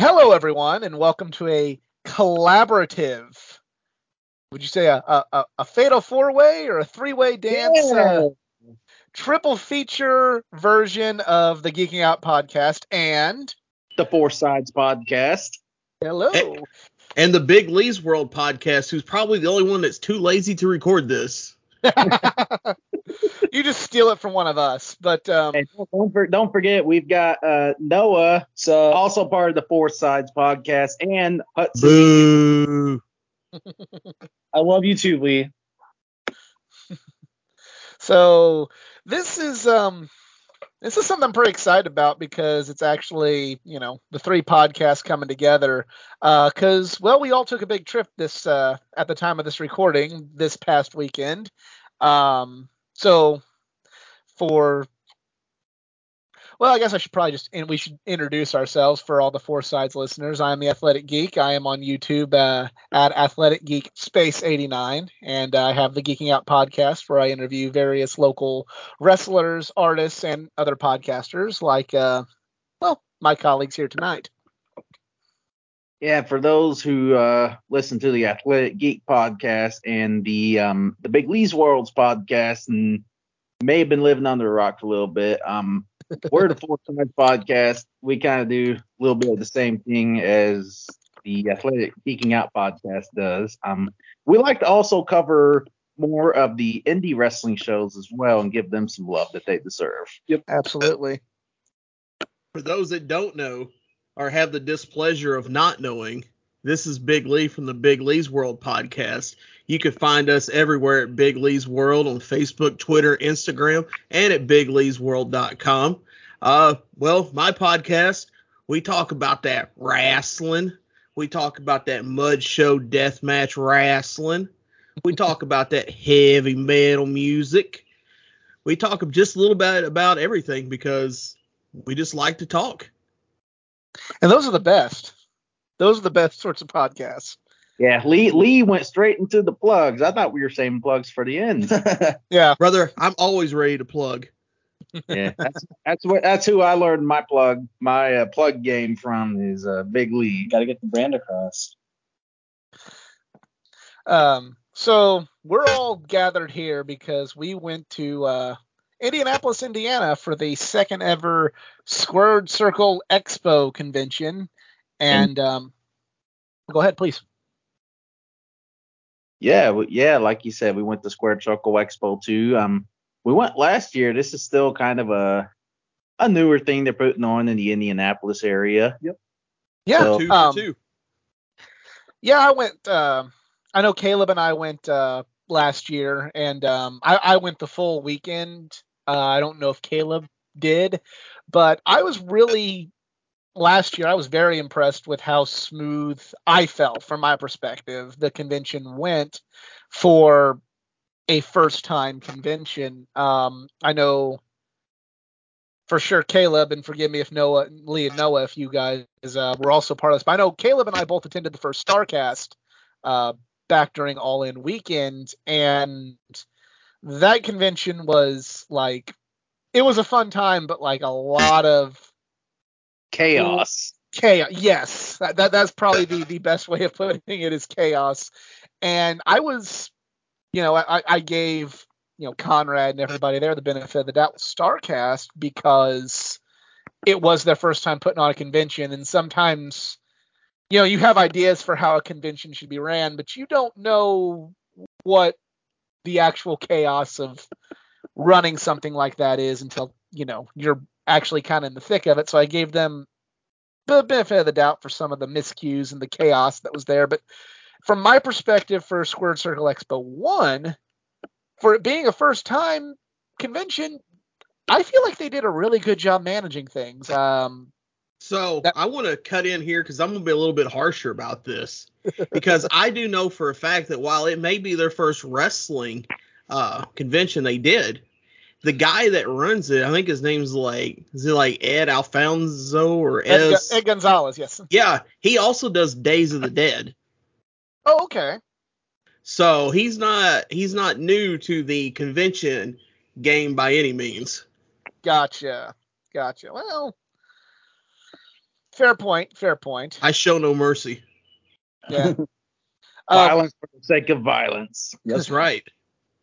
Hello, everyone, and welcome to a collaborative. Would you say a a, a fatal four way or a three way dance? Yeah. Uh, triple feature version of the Geeking Out podcast. And the Four Sides podcast. hello. Hey. and the Big Lee's World podcast, who's probably the only one that's too lazy to record this. you just steal it from one of us, but um, And don't, for, don't forget, we've got uh, Noah, so also part of the Four Sides podcast, and Hudson. Boo. I love you too, Lee. So this is um this is something I'm pretty excited about because it's actually you know the three podcasts coming together. Because well, we all took a big trip this uh, at the time of this recording this past weekend. Um, so for well, I guess I should probably just and we should introduce ourselves for all the Four Sides listeners. I am the Athletic Geek. I am on YouTube uh, at Athletic Geek Space 89, and I have the Geeking Out podcast where I interview various local wrestlers, artists, and other podcasters like uh, well my colleagues here tonight. Yeah, for those who uh, listen to the Athletic Geek podcast and the um, the Big Lee's Worlds podcast and may have been living under a rock for a little bit, um, we're the Four Sides podcast. We kind of do a little bit of the same thing as the Athletic Geeking Out podcast does. Um, we like to also cover more of the indie wrestling shows as well and give them some love that they deserve. Yep, absolutely. For those that don't know or have the displeasure of not knowing, this is Big Lee from the Big Lee's World podcast. You can find us everywhere at Big Lee's World on Facebook, Twitter, Instagram, and at bigleesworld.com. Uh, well, my podcast, we talk about that wrestling. We talk about that mud show deathmatch wrestling. We talk about that heavy metal music. We talk just a little bit about everything because we just like to talk. And those are the best. Those are the best sorts of podcasts. Yeah, Lee Lee went straight into the plugs. I thought we were saving plugs for the end. Yeah. Brother, I'm always ready to plug. yeah, that's that's what that's who I learned my plug my uh, plug game from is uh, Big Lee. Got to get the brand across. Um, so we're all gathered here because we went to uh, Indianapolis, Indiana for the second ever Squared Circle Expo convention. And um, go ahead, please. Yeah, we- yeah, like you said, we went to Squared Circle Expo too. Um, we went last year. This is still kind of a a newer thing they're putting on in the Indianapolis area. Yep. Yeah. So- Two for um, two. Yeah, I went. Uh, I know Caleb and I went uh, last year, and um, I, I went the full weekend. Uh, I don't know if Caleb did, but I was really last year. I was very impressed with how smooth I felt, from my perspective, the convention went for a first-time convention. Um, I know for sure Caleb, and forgive me if Noah, Lee and Noah, if you guys uh, were also part of this. But I know Caleb and I both attended the first Starcast uh, back during All In Weekend, and that convention was like it was a fun time, but like a lot of Chaos. chaos. Yes, that, that that's probably the the best way of putting it is chaos. And I was, you know, I, I gave you know Conrad and everybody there the benefit of the doubt with Starcast because it was their first time putting on a convention, and sometimes, you know, you have ideas for how a convention should be ran, but you don't know what the actual chaos of running something like that is until you know you're actually kind of in the thick of it. So I gave them the benefit of the doubt for some of the miscues and the chaos that was there. But from my perspective, for Squared Circle Expo One, for it being a first time convention, I feel like they did a really good job managing things. Um, So That- I want to cut in here because I'm going to be a little bit harsher about this because I do know for a fact that while it may be their first wrestling uh, convention they did, the guy that runs it, I think his name's like, is it like Ed Alfonso or Ed, Ed? Ed Gonzalez, yes. Yeah, he also does Days of the Dead. Oh, okay. So he's not he's not new to the convention game by any means. Gotcha. Gotcha. Well, fair point. Fair point. I show no mercy. Yeah. um, violence for the sake of violence. That's right.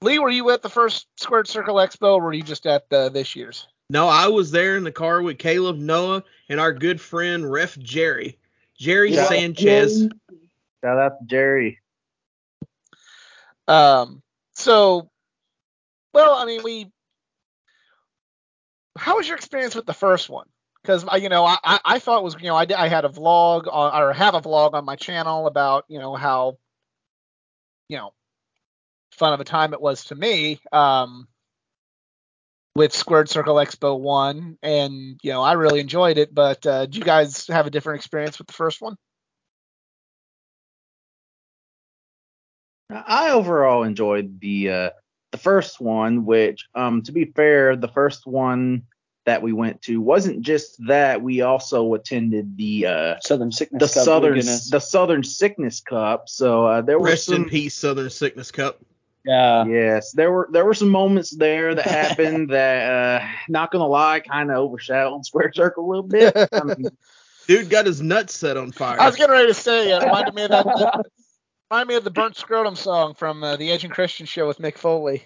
Lee, were you at the first Squared Circle Expo, or were you just at the, this year's? No, I was there in the car with Caleb, Noah, and our good friend Ref Jerry, Jerry Yeah. Sanchez. Shout out to Jerry. Um, so, well, I mean, we. How was your experience with the first one? Because you know, I, I thought it was you know I I had a vlog on or have a vlog on my channel about you know how you know fun of a time it was to me um with Squared Circle Expo one and you know I really enjoyed it but uh, do you guys have a different experience with the first one? I overall enjoyed the uh, the first one, which, um, to be fair, the first one that we went to wasn't just that. We also attended the uh, Southern Sickness the Cup southern weekend. the Southern Sickness Cup. So uh, there were Rest some in peace, Southern Sickness Cup. Yeah. yes, there were there were some moments there that happened that, uh, not gonna lie, kind of overshadowed Square Circle a little bit. I mean, Dude got his nuts set on fire. I was getting ready to say it reminded me of that. Remind me of the burnt scrotum song from uh, the and Christian show with Mick Foley.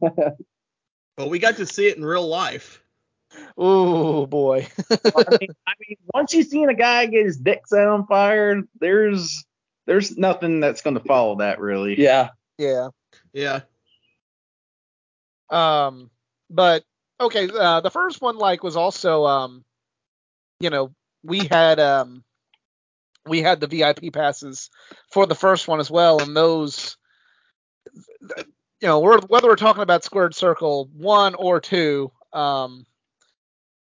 well, we got to see it in real life. Ooh boy. I mean, I mean, once you've seen a guy get his dick set on fire, there's there's nothing that's gonna follow that really. Yeah. yeah. Yeah. Um, but okay, uh, the first one like was also um, you know, we had um, we had the VIP passes for the first one as well, and those, you know, we're, whether we're talking about Squared Circle one or two, um,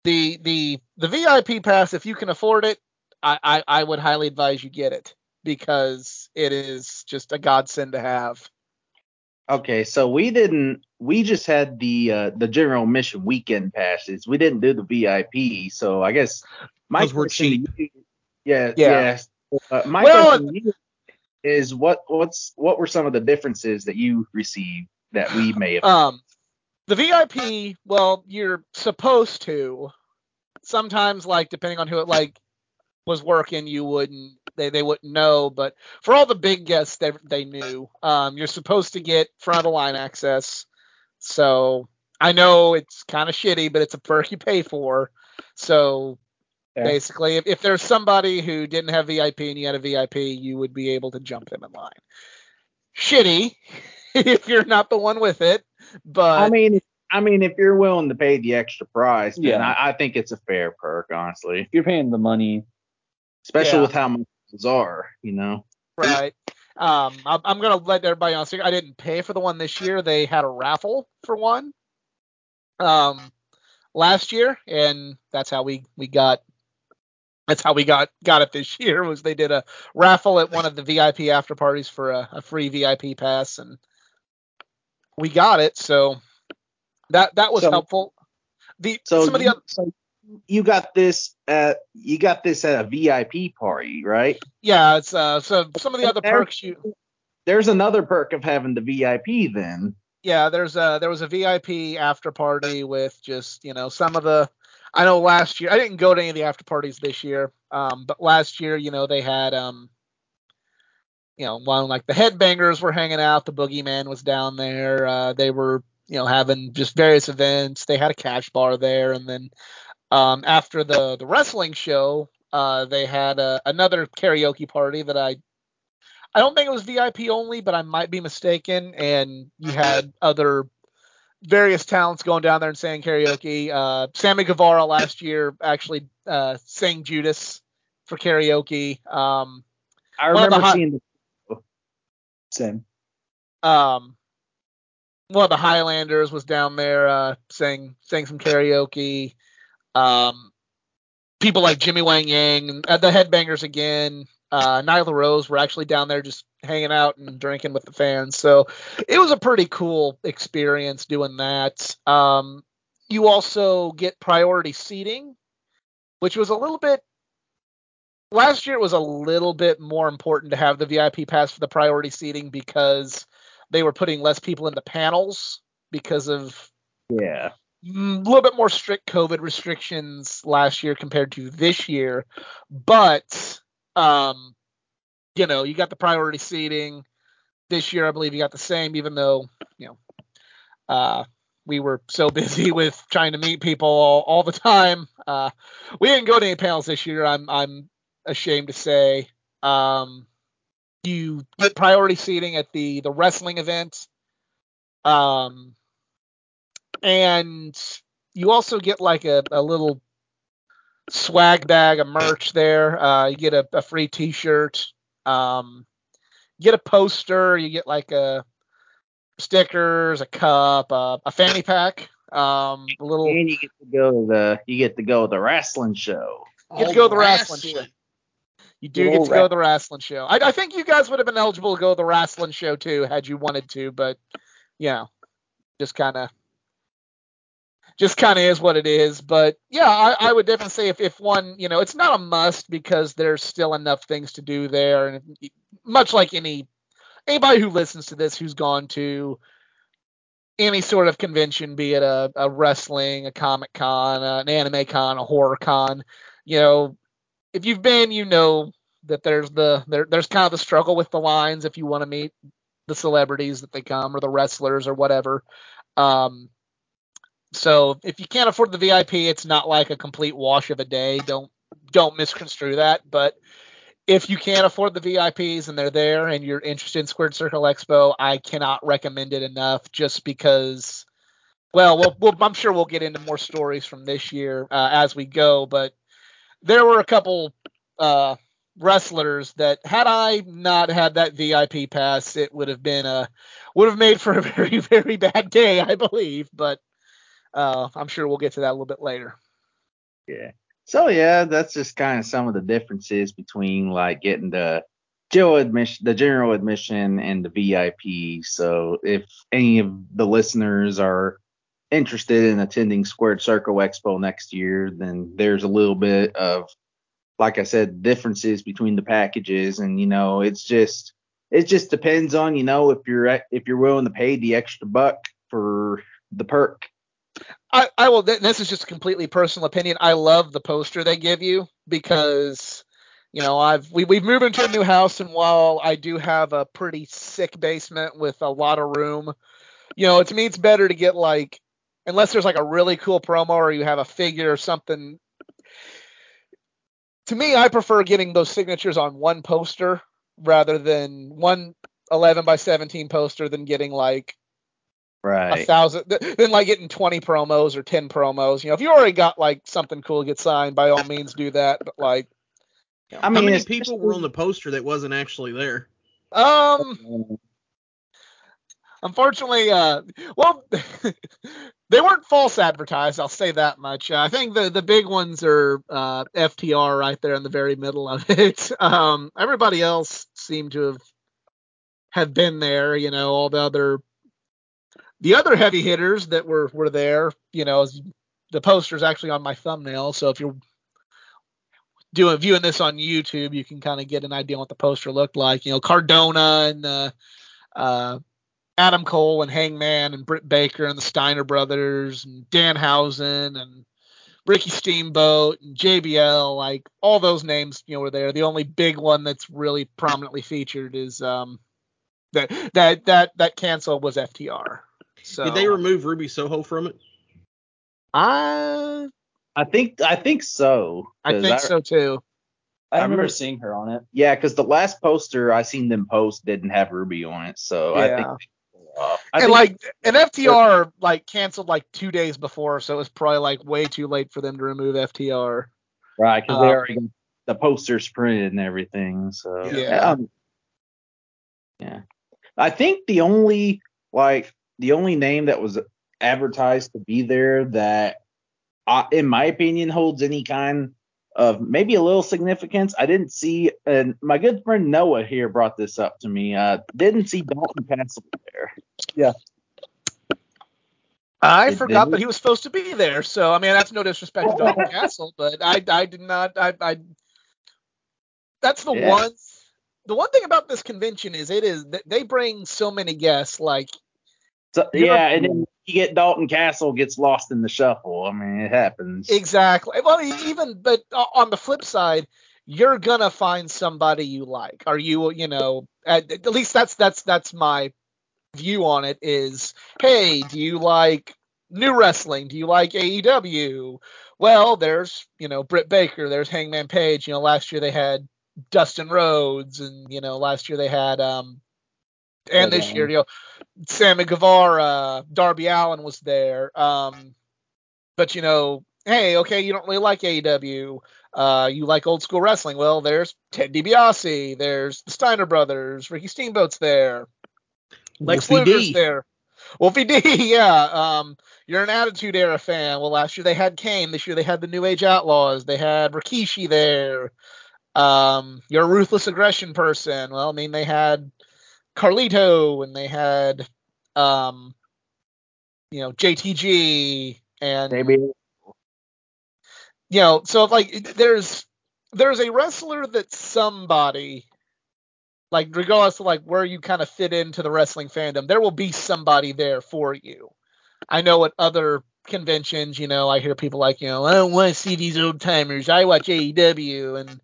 the the the VIP pass, if you can afford it, I, I I would highly advise you get it because it is just a godsend to have. Okay, so we didn't. We just had the uh, the general mission weekend passes. We didn't do the VIP. So I guess my 'Cause we're question to cheap. you- yeah, Yeah. yes. Uh, my Well, question to you is what what's what were some of the differences that you received that we may have? Um, the VIP, well, you're supposed to. Sometimes, like depending on who it like was working, you wouldn't they they wouldn't know. But for all the big guests, they they knew. Um, you're supposed to get front of line access. So I know it's kind of shitty, but it's a perk you pay for. So Yeah. basically, if, if there's somebody who didn't have VIP and you had a VIP, you would be able to jump them in line. Shitty if you're not the one with it, but I mean, I mean, if you're willing to pay the extra price, then Yeah. I, I think it's a fair perk, honestly, If you're paying the money, especially Yeah. with how much those are. You know. Right. Um, I'm, I'm gonna let everybody on. I didn't pay for the one this year. They had a raffle for one. Um, last year, and that's how we we got. That's how we got got it this year. Was they did a raffle at one of the VIP after parties for a, a free VIP pass, and we got it. So that that was So- helpful. The So some of the you, other, so you got this at you got this at a VIP party, right? yeah, it's uh so some of the other There- perks you There's another perk of having the VIP then. yeah, there's a there was a VIP after party with just you know some of the. I know last year I didn't go to any of the after parties this year, um, but last year you know they had um, you know one like the headbangers were hanging out, the boogeyman was down there, uh, they were you know having just various events. They had a cash bar there, and then um, after the the wrestling show, uh, they had uh, another karaoke party that I I don't think it was VIP only, but I might be mistaken. And you had other various talents going down there and saying karaoke. Uh, Sammy Guevara last year actually uh, sang Judas for karaoke. Um, I of the remember hot- seeing the same. um, one of the Highlanders was down there uh, sang sang some karaoke. Um, people like Jimmy Wang Yang, uh, the Headbangers again. Uh, Nyla Rose were actually down there just hanging out and drinking with the fans. So it was a pretty cool experience doing that. Um, you also get priority seating, which was a little bit. Last year it was a little bit more important to have the VIP pass for the priority seating because they were putting less people into panels because of yeah. mm, little bit more strict COVID restrictions last year compared to this year, but um, you know, you got the priority seating. This year, I believe you got the same, even though you know, uh, we were so busy with trying to meet people all, all the time. Uh, we didn't go to any panels this year. I'm I'm ashamed to say. Um, you get priority seating at the the wrestling event. Um, and you also get like a, a little swag bag of merch there. Uh, you get a, a free T-shirt. Um, you get a poster. You get like a stickers, a cup, uh, a fanny pack. Um, a little. And you get to go to the you get to go to the wrestling show. You get to go to the wrestling show. You do get to go to the wrestling show. I, I think you guys would have been eligible to go to the wrestling show too had you wanted to, but you know, just kind of, just kind of is what it is. But yeah, I, I would definitely say if, if one, you know, it's not a must because there's still enough things to do there, and much like any anybody who listens to this who's gone to any sort of convention, be it a, a wrestling, a comic con, an anime con, a horror con, you know, if you've been, you know that there's the there, there's kind of the struggle with the lines if you want to meet the celebrities that they come or the wrestlers or whatever. Um, so if you can't afford the VIP, it's not like a complete wash of a day. Don't don't misconstrue that. But if you can't afford the VIPs and they're there and you're interested in Squared Circle Expo, I cannot recommend it enough. Just because, well, we'll, we'll I'm sure we'll get into more stories from this year uh, as we go. But there were a couple uh, wrestlers that had I not had that VIP pass, it would have been a would have made for a very very bad day, I believe. But uh, I'm sure we'll get to that a little bit later. Yeah. So yeah, that's just kind of some of the differences between like getting the Joe admission, the general admission, and the VIP. So if any of the listeners are interested in attending Squared Circle Expo next year, then there's a little bit of, like I said, differences between the packages, and you know, it's just it just depends on you know if you're if you're willing to pay the extra buck for the perk. I, I will. This is just a completely personal opinion. I love the poster they give you because, you know, I've we we've moved into a new house, and while I do have a pretty sick basement with a lot of room, you know, to me it's better to get like, unless there's like a really cool promo or you have a figure or something. To me, I prefer getting those signatures on one poster rather than one 11 by 17 poster than getting like right a thousand th- than like getting 20 promos or 10 promos. You know, if you already got like something cool to get signed, by all means do that. But like, I How mean, many people were on the poster that wasn't actually there? um, unfortunately, uh, well, they weren't false advertised. I'll say that much. Uh, I think the the big ones are uh, FTR right there in the very middle of it. Um, everybody else seemed to have have been there. You know, all the other the other heavy hitters that were were there. You know, is- the poster's actually on my thumbnail, so if you're doing viewing this on YouTube, you can kind of get an idea what the poster looked like. You know, Cardona and uh, uh, Adam Cole and Hangman and Britt Baker and the Steiner brothers and Danhausen and Ricky Steamboat and JBL, like all those names, you know, were there. The only big one that's really prominently featured is um that that that that cancel was FTR. So Did they remove Ruby Soho from it? I I think I think so. I think so too. I, I remember remember- seeing her on it. Yeah, because the last poster I seen them post didn't have Ruby on it, so I think. Yeah. Uh, I and like and FTR like canceled like two days before, so it was probably like way too late for them to remove FTR. right because um, they already got the posters printed and everything. So Yeah. um, yeah. I think the only like the only name that was advertised to be there that, uh, in my opinion, holds any kind of maybe a little significance. I didn't see, and my good friend Noah here brought this up to me. Uh, didn't see Dalton Castle there. Yeah. I Did- forgot did that he was supposed to be there. So I mean, that's no disrespect to Dalton Castle, but I I did not I I. That's the Yeah. one. The one thing about this convention is it is they bring so many guests. Like So You're- yeah, and then you get Dalton Castle gets lost in the shuffle. I mean, it happens. Exactly. Well, even but on the flip side, you're gonna find somebody you like. Are you, you know, at, at least that's that's that's my view on it. Is hey, do you like new wrestling? Do you like AEW? Well, there's you know Britt Baker, there's Hangman Page. You know, last year they had Dustin Rhodes, and you know last year they had um, and this year you know Sammy Guevara, Darby Allin was there. Um, but you know, hey, okay, you don't really like AEW. Uh, you like old school wrestling. Well, there's Ted DiBiase. There's the Steiner brothers. Ricky Steamboat's there. Lex Wolfie Luger's D. there. Wolfie D, yeah. Um, you're an Attitude Era fan. Well, last year they had Kane. This year they had the New Age Outlaws. They had Rikishi there. Um, you're a ruthless aggression person. Well, I mean, they had Carlito and they had, um, you know, JTG and Maybe you know, so like there's there's a wrestler that somebody like regardless of like where you kind of fit into the wrestling fandom, there will be somebody there for you. I know at other conventions, you know, I hear people like, you know, I don't want to see these old timers. I watch AEW and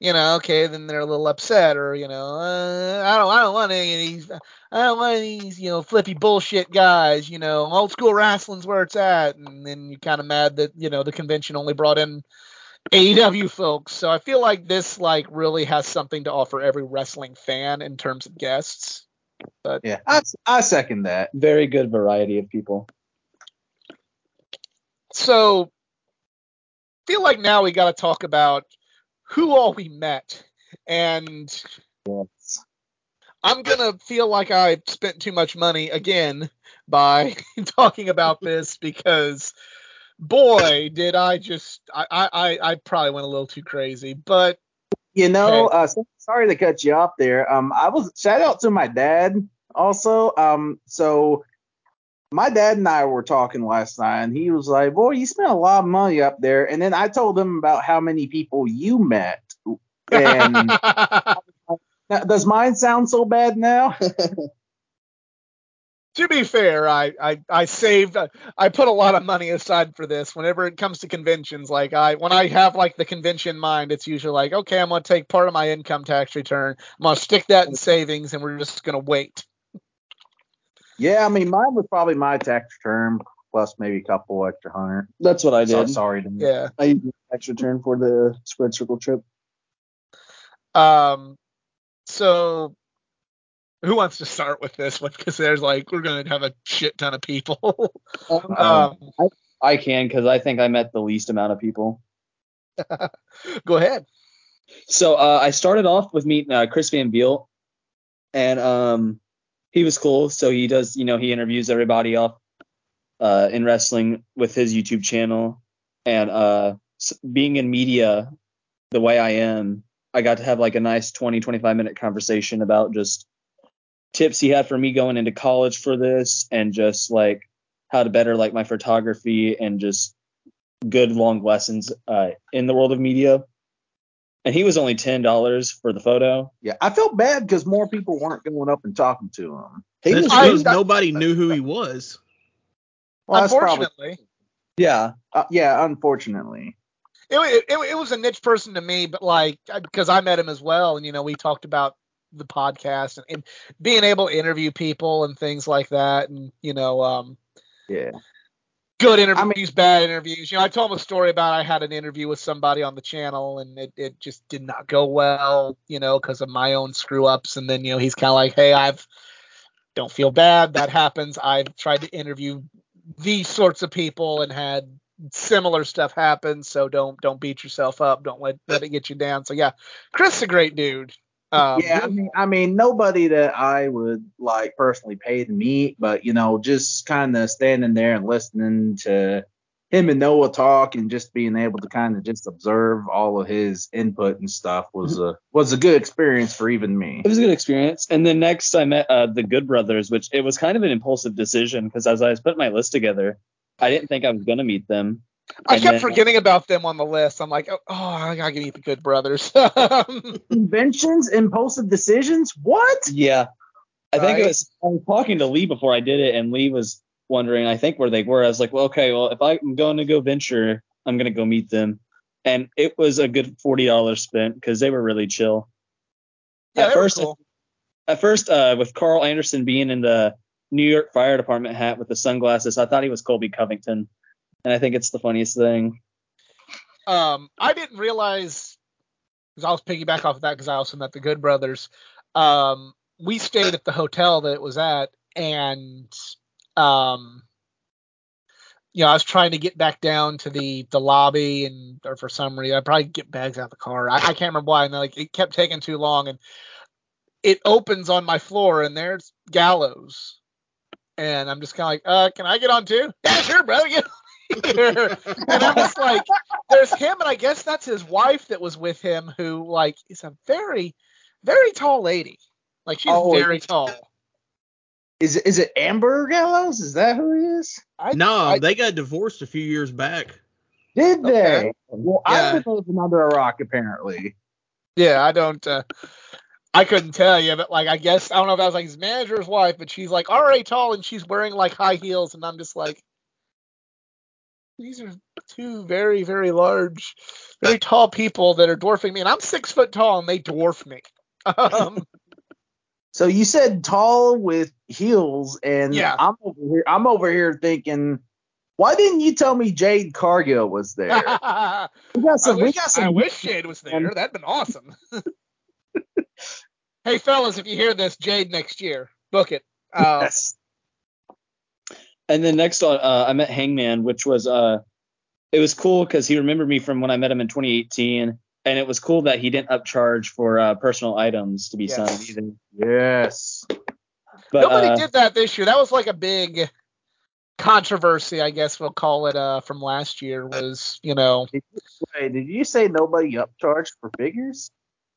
you know, okay, then they're a little upset or, you know, uh, I don't I don't want any of these I don't want these, you know, flippy bullshit guys, you know, old school wrestling's where it's at and then you're kind of mad that, you know, the convention only brought in AEW folks. So I feel like this like really has something to offer every wrestling fan in terms of guests. But yeah, I, I second that. Very good variety of people. So feel like now we got to talk about who all we met and Yes. I'm gonna feel like I spent too much money again by talking about this because boy did I just I, I I probably went a little too crazy. But You know, Okay. uh, so, sorry to cut you off there. Um, I was shout out to my dad also. Um, so my dad and I were talking last night, and he was like, "Boy, you spent a lot of money up there." And then I told him about how many people you met. And does mine sound so bad now? to be fair, I, I I saved uh, I put a lot of money aside for this. Whenever it comes to conventions, like I when I have like the convention in mind, it's usually like, okay, I'm gonna take part of my income tax return, I'm gonna stick that in savings, and we're just gonna wait. Yeah, I mean, mine was probably my tax return plus maybe a couple extra hundred. That's what I So, did. sorry to me. Yeah. I used the tax return for the squared circle trip. Um. So, who wants to start with this one? Because there's like we're gonna have a shit ton of people. um. I can because I think I met the least amount of people. Go ahead. So uh, I started off with meeting uh, Chris Van Vliet, and um, he was cool. So he does, you know, he interviews everybody off uh, in wrestling with his YouTube channel, and uh, being in media the way I am, I got to have like a nice 20, 25 minute conversation about just tips he had for me going into college for this, and just like how to better like my photography and just good long lessons uh, in the world of media and he was only ten dollars for the photo. Yeah, I felt bad because more people weren't going up and talking to him. He That's was I- because good. nobody knew who he was. Well, that's probably- Unfortunately. yeah, uh, yeah, unfortunately. it, it, it, it was a niche person to me, but like because I met him as well, and you know we talked about the podcast and, and being able to interview people and things like that, and you know um, Yeah. Good I interviews, bad interviews. You know I told him a story about I had an interview with somebody on the channel and it, it just did not go well, you know, because of my own screw ups, and then you know he's kind of like, hey, I've don't feel bad. That happens. I've tried to interview these sorts of people and had similar stuff happen. So don't don't beat yourself up. Don't let let it get you down. So yeah chris is a great dude um yeah, I mean, I mean, nobody that I would like personally pay to meet, but you know, just kind of standing there and listening to him and Noah talk, and just being able to kind of just observe all of his input and stuff was a was a good experience for even me. it was a good experience. And then next I met uh, the Good Brothers, which it was kind of an impulsive decision because as I was putting my list together, I didn't think I was gonna meet them. I and kept then- forgetting about them on the list i'm like oh, oh i gotta meet the good brothers Conventions, impulsive decisions, what? Yeah, I think it was. I was talking to Lee before I did it, and Lee was wondering, I think, where they were. I was like, well, okay, well, if I'm going to go venture, I'm going to go meet them. And it was a good $40 spent because they were really chill. Yeah, at they were first, cool. at first, uh, with Karl Anderson being in the New York Fire Department hat with the sunglasses, I thought he was Colby Covington. And I think it's the funniest thing. Um, I didn't realize because I was piggyback off of that because I also met the Good Brothers. Um, we stayed at the hotel that it was at, and um, you know, I was trying to get back down to the the lobby, and or for some reason, I probably get bags out of the car. I, I can't remember why, and like it kept taking too long, and it opens on my floor, and there's Gallows, and I'm just kind of like, uh, can I get on too? Yeah, sure, brother. Get. And I'm just like, there's him, and I guess that's his wife that was with him, who like is a very, very tall lady. Like she's Oh, very tall. Is it, is it Amber Gallows? Is that who he is? I, no, I- they got divorced a few years back. Did they? Okay. Well, Yeah. I've been living under a rock apparently. Yeah, I don't. Uh, I couldn't tell you, but like I guess I don't know if that was like his manager's wife, but she's like already tall and she's wearing like high heels, and I'm just like, these are two very very large, very tall people that are dwarfing me, and I'm six foot tall and they dwarf me. Um, So you said tall with heels, and Yeah. I'm over here. I'm over here thinking, why didn't you tell me Jade Cargill was there? We got some. we wish, got some. I wish Jade was there. That'd been awesome. hey fellas, if you hear this, Jade next year, book it. Uh, Yes. And then next on, uh, I met Hangman, which was uh, it was cool because he remembered me from when I met him in 2018, and it was cool that he didn't upcharge for uh, personal items to be Yes. signed either. Yes. But Nobody uh, did that this year. That was like a big controversy, I guess we'll call it, uh, from last year. Was you know Wait, did you say nobody upcharged for figures?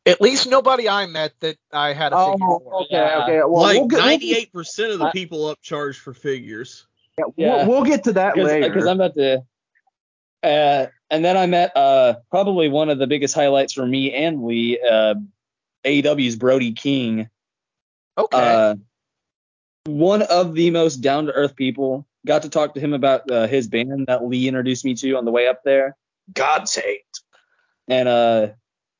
at least nobody I met that I had a figure for. Oh, okay, Yeah. okay. Well, like we'll get, we'll, get- 98 percent of the I- people upcharged for figures. Yeah. we'll, we'll get to that later. because I'm about to. Uh, and then I met uh, probably one of the biggest highlights for me and Lee, uh, AEW's Brody King. Okay. Uh, one of the most down to earth people. Got to talk to him about uh, his band that Lee introduced me to on the way up there. God's hate. and uh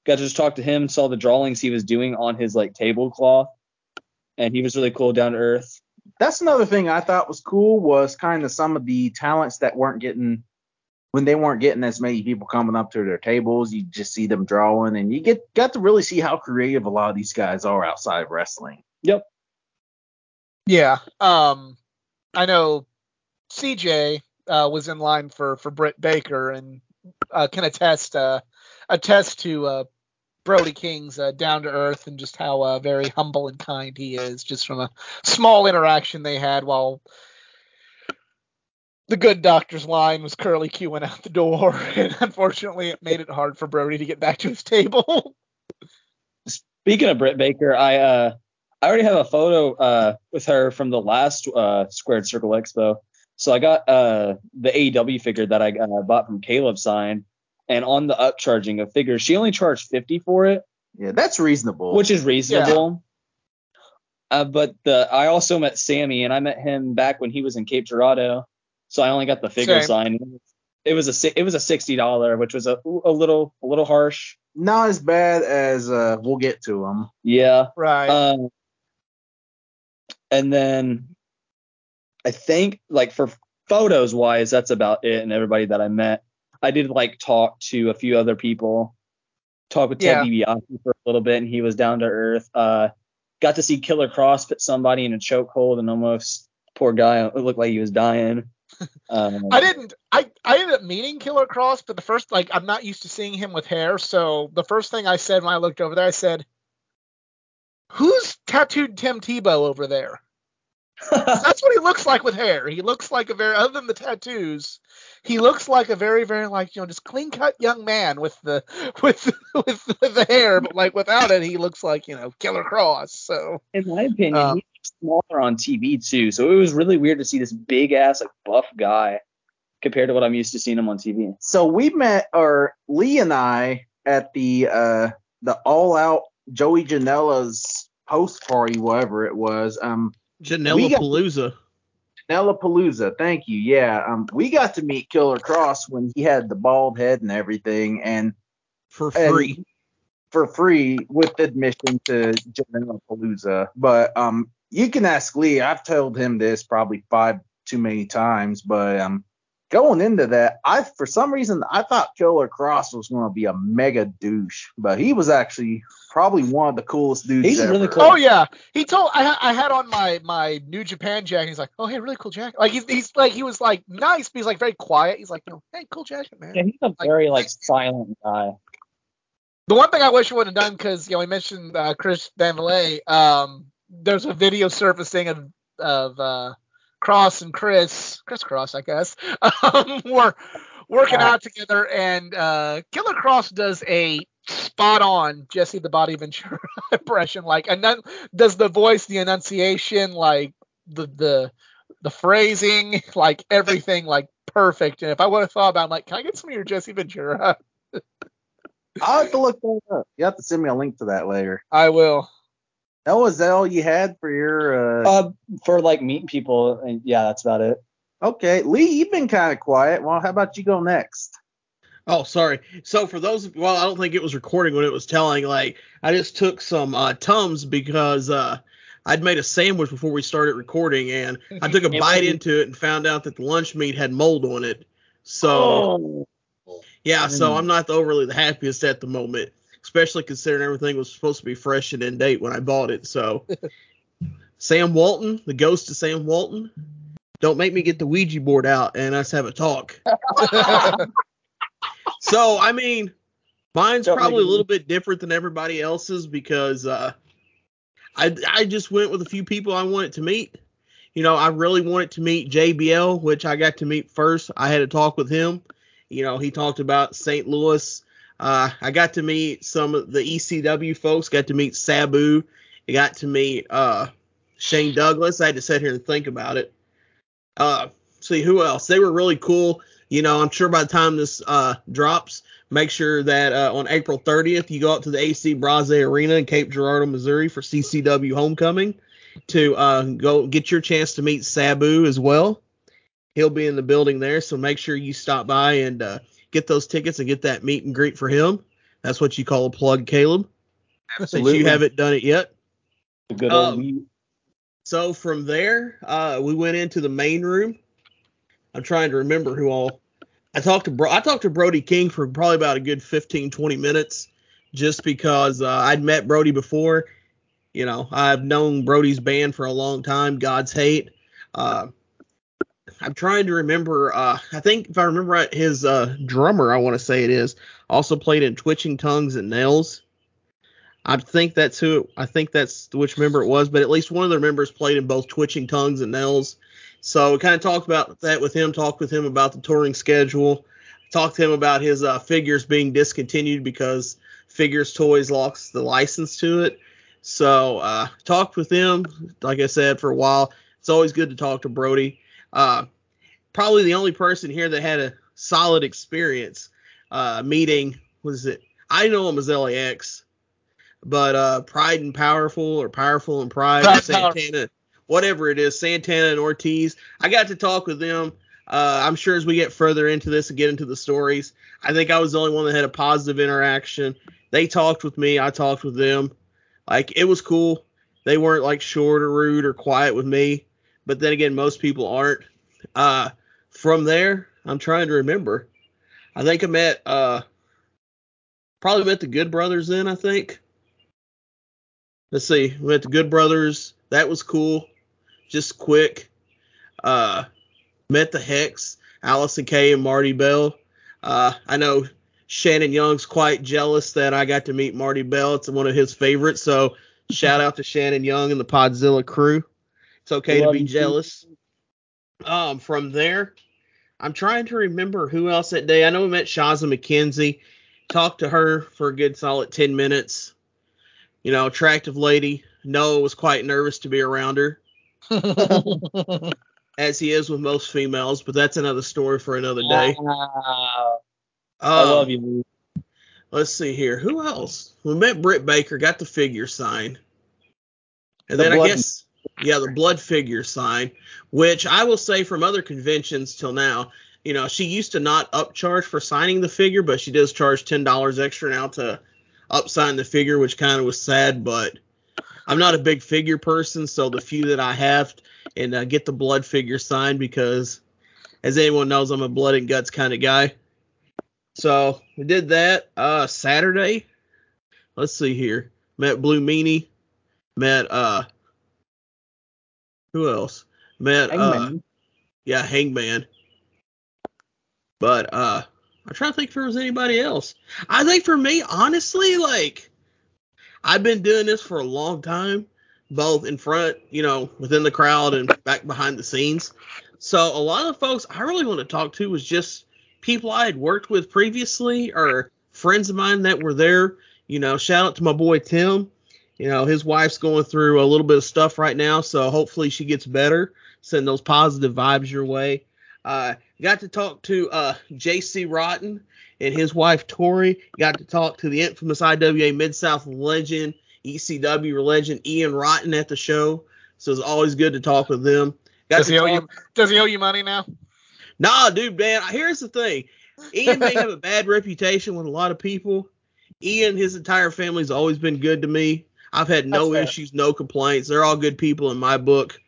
got to just talk to him saw the drawings he was doing on his like tablecloth and he was really cool down to earth That's another thing I thought was cool was kind of some of the talents that weren't getting when they weren't getting as many people coming up to their tables. You just see them drawing, and you get got to really see how creative a lot of these guys are outside of wrestling. yep yeah. Um, I know CJ uh, was in line for for Britt Baker and uh, can attest uh, attest to uh, Brody King's uh, down to earth and just how uh, very humble and kind he is, just from a small interaction they had while the good doctor's line was curly queuing out the door, and unfortunately it made it hard for Brody to get back to his table. speaking of britt baker i uh i already have a photo uh with her from the last uh squared circle expo. So i got uh the aew figure that i bought from caleb signed and on the upcharging of figures she only charged 50 for it Yeah, that's reasonable. which is reasonable. Uh, but the I also met Sammy, and I met him back when he was in Cape Girardeau, so I only got the figure Same. signed. It was a si- it was a sixty dollar, which was a a little a little harsh. not as bad as uh, we'll get to them. Yeah. Right. Um, and then I think like for photos wise, that's about it. And everybody that I met, I did like talk to a few other people. Talk with Ted DiBiase for a little bit, and he was down to earth. Uh, got to see Killer Kross put somebody in a chokehold and almost poor guy it looked like he was dying. Um, I didn't. I I ended up meeting Killer Kross, but the first like I'm not used to seeing him with hair, so the first thing I said when I looked over there, I said, "Who's tattooed Tim Tebow over there?" That's what he looks like with hair. He looks like a very other than the tattoos, he looks like a very very like you know just clean cut young man with the with with the hair, but like without it, he looks like you know Killer Kross. So in my opinion, Um, he's smaller on TV too. So it was really weird to see this big ass like buff guy compared to what I'm used to seeing him on TV. So we met, or Lee and I, at the uh, the All Out Joey Janela's post party, whatever it was. Um, Janela We Palooza. Janela Palooza. Thank you. Yeah, um, we got to meet Killer Kross when he had the bald head and everything, and for and free. for free with admission to Janela Palooza. But um, you can ask Lee. I've told him this probably five too many times, but um, going into that, I for some reason I thought Killer Kross was going to be a mega douche, but he was actually probably one of the coolest dudes He's ever. really cool. Oh yeah, he told I I had on my my New Japan jacket. He's like, oh hey, really cool jacket. Like he's he's like he was like nice, but he's like very quiet. He's like, you know, hey, cool jacket, man. Yeah, he's a very like silent guy. The one thing I wish we would have done because you know we mentioned uh, Chris Van Vliet. Um, there's a video surfacing of of uh, Cross and Chris, Chris Cross, I guess, um, were working out together, and uh, Killer Kross does a spot on Jesse the Body Ventura impression. Like, and then does the voice, the enunciation, like the the the phrasing, like everything, like perfect. And if I would have thought about, it, I'm like, can I get some of your Jesse Ventura? I'll have to look that up. You have to send me a link to that later. I will. That was that all you had for your uh, Uh, for like meeting people, and yeah, that's about it. Okay, Lee, you've been kind of quiet. Well, how about you go next? Oh, sorry. So for those, well, I don't think it was recording when it was telling. Like, I just took some uh, tums because uh, I'd made a sandwich before we started recording, and I took a bite into it and found out that the lunch meat had mold on it. So Oh, yeah, so Mm. I'm not the overly the happiest at the moment, especially considering everything was supposed to be fresh and in date when I bought it. So Sam Walton, the ghost of Sam Walton, don't make me get the Ouija board out and us have a talk. So I mean, mine's Don't probably a little bit different than everybody else's because uh, I I just went with a few people I wanted to meet. You know, I really wanted to meet JBL, which I got to meet first. I had a talk with him. You know, he talked about St. Louis. Uh, I got to meet some of the ECW folks. Got to meet Sabu. I got to meet uh, Shane Douglas. I had to sit here and think about it. Uh, see who else? They were really cool. You know, I'm sure by the time this uh, drops, make sure that uh, on April 30th you go out to the AC Brase Arena in Cape Girardeau, Missouri for CCW Homecoming to uh, go get your chance to meet Sabu as well. He'll be in the building there, so make sure you stop by and uh, get those tickets and get that meet and greet for him. That's what you call a plug, Caleb. Since you haven't done it yet. good old Um, So from there, uh, we went into the main room. I'm trying to remember who all. I talked to Bro- I talked to Brody King for probably about a good 15, 20 minutes, just because uh, I'd met Brody before. You know, I've known Brody's band for a long time, God's Hate. Uh, I'm trying to remember. Uh, I think if I remember right, his uh, drummer, I want to say it is, also played in Twitching Tongues and Nails. I think that's who. I think that's which member it was, but at least one of their members played in both Twitching Tongues and Nails. So we kind of talked about that with him. Talked with him about the touring schedule. Talked to him about his uh, figures being discontinued because Figures Toys lost the license to it. So uh, talked with him. Like I said, for a while. It's always good to talk to Brody. Uh, probably the only person here that had a solid experience uh, meeting was it. I know him as LAX but uh Pride and Powerful or Powerful and Pride, Santana, whatever it is, Santana and Ortiz. I got to talk with them. Uh, I'm sure as we get further into this and get into the stories, I think I was the only one that had a positive interaction. They talked with me, I talked with them. Like it was cool. They weren't like short or rude or quiet with me, but then again, most people aren't. Uh, from there, I'm trying to remember. I think I met uh probably met the Good Brothers then. I think let's see, we met the Good Brothers. That was cool. Just quick. Uh, met the Hex, Allysin Kay and Marti Belle. Uh, I know Shannon Young's quite jealous that I got to meet Marti Belle. It's one of his favorites. So shout out to Shannon Young and the Podzilla crew. It's okay to be jealous. Um, from there, I'm trying to remember who else that day. I know we met Shazza McKenzie. Talked to her for a good solid 10 minutes you know, attractive lady. Noah was quite nervous to be around her, as he is with most females, but that's another story for another day. Wow. Um, I love you. Lee. Let's see here. Who else? We met Britt Baker, got the figure sign. And The then I guess yeah, the blood figure sign, which I will say from other conventions till now, you know, she used to not upcharge for signing the figure, but she does charge ten dollars extra now to upsign the figure, which kind of was sad. But I'm not a big figure person, so the few that I have and uh, get the blood figure signed because, as anyone knows, I'm a blood and guts kind of guy. So we did that. Uh, Saturday, let's see here. Met Blue Meanie. Met uh, who else? Met uh, yeah, Hangman. But uh I'm trying to think if there was anybody else. I think for me, honestly, like I've been doing this for a long time, both in front, you know, within the crowd and back behind the scenes. So a lot of folks I really want to talk to was just people I had worked with previously or friends of mine that were there. You know, shout out to my boy Tim. You know, his wife's going through a little bit of stuff right now, so hopefully she gets better. Send those positive vibes your way. Uh, got to talk to uh, JC Rotten and his wife Tori. Got to talk to the infamous IWA Mid South legend, ECW legend Ian Rotten at the show. So it's always good to talk with them. Got Does he owe you? Does he owe you money now? Nah, dude, man. Here's the thing. Ian may have a bad reputation with a lot of people. Ian, his entire family's always been good to me. I've had no That's fair. issues, no complaints. They're all good people in my book.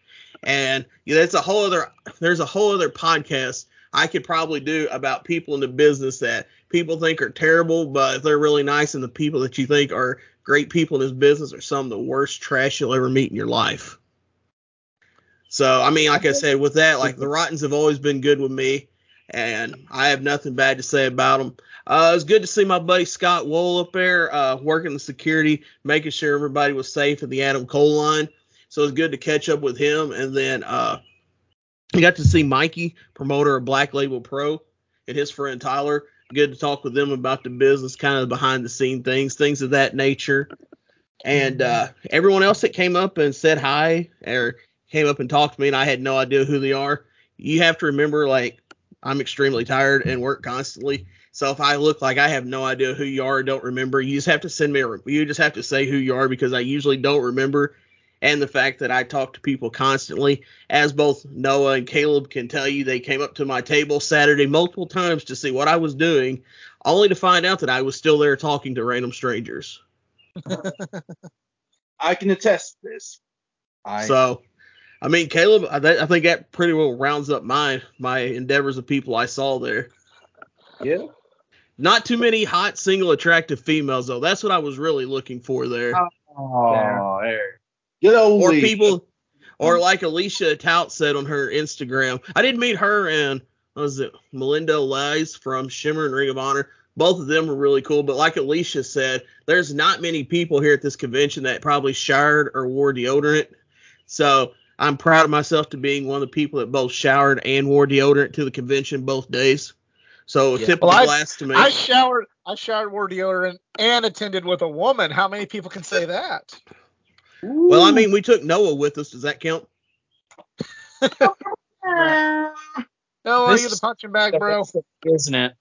And yeah, that's a whole other. There's a whole other podcast I could probably do about people in the business that people think are terrible, but they're really nice, and the people that you think are great people in this business are some of the worst trash you'll ever meet in your life. So I mean, like I said, with that, like the Rottens have always been good with me, and I have nothing bad to say about them. Uh, it was good to see my buddy Scott Wool up there, uh, working the security, making sure everybody was safe at the Adam Cole line. So it's good to catch up with him, and then uh, we got to see Mikey, promoter of Black Label Pro, and his friend Tyler. Good to talk with them about the business, kind of behind the scene things, things of that nature. And uh, everyone else that came up and said hi or came up and talked to me, and I had no idea who they are. You have to remember, like, I'm extremely tired and work constantly. So if I look like I have no idea who you are don't remember, you just have to send me a, you just have to say who you are because I usually don't remember. And the fact that I talk to people constantly, as both Noah and Caleb can tell you, they came up to my table Saturday multiple times to see what I was doing, only to find out that I was still there talking to random strangers. I can attest to this. I So, I mean, Caleb, I, th- I think that pretty well rounds up my my endeavors of people I saw there. yeah. Not too many hot, single, attractive females though. That's what I was really looking for there. Oh, there. Good old or Lee. people, or like Alicia Tout said on her Instagram. I didn't meet her and what was it Melinda Lies from Shimmer and Ring of Honor. Both of them were really cool, but like Alicia said, there's not many people here at this convention that probably showered or wore deodorant. So I'm proud of myself to being one of the people that both showered and wore deodorant to the convention both days. So Yeah. tip Well, of the glass to me. I showered. I showered, wore deodorant, and attended with a woman. How many people can say that? Well, I mean, we took Noah with us. Does that count? No, are This you the punching bag, bro? isn't it?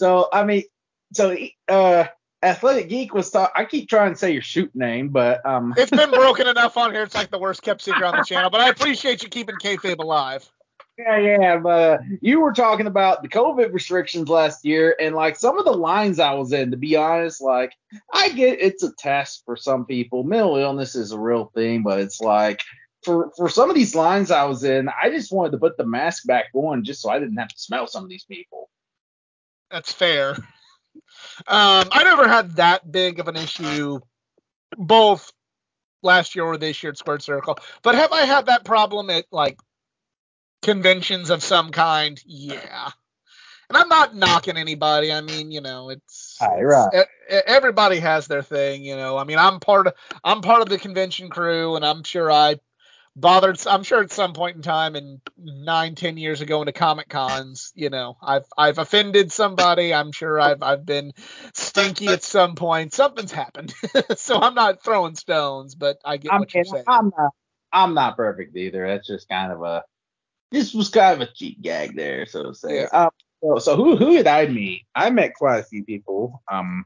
So I mean, so uh, Athletic Geek was talk. I keep trying to say your shoot name, but um, It's been broken enough on here. It's like the worst kept secret on the channel. But I appreciate you keeping kayfabe alive. Yeah, yeah. But you were talking about the COVID restrictions last year, and like some of the lines I was in. To be honest, like I get it's a test for some people. Mental illness is a real thing, but it's like. For, for some of these lines I was in, I just wanted to put the mask back on just so I didn't have to smell some of these people. That's fair. Um, I never had that big of an issue, both last year or this year at Squared Circle. But have I had that problem at like conventions of some kind? Yeah. And I'm not knocking anybody. I mean, you know, it's right. e- everybody has their thing, you know. I mean, I'm part of I'm part of the convention crew, and I'm sure I bothered. I'm sure at some point in time, in nine, ten years ago, into Comic Cons, you know, I've I've offended somebody. I'm sure I've I've been stinky at some point. Something's happened, so I'm not throwing stones, but I get I what you're saying. I'm not I'm not perfect either. That's just kind of a this was kind of a cheap gag there, so to say. Um, so, so who who did I meet? I met quite a few people. Um,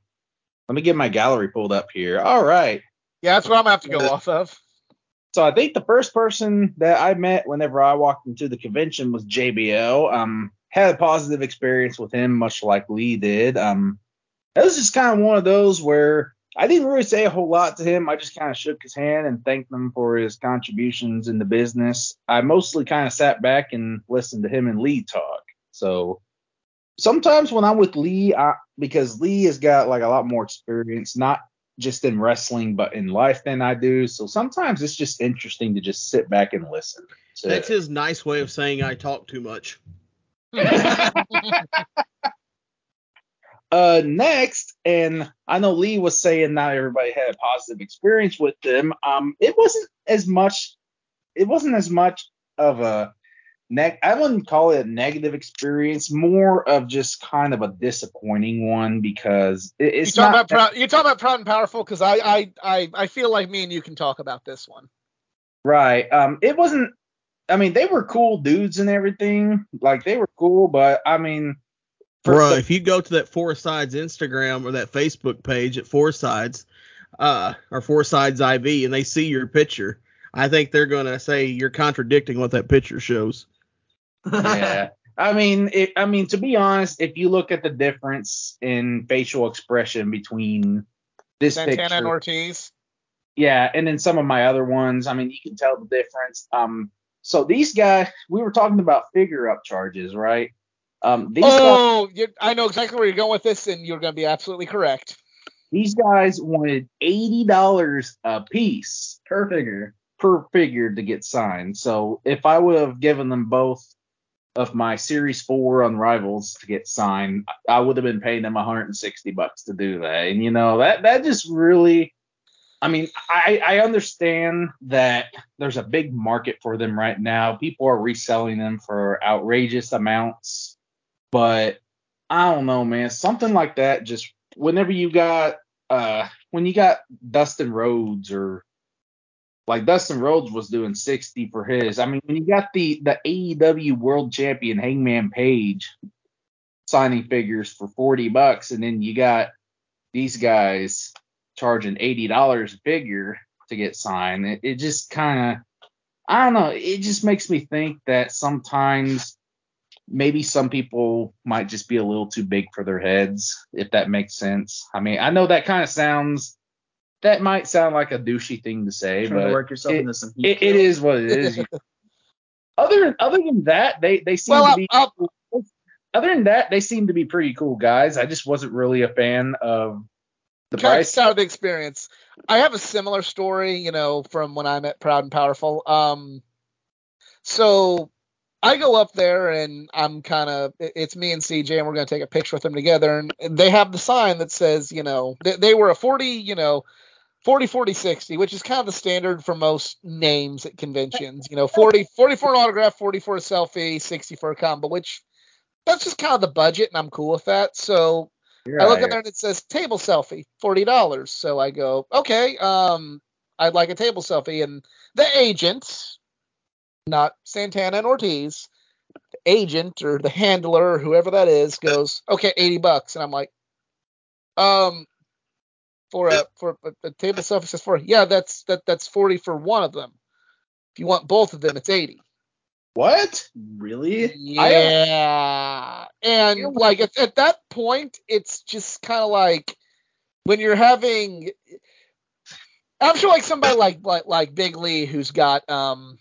let me get my gallery pulled up here. All right. yeah, that's what I'm gonna have to go off of. So I think the first person that I met whenever I walked into the convention was JBL. Um, had a positive experience with him, much like Lee did. Um, it was just kind of one of those where I didn't really say a whole lot to him. I just kind of shook his hand and thanked him for his contributions in the business. I mostly kind of sat back and listened to him and Lee talk. So sometimes when I'm with Lee, I, because Lee has got like a lot more experience, not just in wrestling but in life than I do. So sometimes it's just interesting to just sit back and listen. to- That's his nice way of saying I talk too much. Uh, next, and I know Lee was saying not everybody had a positive experience with them. Um, it wasn't as much. It wasn't as much of a neg. I wouldn't call it a negative experience. More of just kind of a disappointing one because it, it's talking not. about proud, you're talking about proud and powerful because I, I I I feel like me and you can talk about this one. Right. Um, it wasn't. I mean, they were cool dudes and everything. Like they were cool, but I mean, Bro, if you go to that Four Sides Instagram or that Facebook page at Four Sides, uh, or Four Sides IV, and they see your picture, I think they're gonna say you're contradicting what that picture shows. yeah. I mean, it, I mean, to be honest, if you look at the difference in facial expression between this Santana picture, and Ortiz. yeah, and then some of my other ones, I mean, you can tell the difference. Um, so these guys, we were talking about figure up charges, right? Um, these Oh, you, I know exactly where you're going with this, and you're going to be absolutely correct. these guys wanted eighty dollars a piece Per figure. per figure to get signed. So if I would have given them both of my Series 4 Unrivals to get signed, I would have been paying them 160 bucks to do that. And you know, that that just really I mean, I, I understand that there's a big market for them right now. People are reselling them for outrageous amounts. But I don't know, man. Something like that just whenever you got uh when you got Dustin Rhodes or like Dustin Rhodes was doing 60 for his. I mean, when you got the the AEW World Champion Hangman Page signing figures for 40 bucks, and then you got these guys charging $80 a figure to get signed, it, it just kind of, I don't know, it just makes me think that sometimes maybe some people might just be a little too big for their heads, if that makes sense. I mean, I know that kind of sounds. That might sound like a douchey thing to say, Trying but to work yourself it- into some heat. it, it is what it is. other other than that, they they seem Well, to I'll, be. I'll, other than that, they seem to be pretty cool guys. I just wasn't really a fan of the price. of out of the experience. I have a similar story, you know, from when I met Proud and Powerful. Um, so I go up there and I'm kind of, it's me and CJ, and we're going to take a picture with them together. And they have the sign that says, you know, they, they were a 40, you know, 40, 40, 60, which is kind of the standard for most names at conventions. You know, 40, 40 for an autograph, 40 for a selfie, 60 for a combo, which that's just kind of the budget, and I'm cool with that. So I look at there and it says table selfie, forty dollars. So I go, okay, um, I'd like a table selfie, and the agent, not Santana and Ortiz, the agent or the handler or whoever that is, goes, okay, eighty bucks, and I'm like, um, for a for a, a table selfie says forty, yeah, that's that that's forty for one of them. If you want both of them, it's eighty. What? Really? Yeah. And like at, at that point, it's just kind of like when you're having. I'm sure like somebody like like like Big Lee who's got um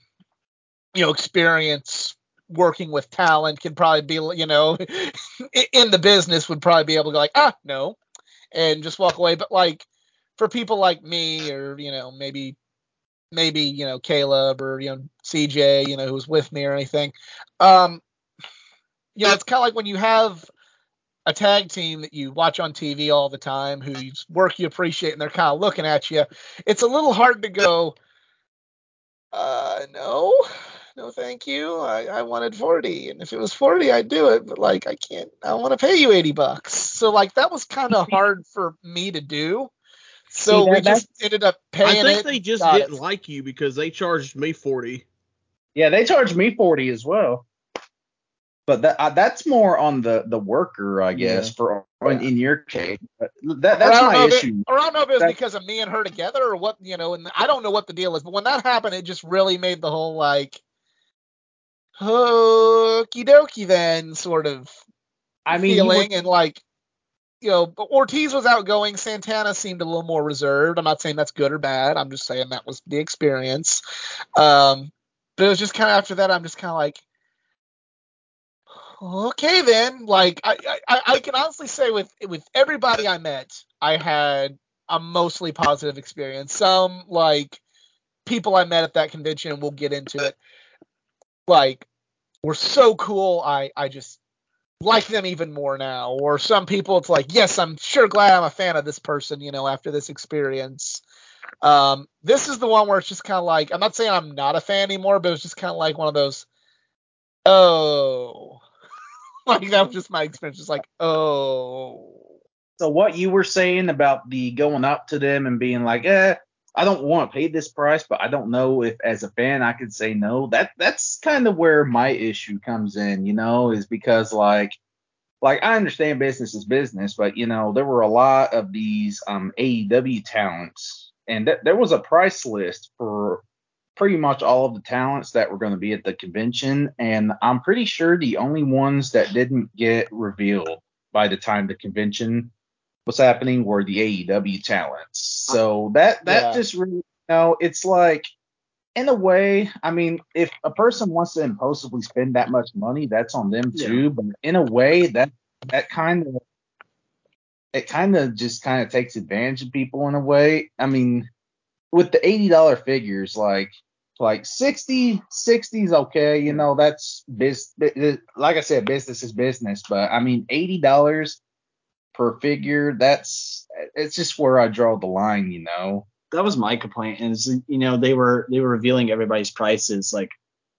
you know experience working with talent can probably be you know in the business would probably be able to go like ah no and just walk away. But like for people like me or you know maybe maybe you know Caleb or you know CJ you know who's with me or anything um you know it's kind of like when you have a tag team that you watch on TV all the time whose work you appreciate and they're kind of looking at you it's a little hard to go uh no no thank you I, I wanted 40 and if it was 40 I'd do it but like I can't I want to pay you 80 bucks so like that was kind of hard for me to do so See, we just ended up paying I think it they just didn't it. like you because they charged me forty. Yeah, they charged me 40 as well. But that uh, that's more on the the worker, I guess, Yeah. for in, in your case, but that, that's my if it- issue. or I don't know if it was That- because of me and her together or what, you know, and I don't know what the deal is, but when that happened, it just really made the whole like, okie dokie then sort of I mean, feeling and like, you know, Ortiz was outgoing. Santana seemed a little more reserved. I'm not saying that's good or bad. I'm just saying that was the experience. Um, but it was just kind of after that, I'm just kind of like, okay then. Like I, I, I can honestly say with with everybody I met, I had a mostly positive experience. Some like people I met at that convention, and we'll get into it. Like were so cool. I I just like them even more now. Or some people, it's like, yes, I'm sure glad I'm a fan of this person. You know, after this experience. Um, this is the one where it's just kind of like I'm not saying I'm not a fan anymore, but it's just kind of like one of those. Oh, like that was just my experience. Just like, oh, So what you were saying about the going up to them and being like, eh, I don't want to pay this price, but I don't know if as a fan I could say no. That that's kind of where my issue comes in, you know, is because like like I understand business is business, but you know, there were a lot of these um AEW talents and th- there was a price list for pretty much all of the talents that were going to be at the convention and I'm pretty sure the only ones that didn't get revealed by the time the convention was happening were the AEW talents. Uh, so that that Yeah. just really you know, it's like in a way, I mean, if a person wants to impulsively spend that much money, that's on them Yeah. too. But in a way, that that kind of it kind of just kind of takes advantage of people in a way. I mean, with the eighty dollar figures, like like 60 60 is okay, you know, that's biz. Like I said, business is business. But I mean, eighty dollars per figure, that's it's just where I draw the line, you know. that was my complaint is you know they were they were revealing everybody's prices like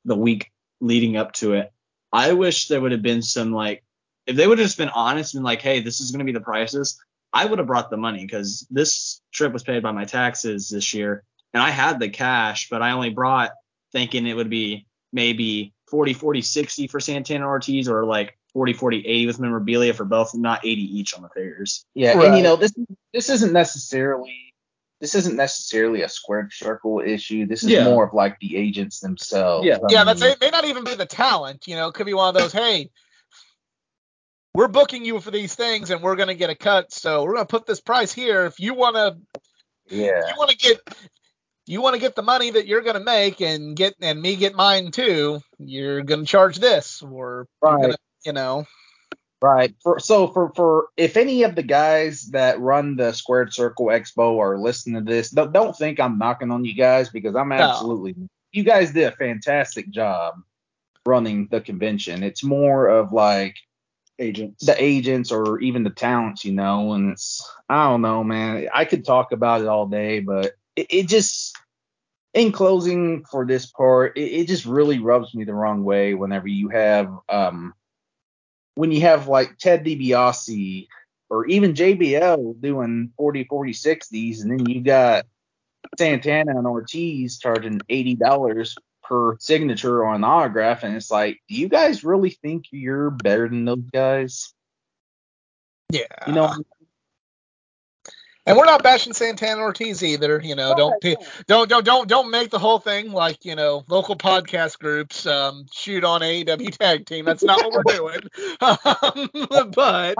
the week leading up to it i wish there would have been some like if they would have just been honest and like hey this is going to be the prices i would have brought the money because this trip was paid by my taxes this year and i had the cash but i only brought thinking it would be maybe 40 40 60 for santana ortiz or like 40 40 80 with memorabilia for both not 80 each on the figures Yeah, and you know this this isn't necessarily this isn't necessarily a squared circle issue. This is Yeah. more of like the agents themselves. Yeah. I yeah, that's it. May not even be the talent. You know, it could be one of those. Hey, we're booking you for these things, and we're gonna get a cut. So we're gonna put this price here. If you wanna, Yeah. you wanna get. You want to get the money that you're going to make and get and me get mine too. You're going to charge this, or Right. gonna, you know, Right. For so for for if any of the guys that run the Squared Circle Expo are listening to this, don't, don't think I'm knocking on you guys because I'm absolutely. You guys did a fantastic job running the convention. It's more of like agents the agents or even the talents, you know, and it's I don't know, man. I could talk about it all day, but it, it just in closing for this part, it, it just really rubs me the wrong way whenever you have um when you have like Ted DiBiase or even JBL doing 40, 40, 60s, and then you got Santana and Ortiz charging eighty dollars per signature on an autograph, and it's like, do you guys really think you're better than those guys? yeah. You know, And we're not bashing Santana Ortiz either. You know, don't don't don't don't don't make the whole thing like you know local podcast groups um, shoot on AEW tag team. That's not what we're doing. Um, but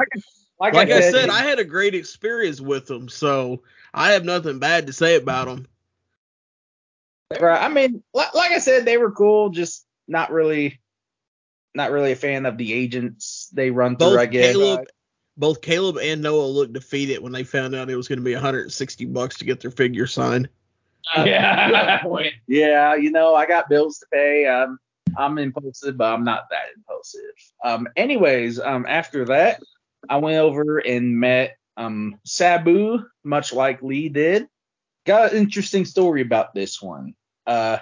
like, Like I said, I had a great experience with them, so I have nothing bad to say about them. right. I mean, like, like I said, they were cool, just not really, not really a fan of the agents they run through. Both I guess. Caleb, both Caleb and Noah looked defeated when they found out it was going to be 160 bucks to get their figure signed. Yeah. yeah, you know, I got bills to pay. Um, I'm impulsive, but I'm not that impulsive. Um, anyways, um, after that, I went over and met um Sabu, much like Lee did. Got an interesting story about this one. Uh,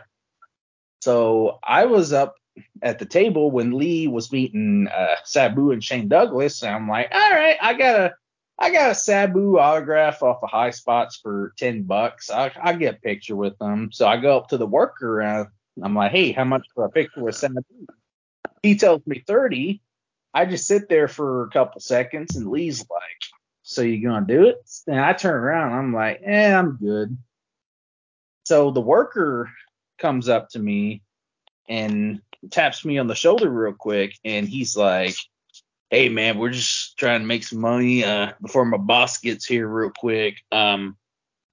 so I was up at the table when Lee was meeting uh, Sabu and Shane Douglas, and I'm like, all right, I got a I got a Sabu autograph off of High Spots for ten bucks. I I get a picture with them. So I go up to the worker and I'm like, hey, how much for a picture with Sabu? He tells me thirty. I just sit there for a couple seconds, and Lee's like, "So you gonna do it?" And I turn around, I'm like, "Eh, I'm good." So the worker comes up to me and taps me on the shoulder real quick, and he's like, "Hey man, we're just trying to make some money uh, before my boss gets here real quick. Um,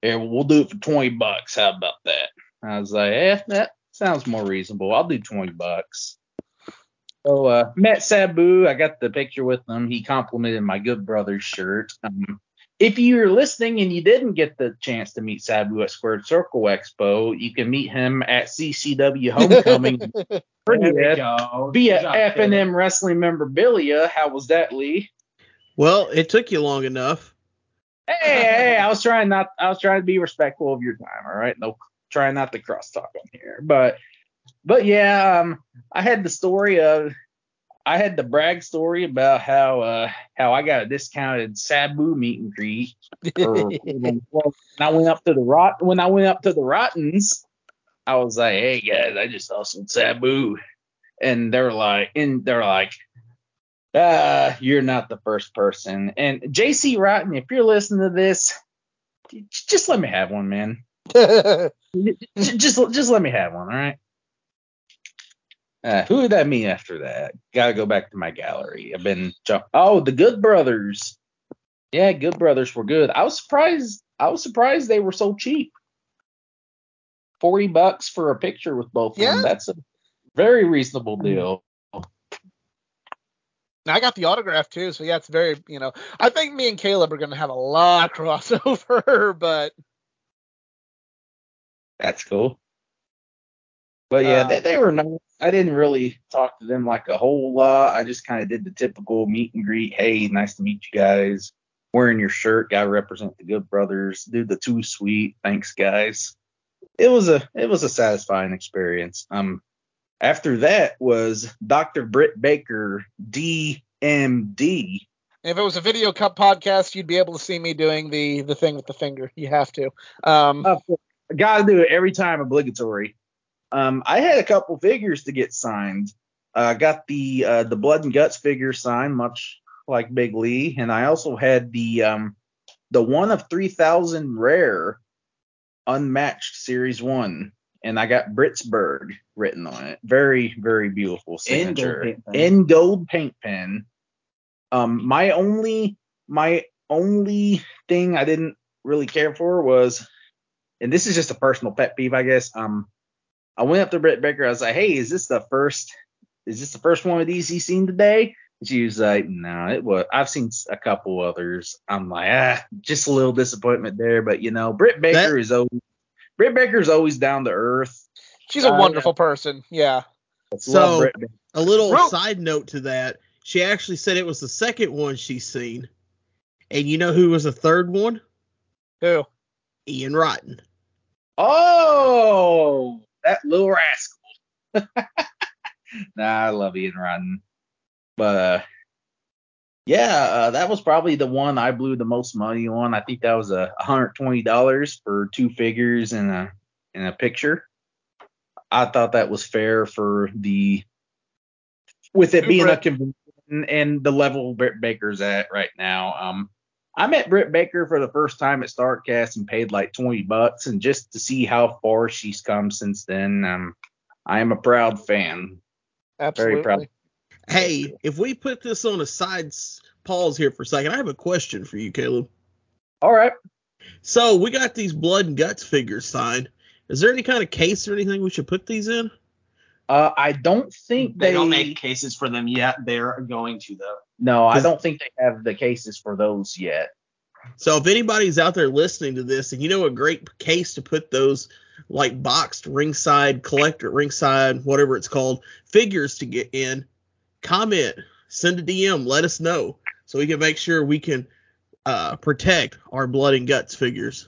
yeah, we'll do it for twenty bucks. How about that?" I was like, "Eh, that sounds more reasonable. I'll do twenty bucks." So uh, met Sabu. I got the picture with him. He complimented my Good Brothers shirt. Um, if you're listening and you didn't get the chance to meet Sabu at Squared Circle Expo, you can meet him at CCW Homecoming There we via go. via Good and M Wrestling memorabilia. How was that, Lee? Well, it took you long enough. Hey, hey, hey, I was trying not. I was trying to be respectful of your time. All right, no, trying not to cross talk on here, but but yeah, um, I had the story of. I had the brag story about how uh how I got a discounted Sabu meet and greet when I went up to the rot when I went up to the Rottens, I was like, hey guys, I just hustled Sabu, and they're like, and they're like, uh, you're not the first person. And JC Rotten, if you're listening to this, just let me have one, man. Just just let me have one, all right? Uh, who did that mean after that? Gotta go back to my gallery. I've been jump- oh the Good Brothers. Yeah, Good Brothers were good. I was surprised. I was surprised they were so cheap. Forty bucks for a picture with both of them. That's a very reasonable deal. I got the autograph too, so yeah, it's very, you know, I think me and Caleb are gonna have a lot of crossover, but That's cool. But yeah, Uh, they, they were nice. I didn't really talk to them like a whole lot. I just kind of did the typical meet and greet. Hey, nice to meet you guys. Wearing your shirt, gotta represent the Good Brothers. Do the too sweet. Thanks, guys. It was a it was a satisfying experience. Um, after that was Dr. Britt Baker, DMD. if it was a video cup podcast, you'd be able to see me doing the the thing with the finger. You have to. Um, course. Gotta do it every time, obligatory. Um, I had a couple figures to get signed. I got the uh, the blood and guts figure signed, much like Big Lee, and I also had the um the one of three thousand rare unmatched series one, and I got Britsburg written on it. Very very beautiful In gold signature paint pen. in gold paint pen. Um, my only my only thing I didn't really care for was and this is just a personal pet peeve, I guess. Um, I went up to Britt Baker. I was like, "Hey, is this the first? Is this the first one of these he's seen today?" And she was like, "No, it was. I've seen a couple others." I'm like, ah, just a little disappointment there, but you know, Britt Baker That- is always Britt Baker's always down to earth. she's a uh, wonderful person. Yeah. So- A little Real- side note to that, she actually said it was the second one she's seen. And you know who was the third one? Who? Ian Rotten. Oh, that little rascal. nah, I love Ian Rotten. But uh, yeah, uh, that was probably the one I blew the most money on. I think that was a $120 for two figures and a and a picture. I thought that was fair for the with it being a convention and the level Baker's at right now. Um, I met Britt Baker for the first time at Starrcast and paid like 20 bucks, and just to see how far she's come since then, um, I am a proud fan. Absolutely. Very proud. Hey, if we put this on a side pause here for a second, I have a question for you, Caleb. All right. So we got these blood and guts figures signed. Is there any kind of case or anything we should put these in? Uh, I don't think They they, don't make cases for them yet. They're going to though. No, I don't think they have the cases for those yet. So if anybody's out there listening to this and you know a great case to put those like boxed ringside collector ringside whatever it's called figures to get in, comment, send a DM, let us know so we can make sure we can uh, protect our blood and guts figures.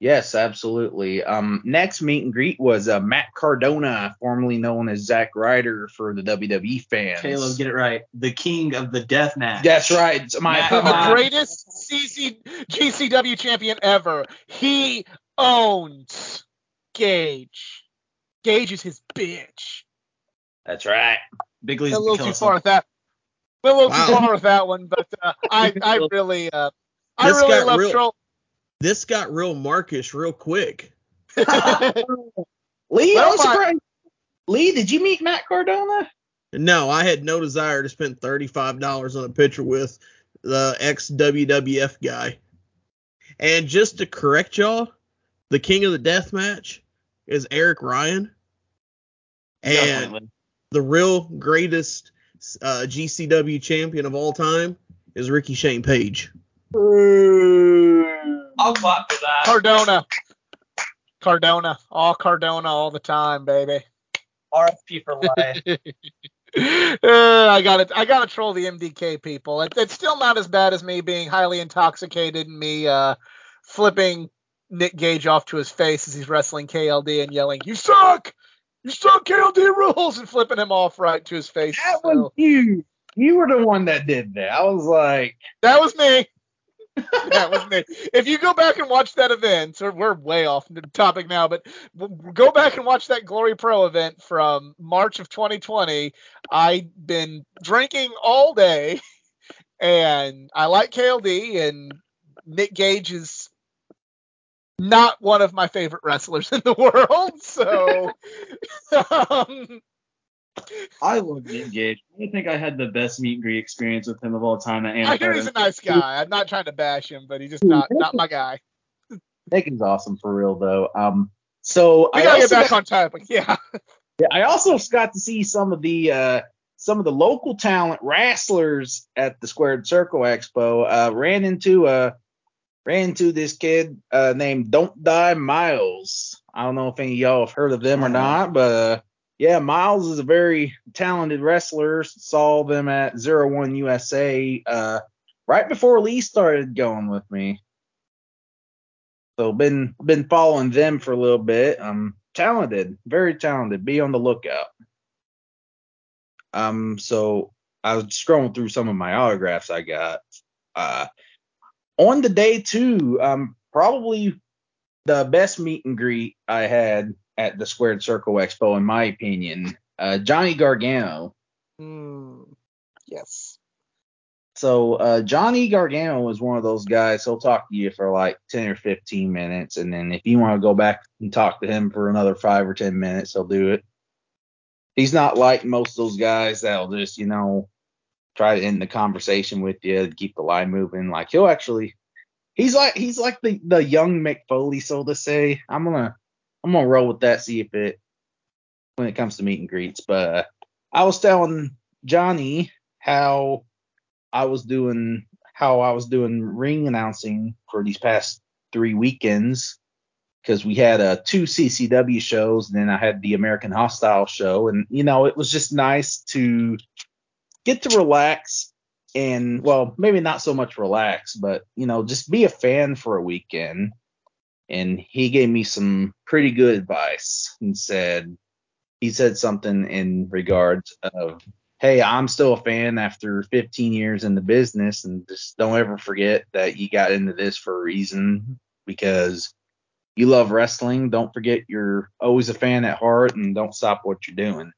Yes, absolutely. Um, next meet and greet was uh, Matt Cardona, formerly known as Zack Ryder for the WWE fans. Caleb, get it right. The king of the death match. That's right. It's My, Matt The, the greatest CC, GCW champion ever. He owns Gage. Gage is his bitch. That's right. Big Lee's A little too far with that. a little Wow. too far with that one, but uh, I I really uh, I This really love real- troll. This got real Markish real quick. Lee, Well, I'm my- surprised. Lee, did you meet Matt Cardona? No, I had no desire to spend thirty-five dollars on a picture with the ex WWF guy. And just to correct y'all, the King of the Death match is Eric Ryan, and Definitely. the real greatest uh, GCW champion of all time is Ricky Shane Page. I'll clap for that. Cardona. Cardona. All Cardona all the time, baby. RFP for life. uh, I got to I got to troll the MDK people. It, it's still not as bad as me being highly intoxicated and me uh, flipping Nick Gage off to his face as he's wrestling KLD and yelling, "You suck! You suck! KLD rules!" and flipping him off right to his face. That So, was you. You were the one that did that. I was like, that was me. That was me. If you go back and watch that event, so we're way off the topic now, but go back and watch that Glory Pro event from March of 2020. I'd been drinking all day, and I like KLD, and Nick Gage is not one of my favorite wrestlers in the world. So, um, I love Nick Gage. I think I had the best meet and greet experience with him of all time at I hear he's a nice guy. I'm not trying to bash him, but he's just not not my guy. Is awesome for real though. Um, so We I gotta get also back got- on topic. Yeah. Yeah, I also got to see some of the uh, some of the local talent wrestlers at the Squared Circle Expo. Uh, ran into uh ran into this kid uh, named Don't Die Miles. I don't know if any of y'all have heard of them or Uh-huh. not, but uh, yeah, Miles is a very talented wrestler. Saw them at Zero One USA uh, right before Lee started going with me. So been been following them for a little bit. Um, talented, very talented. Be on the lookout. Um, so I was scrolling through some of my autographs I got. Uh, on the day two, um, probably the best meet and greet I had at the Squared Circle Expo, in my opinion. Uh, Johnny Gargano. Hmm. yes. So uh, Johnny Gargano was one of those guys. He'll talk to you for like 10 or 15 minutes, and then if you want to go back and talk to him for another five or 10 minutes, he'll do it. He's not like most of those guys that'll just, you know, try to end the conversation with you, and keep the line moving. Like he'll actually, he's like he's like the the young Mick Foley, so to say. I'm gonna I'm gonna roll with that, see if it when it comes to meet and greets. But uh, I was telling Johnny how I was doing how I was doing ring announcing for these past three weekends because we had uh, two CCW shows and then I had the American Hostile show and you know it was just nice to get to relax and well maybe not so much relax but you know just be a fan for a weekend and he gave me some pretty good advice and said he said something in regards of hey, I'm still a fan after 15 years in the business, and just don't ever forget that you got into this for a reason because you love wrestling. Don't forget you're always a fan at heart, and don't stop what you're doing.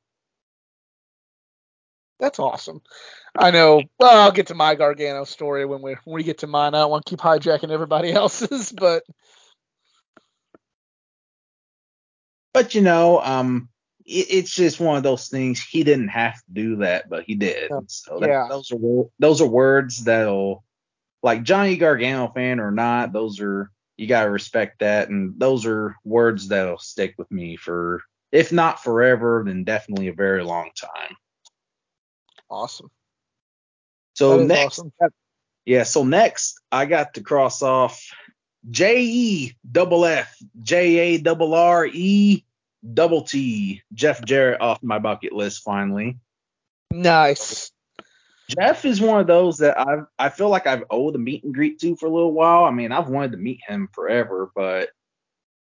That's awesome. I know. Well, I'll get to my Gargano story when we when we get to mine. I don't want to keep hijacking everybody else's, but But you know, um, it, it's just one of those things. He didn't have to do that, but he did. Yeah. So that, Yeah. those are those are words that'll, like Johnny Gargano fan or not, those are you gotta respect that, and those are words that'll stick with me for, if not forever, then definitely a very long time. awesome. So next, awesome. yeah. So next, I got to cross off J E double F J A double R E double T Jeff Jarrett off my bucket list finally. Nice. Jeff is one of those that I I feel like I've owed a meet and greet to for a little while. I mean, I've wanted to meet him forever, but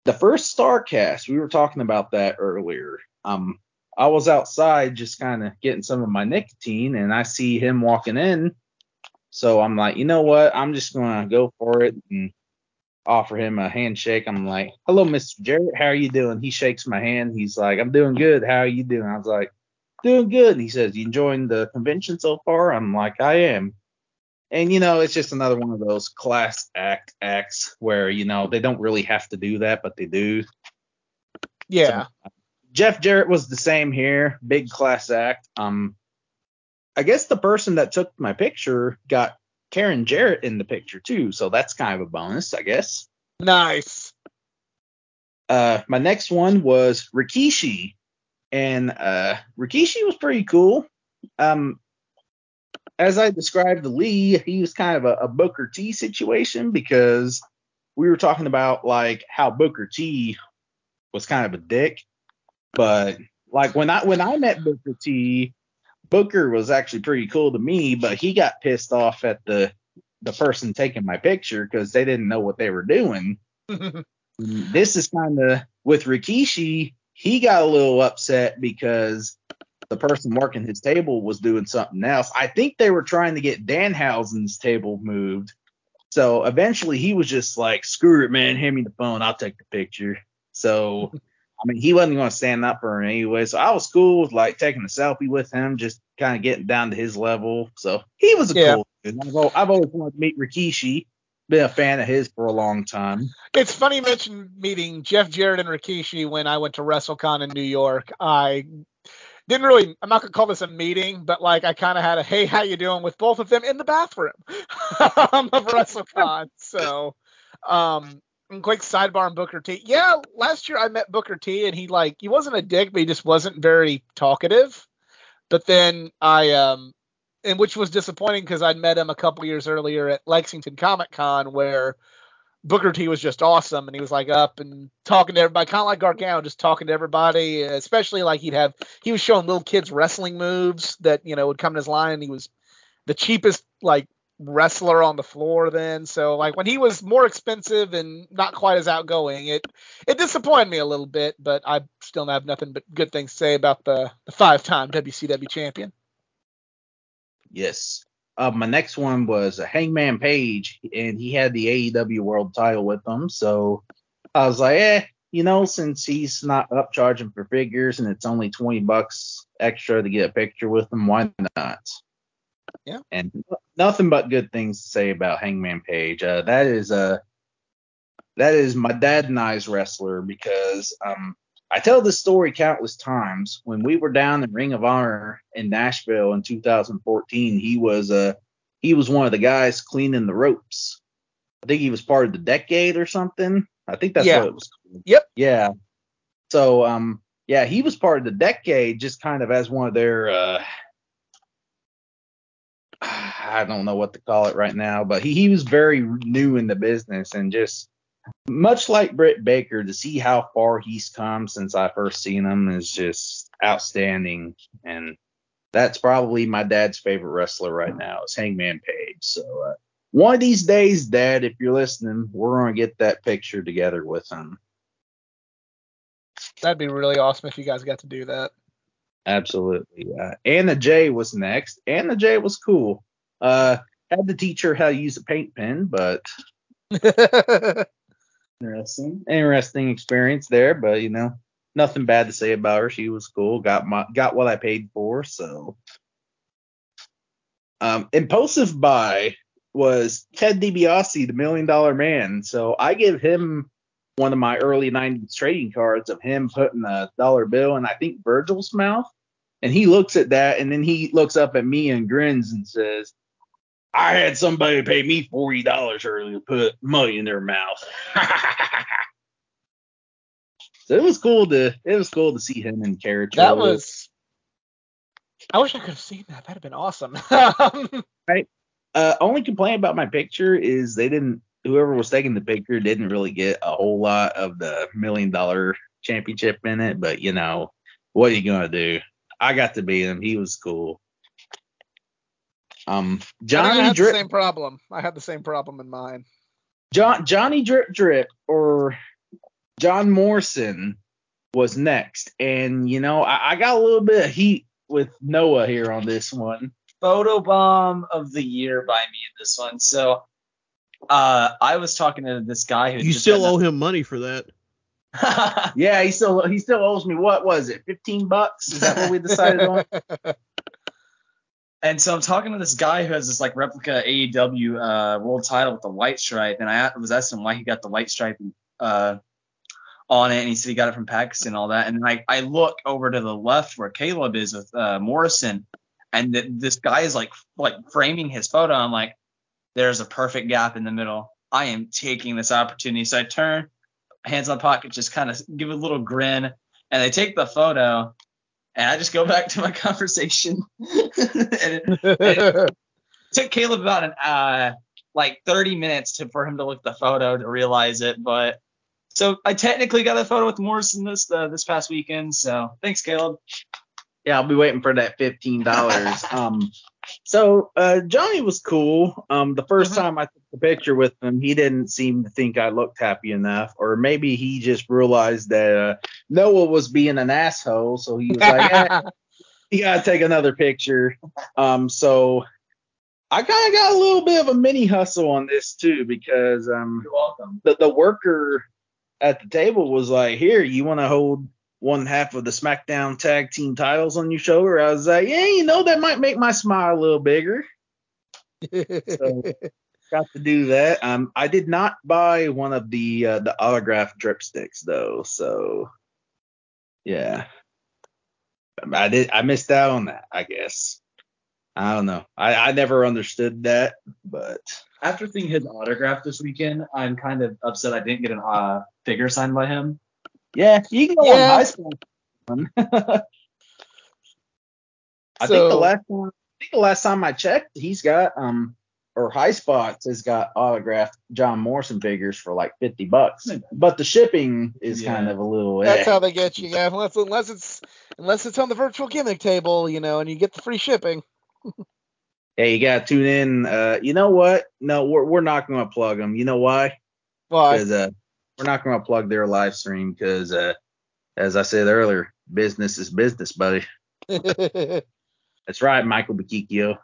the first Starrcast, we were talking about that earlier. Um, I was outside just kind of getting some of my nicotine, and I see him walking in. So I'm like, you know what? I'm just gonna go for it and offer him a handshake. I'm like, hello, Mr. Jarrett, how are you doing? He shakes my hand. He's like, I'm doing good. How are you doing? I was like, doing good. And he says, you enjoying the convention so far? I'm like, I am. And you know, it's just another one of those class act acts where you know they don't really have to do that, but they do. Yeah. Jeff Jarrett was the same here, big class act. Um, I guess the person that took my picture got Karen Jarrett in the picture too, so that's kind of a bonus, I guess. Nice. Uh, my next one was Rikishi, and uh, Rikishi was pretty cool. Um, as I described to Lee, he was kind of a, a Booker T situation because we were talking about like how Booker T was kind of a dick, but like when I when I met Booker T, Booker was actually pretty cool to me, but he got pissed off at the the person taking my picture because they didn't know what they were doing. this is kind of with Rikishi. He got a little upset because the person working his table was doing something else. I think they were trying to get Danhausen's table moved. So eventually he was just like, screw it, man, hand me the phone, I'll take the picture. So mean, he wasn't going to stand up for him anyway. So I was cool with like taking a selfie with him, just kind of getting down to his level. So he was a Yeah. cool dude. I've, always wanted to meet Rikishi. Been a fan of his for a long time. It's funny you mentioned meeting Jeff Jarrett and Rikishi when I went to WrestleCon in New York. I didn't really I'm not gonna call this a meeting, but like I kind of had a hey how you doing with both of them in the bathroom of WrestleCon. So um and quick sidebar on Booker T. Yeah, last year I met Booker T and he like he wasn't a dick, but he just wasn't very talkative. But then I um and which was disappointing because I'd met him a couple years earlier at Lexington Comic Con where Booker T was just awesome, and he was like up and talking to everybody, kind of like Gargano, just talking to everybody. Especially like he'd have, he was showing little kids wrestling moves that you know would come in his line, and he was the cheapest like wrestler on the floor then. So like when he was more expensive and not quite as outgoing, it it disappointed me a little bit, but I still have nothing but good things to say about the the five time WCW champion. Yes. Uh, my next one was a Hangman Page, and he had the AEW World Title with him. So I was like, eh, you know, since he's not up charging for figures and it's only twenty bucks extra to get a picture with him, why not? Yeah. And nothing but good things to say about Hangman Page. Uh, that is uh, that is my dad and I's wrestler because um I tell this story countless times. When we were down in Ring of Honor in Nashville in 2014, he was uh he was one of the guys cleaning the ropes. I think he was part of the decade or something. I think that's Yeah. what it was. called. Yep. Yeah. So um yeah, he was part of the decade just kind of as one of their uh I don't know what to call it right now, but he, he was very new in the business and just much like Britt Baker, to see how far he's come since I first seen him is just outstanding. And that's probably my dad's favorite wrestler right now is Hangman Page. So uh, one of these days, Dad, if you're listening, we're gonna get that picture together with him. That'd be really awesome if you guys got to do that. Absolutely. Uh, Anna J was next. Anna J was cool. Uh, had to teach her how to use a paint pen, but interesting, interesting experience there. But you know, nothing bad to say about her. She was cool. Got my got what I paid for. So, um, impulsive buy was Ted DiBiase, the Million Dollar Man. So I give him one of my early '90s trading cards of him putting a dollar bill in I think Virgil's mouth, and he looks at that, and then he looks up at me and grins and says. I had somebody pay me forty dollars earlier to put money in their mouth. so it was cool to it was cool to see him in character. that was. I wish I could have seen that. That'd have been awesome. uh only complaint about my picture is they didn't whoever was taking the picture didn't really get a whole lot of the million dollar championship in it, but you know, what are you gonna do? I got to beat him. He was cool. Um I, think I Johnny had the Drip same problem. I had the same problem in mine. John Johnny Drip Drip or John Morrison was next, and you know I, I got a little bit of heat with Noah here on this one. photobomb of the year by me in this one. So uh, I was talking to this guy who You just still got owe him money for that. Yeah, he still he still owes me what was it, fifteen bucks? Is that what we decided on? and so I'm talking to this guy who has this like replica AEW uh, world title with the white stripe, and I was asking him why he got the white stripe uh, on it, and he said he got it from Pakistan and all that. And I I look over to the left where Caleb is with uh, Morrison, and th- this guy is like like framing his photo. I'm like, there's a perfect gap in the middle. I am taking this opportunity. So I turn, hands my pocket, just kind of give a little grin, and I take the photo, and I just go back to my conversation. and it, it took Caleb about an uh like 30 minutes to for him to look at the photo to realize it, but so I technically got a photo with Morrison this uh, this past weekend. So thanks, Caleb. Yeah, I'll be waiting for that fifteen dollars. um, so uh, Johnny was cool. Um, the 1st Mhm. time I took the picture with him, he didn't seem to think I looked happy enough, or maybe he just realized that uh, Noah was being an asshole, so he was like, eh, "You gotta take another picture." Um, so I kind of got a little bit of a mini hustle on this too because um, the, the worker at the table was like, "Here, you want to hold one half of the SmackDown Tag Team titles on your shoulder?" I was like, "Yeah, you know that might make my smile a little bigger." So got to do that. Um, I did not buy one of the uh, the autograph dripsticks though, so yeah, I did. I missed out on that. I guess. I don't know. I, I never understood that, but After seeing his autograph this weekend, I'm kind of upset I didn't get an uh, figure signed by him. Yeah, you can go Yeah. on high school. I think the last time, I think the last time I checked, he's got um or High Spots has got autographed John Morrison figures for like fifty bucks, but the shipping is Yeah. kind of a little. That's eh. how they get you, yeah. Unless unless it's unless it's on the virtual gimmick table, you know, and you get the free shipping. Hey, you gotta tune in. Uh, you know what? No, we're we're not gonna plug them. You know why? Why? Because uh, we're not gonna plug their live stream because uh, as I said earlier, business is business, buddy. That's right, Michael Bakikio.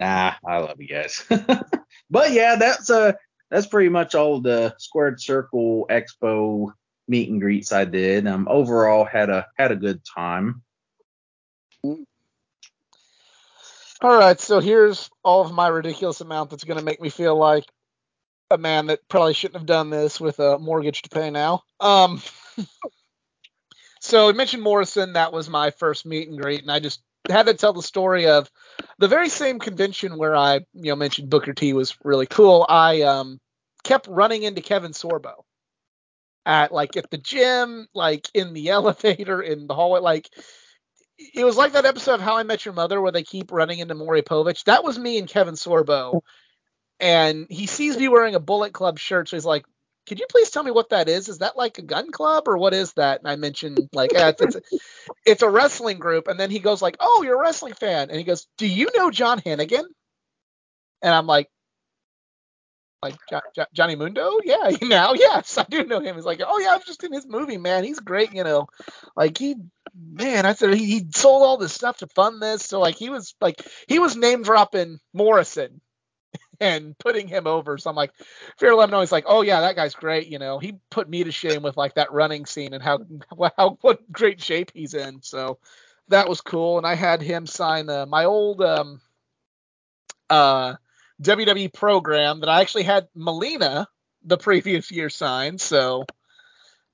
Nah, I love you guys. but yeah, that's uh that's pretty much all the Squared Circle Expo meet and greets I did. Um overall had a had a good time. All right, so here's all of my ridiculous amount that's going to make me feel like a man that probably shouldn't have done this with a mortgage to pay now. Um, so I mentioned Morrison. That was my first meet and greet, and I just had to tell the story of the very same convention where I, you know, mentioned Booker T was really cool. I um, kept running into Kevin Sorbo at like at the gym, like in the elevator, in the hallway, like it was like that episode of How I Met Your Mother where they keep running into Maury Povich. That was me and Kevin Sorbo. And he sees me wearing a Bullet Club shirt, so he's like, "Could you please tell me what that is? Is that like a gun club or what is that?" And I mentioned like, it's, it's, a, it's a wrestling group. And then he goes like, "Oh, you're a wrestling fan?" And he goes, "Do you know John Hennigan?" And I'm like, like jo- Jo- Johnny Mundo? Yeah, now yes, I do know him. He's like, oh yeah, I was just in his movie, man. He's great, you know. Like he, man, I said he, he sold all this stuff to fund this. So like he was like he was name dropping Morrison and putting him over. So I'm like, Fear Lemon he's like, oh yeah, that guy's great. You know, he put me to shame with like that running scene and how how what great shape he's in. So that was cool. And I had him sign uh, my old um uh WWE program that I actually had Melina the previous year sign. So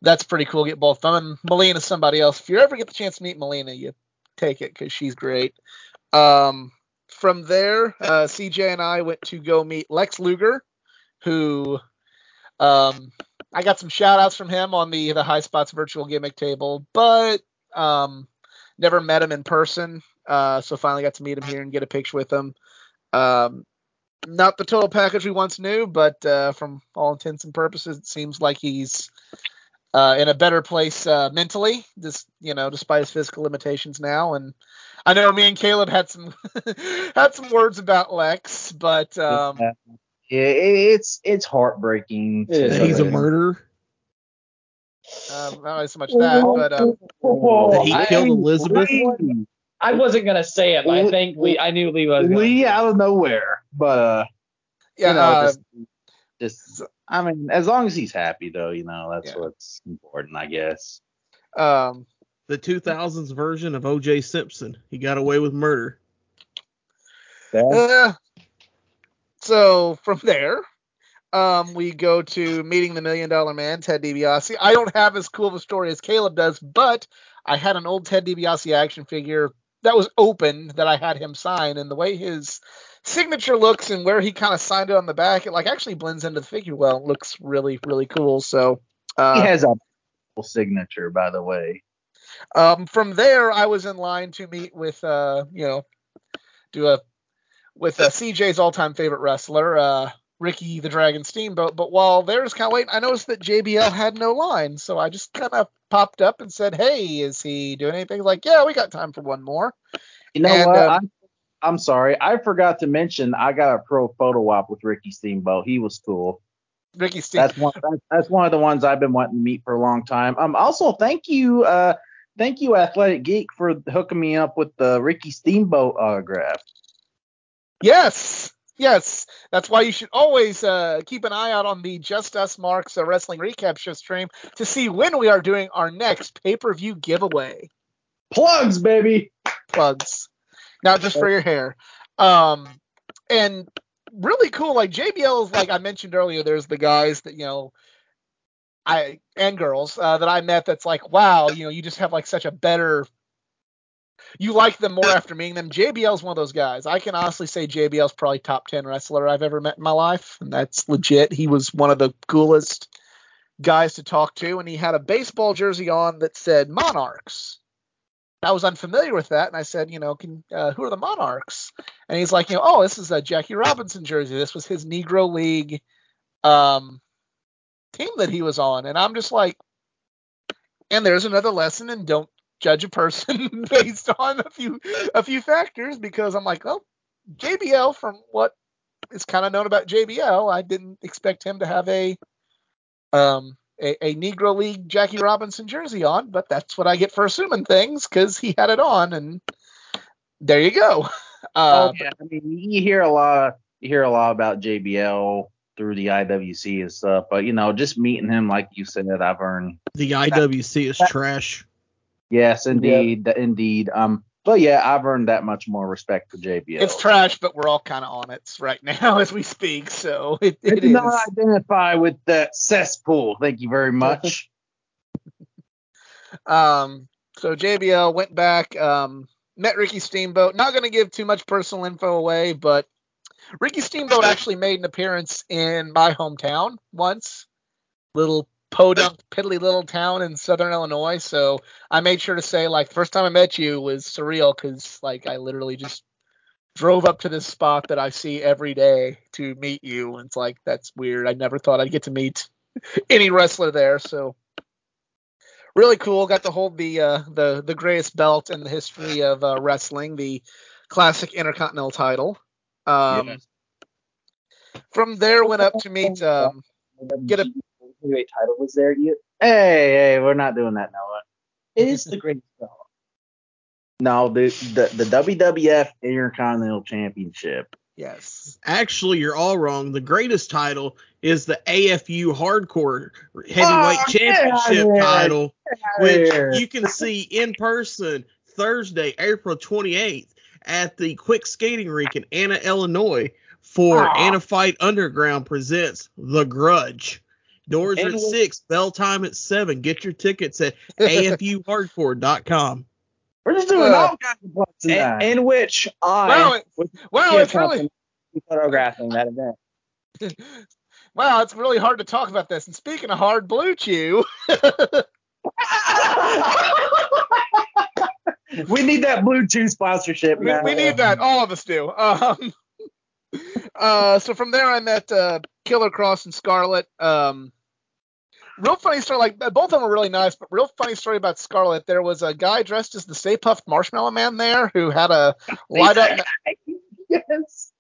that's pretty cool. Get both of them. And Melina's somebody else. If you ever get the chance to meet Melina, you take it because she's great. Um, from there, uh, CJ and I went to go meet Lex Luger, who um, I got some shout outs from him on the the High Spots virtual gimmick table, but um, never met him in person. Uh, so finally got to meet him here and get a picture with him. Um, not the total package we once knew, but uh, from all intents and purposes, it seems like he's uh, in a better place uh, mentally, just you know, despite his physical limitations now. And I know me and Caleb had some had some words about Lex, but um, Yeah, it- it's it's heartbreaking. It is he's a murderer. uh, not really so much that, but um, That he I- killed Elizabeth. I wasn't gonna say it, but I think Lee. I knew Lee was. Lee out of nowhere, but uh, yeah, you know, uh, just- Just, I mean, as long as he's happy, though, you know, that's Yeah. what's important, I guess. Um, The 2000s version of O.J. Simpson. He got away with murder. Uh, so from there, um, we go to meeting the Million Dollar Man, Ted DiBiase. I don't have as cool of a story as Caleb does, but I had an old Ted DiBiase action figure that was open that I had him sign, and the way his signature looks and where he kind of signed it on the back, it like actually blends into the figure well. It looks really really cool. So. Uh, he has a cool signature, by the way. Um, from there, I was in line to meet with, uh, you know, do a with uh, CJ's all-time favorite wrestler, uh, Ricky the Dragon Steamboat. But while there was kind of waiting, I noticed that JBL had no line, so I just kind of popped up and said, "Hey, is he doing anything?" He's like, "Yeah, we got time for one more." You know And, what? um, I'm, sorry. I forgot to mention I got a pro photo op with Ricky Steamboat. He was cool. Ricky Steam. That's one. That's, that's one of the ones I've been wanting to meet for a long time. Um. Also, thank you. Uh. Thank you, Athletic Geek, for hooking me up with the Ricky Steamboat autograph. Yes, yes. That's why you should always uh, keep an eye out on the Just Us Marks uh, Wrestling Recap Show stream to see when we are doing our next pay-per-view giveaway. Plugs, baby. plugs, not just for your hair. Um, and really cool. Like JBL is like I mentioned earlier. There's the guys that you know, I and girls uh, that I met. That's like, wow, you know, you just have like such a better. You like them more after meeting them. JBL is one of those guys. I can honestly say JBL is probably top ten wrestler I've ever met in my life, and that's legit. He was one of the coolest guys to talk to, and he had a baseball jersey on that said Monarchs. I was unfamiliar with that, and I said, you know, can uh, who are the Monarchs? And he's like, you know, oh, this is a Jackie Robinson jersey. This was his Negro League um, team that he was on, and I'm just like, and there's another lesson, and don't judge a person based on a few a few factors, because I'm like, oh, JBL, from what is kind of known about JBL, I didn't expect him to have a um a, a Negro League Jackie Robinson jersey on, but that's what I get for assuming things because he had it on, and there you go. Uh, oh yeah, I mean you hear a lot. You hear a lot about JBL through the IWC and stuff, but you know, just meeting him, like you said, I've earned. The IWC is trash. Yes, indeed, indeed. Um, but yeah, I've earned that much more respect for JBL. It's trash, but we're all kind of on it right now as we speak, so it, I it do is. not identify with that cesspool. Thank you very much. Um, so JBL went back, um, met Ricky Steamboat. Not going to give too much personal info away, but Ricky Steamboat actually made an appearance in my hometown once, little podunk, piddly little town in southern Illinois. So I made sure to say, like, first time I met you was surreal because, like, I literally just drove up to this spot that I see every day to meet you. And it's like, that's weird. I never thought I'd get to meet any wrestler there. So really cool. Got to hold the uh, the the greatest belt in the history of uh, wrestling, the classic Intercontinental title. Um, Yes. From there, went up to meet. Um, Get a- heavyweight title was there. You, Hey, hey, we're not doing that, Noah. it is the greatest belt. No, the the, the WWF Intercontinental Championship. yes. Actually, you're all wrong. The greatest title is the AFU Hardcore Heavyweight Oh, Championship yeah. title, which Yeah. you can see in person Thursday, April 28th at the Quick Skating Rink in Anna, Illinois for Aw. Anna Fight Underground presents The Grudge. Doors are And at we- 6, bell time at 7. Get your tickets at afuhardcore.com. We're just doing Uh, all kinds of plugs In, in which I Wow, it- was wow, it's really photographing that event. wow, it's really hard to talk about this. And speaking of hard, Blue Chew. we need that Bluetooth sponsorship we, we need that. All of us do. Um, uh, so from there, I met uh, Killer Kross and Scarlet. Um, real funny story. Like both of them were really nice, but real funny story about Scarlet. There was a guy dressed as the Stay Puft Marshmallow Man there who had a light up. yes.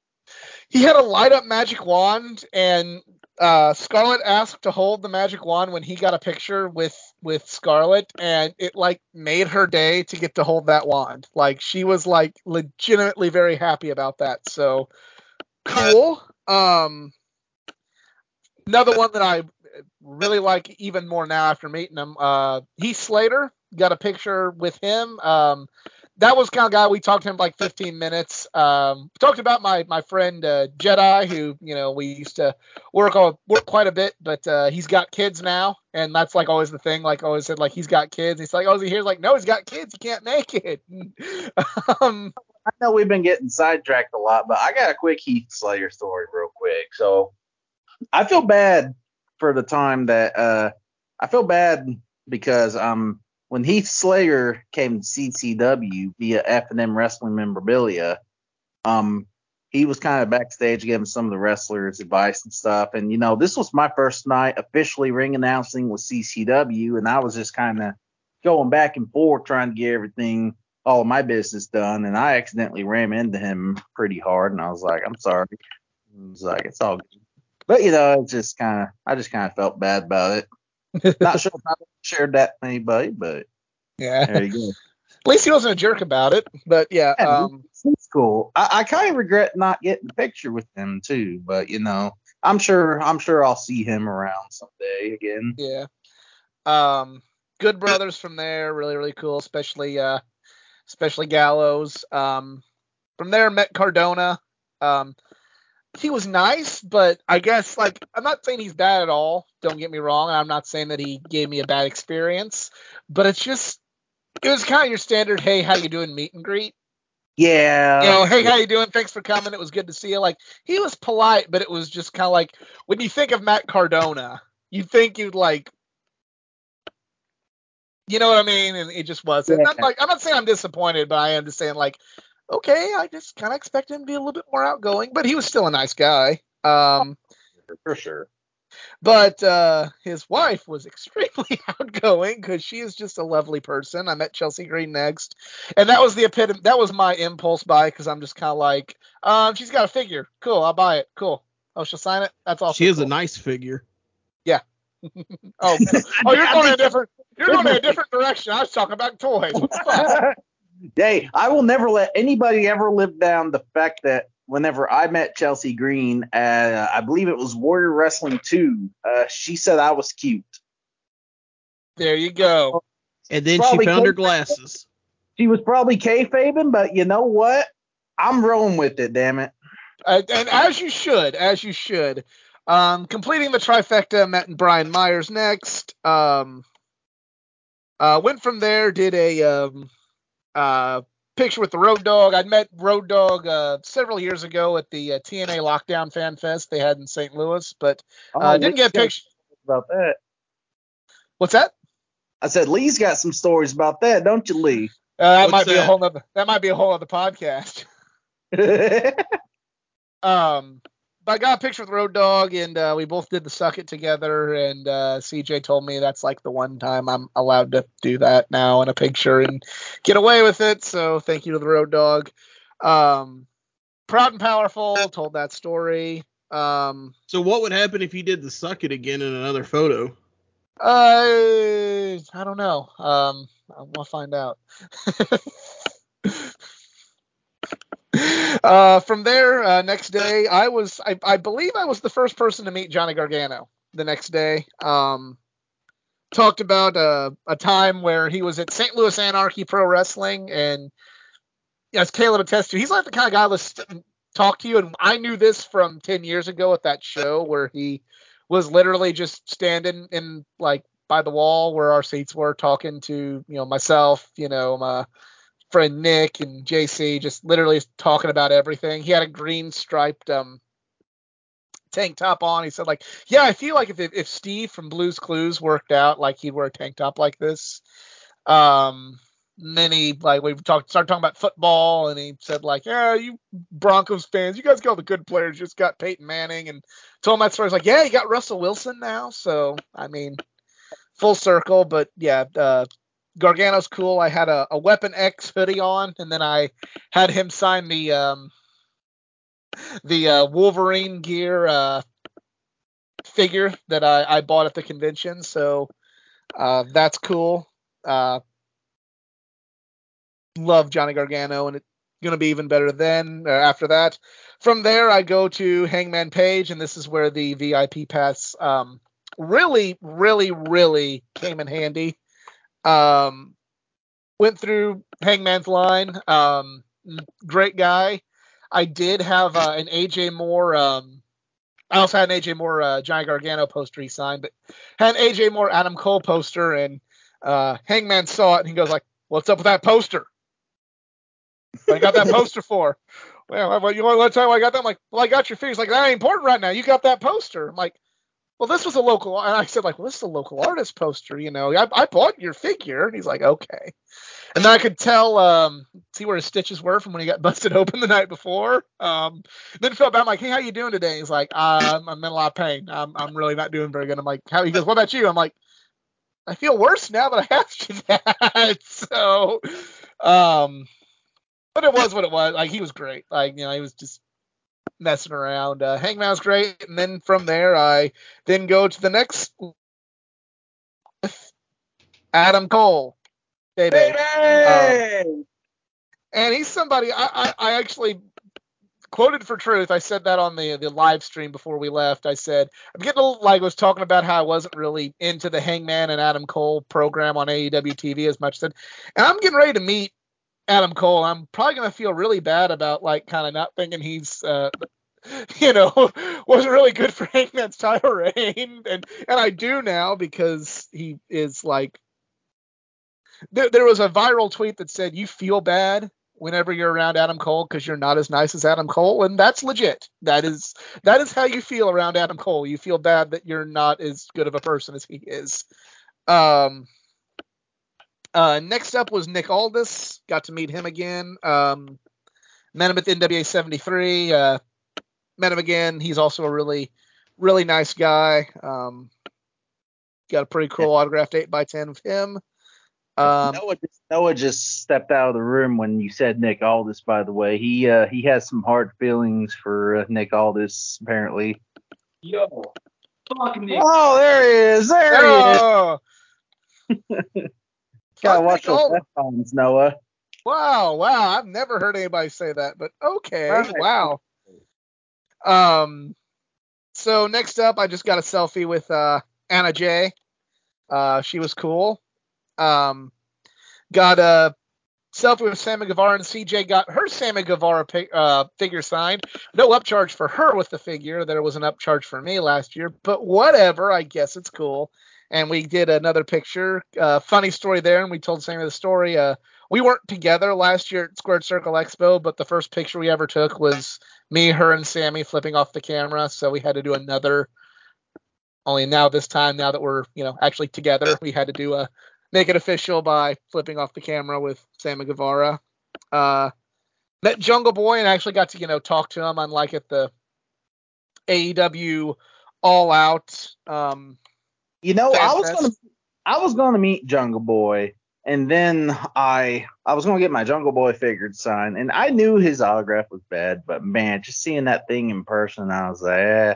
He had a light up magic wand, and uh, Scarlet asked to hold the magic wand when he got a picture with with Scarlet, and it like made her day to get to hold that wand. Like she was like legitimately very happy about that. So cool. Um, another one that I really like even more now after meeting him. Uh, Heath Slater got a picture with him. Um, that was kind of guy we talked to him like 15 minutes. Um, talked about my my friend uh, Jedi, who you know we used to work on work quite a bit, but uh, he's got kids now, and that's like always the thing. Like always said, like he's got kids. He's like, oh, is he here? Like, no, he's got kids. He can't make it. um, I know we've been getting sidetracked a lot, but I got a quick Heath Slater story real quick. So I feel bad for the time that uh I feel bad because um when Heath Slater came to CCW via F&M Wrestling Memorabilia, um, he was kind of backstage giving some of the wrestlers advice and stuff. And, you know, this was my first night officially ring announcing with CCW, and I was just kind of going back and forth trying to get everything, all of my business done. And I accidentally ran into him pretty hard, and I was like, I'm sorry. It was like, it's all good. But, you know, it's just kind of, I just kind of felt bad about it. Not sure if I shared that with anybody, but yeah. there you go. At least he wasn't a jerk about it. But yeah, Yeah, um, It's cool. I, I kind of regret not getting a picture with him too, but you know, I'm sure I'm sure I'll see him around someday again. yeah. Um, good brothers from there, really really cool, especially uh, especially Gallows. Um, from there met Cardona. Um, he was nice, but I guess like I'm not saying he's bad at all. Don't get me wrong. I'm not saying that he gave me a bad experience, but it's just it was kind of your standard. Hey, how you doing? Meet and greet. Yeah. you know, hey, how you doing? Thanks for coming. It was good to see you. Like he was polite, but it was just kind of like when you think of Matt Cardona, you think you'd like, you know what I mean? And it just wasn't. Yeah. I'm like, I'm not saying I'm disappointed, but I am just saying like, okay, I just kind of expected him to be a little bit more outgoing, but he was still a nice guy. Um, for sure. but uh, his wife was extremely outgoing because she is just a lovely person. I met Chelsea Green next, and that was the epitome. That was my impulse buy because I'm just kind of like, um, she's got a figure. Cool, I'll buy it. Cool. Oh, she'll sign it. That's all. She is a nice figure. Yeah. oh, oh, you're going in a different. You're going in a different direction. I was talking about toys. What hey, I will never let anybody ever live down the fact that whenever I met Chelsea Green, uh, I believe it was Warrior Wrestling 2, uh, she said I was cute. there you go. And then Probably she found her glasses. She was probably kayfabing, but you know what? I'm rolling with it, damn it. Uh, and as you should, as you should. Um, completing the trifecta, met Brian Myers next. Um, uh, went from there, did a um, uh, picture with the Road Dog. I'd met Road Dog uh, several years ago at the uh, TNA Lockdown Fan Fest they had in St. Louis, but uh, Oh, didn't Lee's get a picture. about that. What's that? I said Lee's got some stories about that, don't you, Lee? Uh, that What's might be a whole other. That might be a whole other podcast. Um, but I got a picture with Road Dog, and uh, we both did the suck it together. And uh, CJ told me that's like the one time I'm allowed to do that now in a picture and get away with it. So thank you to the Road Dog. Um, proud and powerful told that story. Um, So what would happen if you did the suck it again in another photo? uh, I don't know. Um, I'll find out. uh, from there, uh, next day, I was, I, I believe I was the first person to meet Johnny Gargano the next day. Um, talked about uh, a time where he was at St. Louis Anarchy Pro Wrestling, and as Caleb attests to, he's like the kind of guy that talk to you. And I knew this from 10 years ago at that show where he was literally just standing in like by the wall where our seats were talking to, you know, myself, you know, my friend Nick and JC, just literally talking about everything. He had a green striped um tank top on. He said like, yeah, I feel like if if Steve from Blues Clues worked out, like he'd wear a tank top like this. Um, then he like we talked started talking about football, and he said like, yeah, you Broncos fans, you guys got all the good players. You just got Peyton Manning, and told him that story. He's like, yeah, you got Russell Wilson now. So I mean, full circle. But yeah, uh, Gargano's cool. I had a, a Weapon X hoodie on, and then I had him sign the um the uh, Wolverine gear uh, figure that I, I bought at the convention. So uh, that's cool. Uh, love Johnny Gargano, and it's gonna be even better then. Uh, after that, from there, I go to Hangman Page, and this is where the VIP pass um, really, really, really came in handy. Um, went through Hangman's line. Um, great guy. I did have uh, an AJ Moore. Um, I also had an AJ Moore uh, Johnny Gargano poster he signed, but had an AJ Moore Adam Cole poster, and uh, Hangman saw it and he goes like, "What's up with that poster? What I got that poster for?" Well, you want to tell me I got that? I'm like, well, I got your figures. Like, that ain't important right now. You got that poster. I'm like, well, this was a local, and I said like, well, this is a local artist poster. You know, I, I bought your figure. And he's like, okay. And then I could tell, um, see where his stitches were from when he got busted open the night before. Um, then felt bad. I'm like, hey, how you doing today? He's like, uh, I'm in a lot of pain. I'm, I'm really not doing very good. I'm like, how? He goes, what about you? I'm like, I feel worse now that I asked you that. so, um, but it was what it was. Like he was great. Like you know, he was just messing around. Uh, Hangman was great, and then from there, I then go to the next Adam Cole. Baby. Um, and he's somebody I, I, I actually quoted for truth. I said that on the the live stream before we left. I said I'm getting a little like I was talking about how I wasn't really into the Hangman and Adam Cole program on AEW TV as much. Said, and I'm getting ready to meet Adam Cole. I'm probably gonna feel really bad about like kind of not thinking he's uh, you know, wasn't really good for Hangman's reign, and and I do now because he is like. There, there was a viral tweet that said you feel bad whenever you're around Adam Cole because you're not as nice as Adam Cole, and that's legit. That is that is how you feel around Adam Cole. You feel bad that you're not as good of a person as he is. Um. Uh, next up was Nick Aldis. Got to meet him again. Um, met him at the NWA 73. Uh, met him again. He's also a really, really nice guy. Um, got a pretty cool yeah. autographed 8 by 10 of him. Um, Noah, just, Noah just stepped out of the room when you said Nick Aldis. By the way, he uh, he has some hard feelings for uh, Nick Aldis apparently. Yo, fuck Nick. Oh, there he is. There oh. he is. Gotta watch those headphones, Noah. Wow, wow. I've never heard anybody say that, but okay. Right. Wow. Um so next up I just got a selfie with uh Anna Jay. Uh she was cool. Um got a selfie with Sammy Guevara and CJ got her Sammy Guevara uh, figure signed. No upcharge for her with the figure. There was an upcharge for me last year, but whatever. I guess it's cool and we did another picture. Uh, funny story there, and we told Sammy the story. Uh, we weren't together last year at Squared Circle Expo, but the first picture we ever took was me, her, and Sammy flipping off the camera. So we had to do another. Only now this time, now that we're you know actually together, we had to do a make it official by flipping off the camera with Sammy Guevara. Uh, met Jungle Boy and actually got to you know talk to him, unlike at the AEW All Out. Um, you know, I was gonna I was gonna meet Jungle Boy, and then I I was gonna get my Jungle Boy figured signed, and I knew his autograph was bad, but man, just seeing that thing in person, I was like, eh,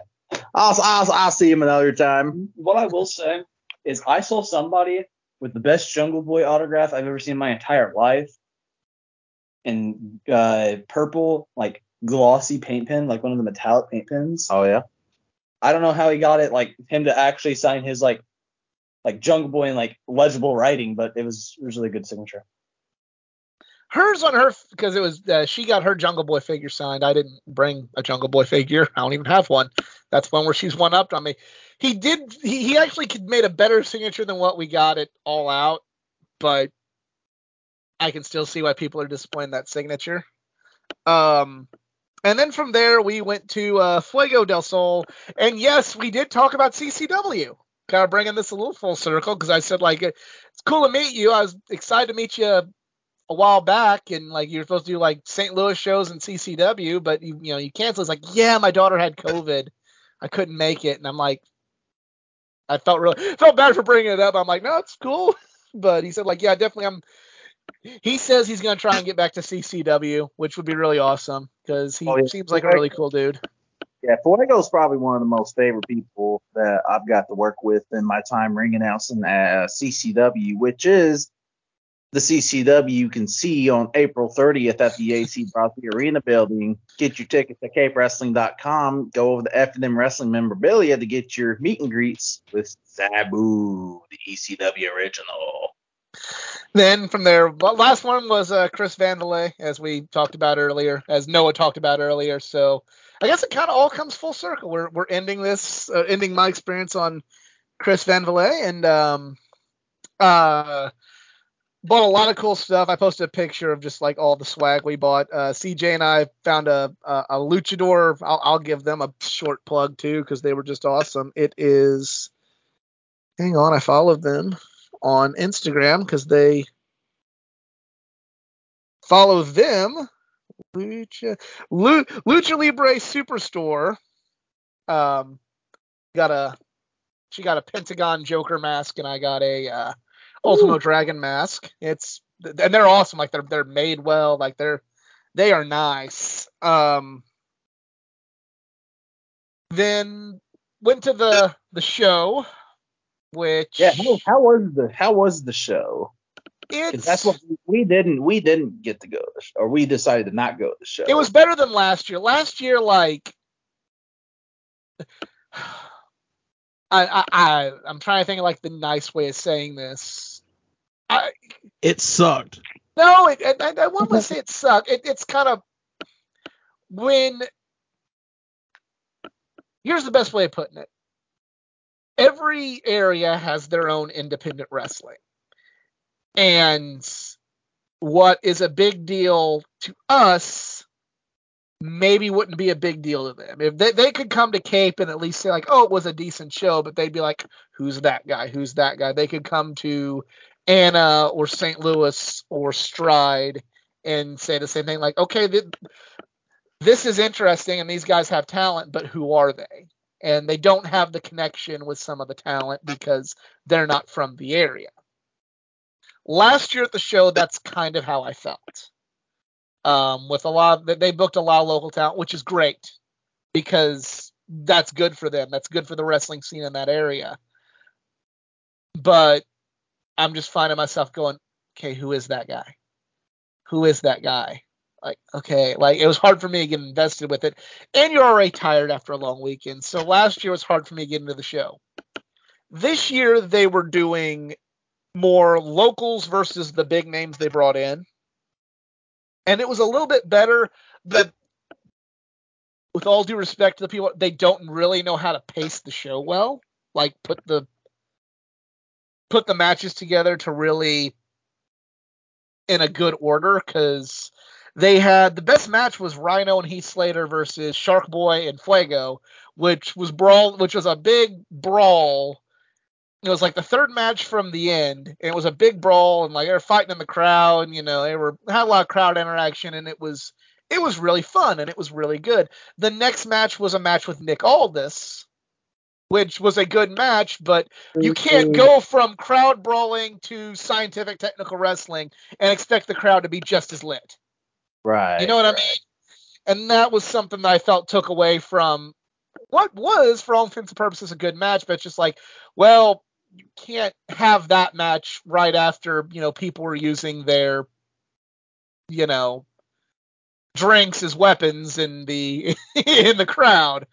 I'll I'll I'll see him another time. What I will say is, I saw somebody with the best Jungle Boy autograph I've ever seen in my entire life, in uh, purple like glossy paint pen, like one of the metallic paint pens. Oh yeah. I don't know how he got it, like him to actually sign his like like Jungle Boy in like legible writing, but it was really good signature. Hers on her because it was uh, she got her Jungle Boy figure signed. I didn't bring a Jungle Boy figure. I don't even have one. That's one where she's one upped on me. He did. He, he actually made a better signature than what we got it all out, but I can still see why people are disappointed in that signature. Um, and then from there, we went to uh, Fuego del Sol. And yes, we did talk about CCW. Kind of bringing this a little full circle because I said, like, it's cool to meet you. I was excited to meet you a while back. And, like, you're supposed to do, like, St. Louis shows and CCW, but, you, you know, you canceled. It's like, yeah, my daughter had COVID. I couldn't make it. And I'm like, I felt really felt bad for bringing it up. I'm like, no, it's cool. But he said, like, yeah, definitely. I'm he says he's going to try and get back to CCW, which would be really awesome because he oh, yeah. seems like a really cool dude. Yeah, Fuego's probably one of the most favorite people that I've got to work with in my time ring announcing at uh, CCW, which is the CCW you can see on April 30th at the AC Brase Arena building. Get your tickets at capewrestling.com. Go over to F&M Wrestling memorabilia to get your meet and greets with Sabu, the ECW original. Then from there, last one was uh, Chris Van Vliet, as we talked about earlier, as Noah talked about earlier. So I guess it kind of all comes full circle. We're we're ending this, uh, ending my experience on Chris Van Vliet, and um, uh, bought a lot of cool stuff. I posted a picture of just like all the swag we bought. Uh, CJ and I found a a, a luchador. I'll, I'll give them a short plug too because they were just awesome. It is. Hang on, I followed them on Instagram because they follow them. Lucha, Lu, Lucha Libre Superstore. Um, got a she got a Pentagon Joker mask and I got a uh, Ultimo Dragon mask. It's and they're awesome. Like they're they're made well. Like they're they are nice. Um, then went to the the show, which Yeah, how, how was the how was the show? it's That's what we didn't we didn't get to go to the sh- or we decided to not go to the show. it was better than last year. Last year, like I I, I I'm trying to think of like the nice way of saying this. I It sucked. No, it, it, I, I wouldn't say it sucked. It, it's kind of when. Here's the best way of putting it. Every area has their own independent wrestling, and what is a big deal to us maybe wouldn't be a big deal to them. If they, they could come to Cape and at least say like, oh, it was a decent show, but they'd be like, who's that guy? Who's that guy? They could come to Anna or St. Louis or Stride and say the same thing like, okay, th- this is interesting and these guys have talent, but who are they? And they don't have the connection with some of the talent because they're not from the area. Last year at the show, that's kind of how I felt. Um, with a lot, of, they booked a lot of local talent, which is great because that's good for them. That's good for the wrestling scene in that area. But I'm just finding myself going, okay, who is that guy? Who is that guy? Like, okay, like it was hard for me to get invested with it. And you're already tired after a long weekend. So last year was hard for me to get into the show. This year they were doing more locals versus the big names they brought in. And it was a little bit better, but with all due respect to the people, they don't really know how to pace the show well. Like put the put the matches together to really in a good order because they had the best match was Rhino and Heath Slater versus Shark Boy and Fuego, which was brawl, which was a big brawl. It was like the third match from the end, and it was a big brawl, and like they were fighting in the crowd, and you know they were had a lot of crowd interaction, and it was it was really fun and it was really good. The next match was a match with Nick Aldis, which was a good match, but you mm-hmm. can't go from crowd brawling to scientific technical wrestling and expect the crowd to be just as lit. Right. You know what I mean? And that was something that I felt took away from what was, for all intents and purposes, a good match, but it's just like, well, you can't have that match right after, you know, people were using their, you know, drinks as weapons in the in the crowd.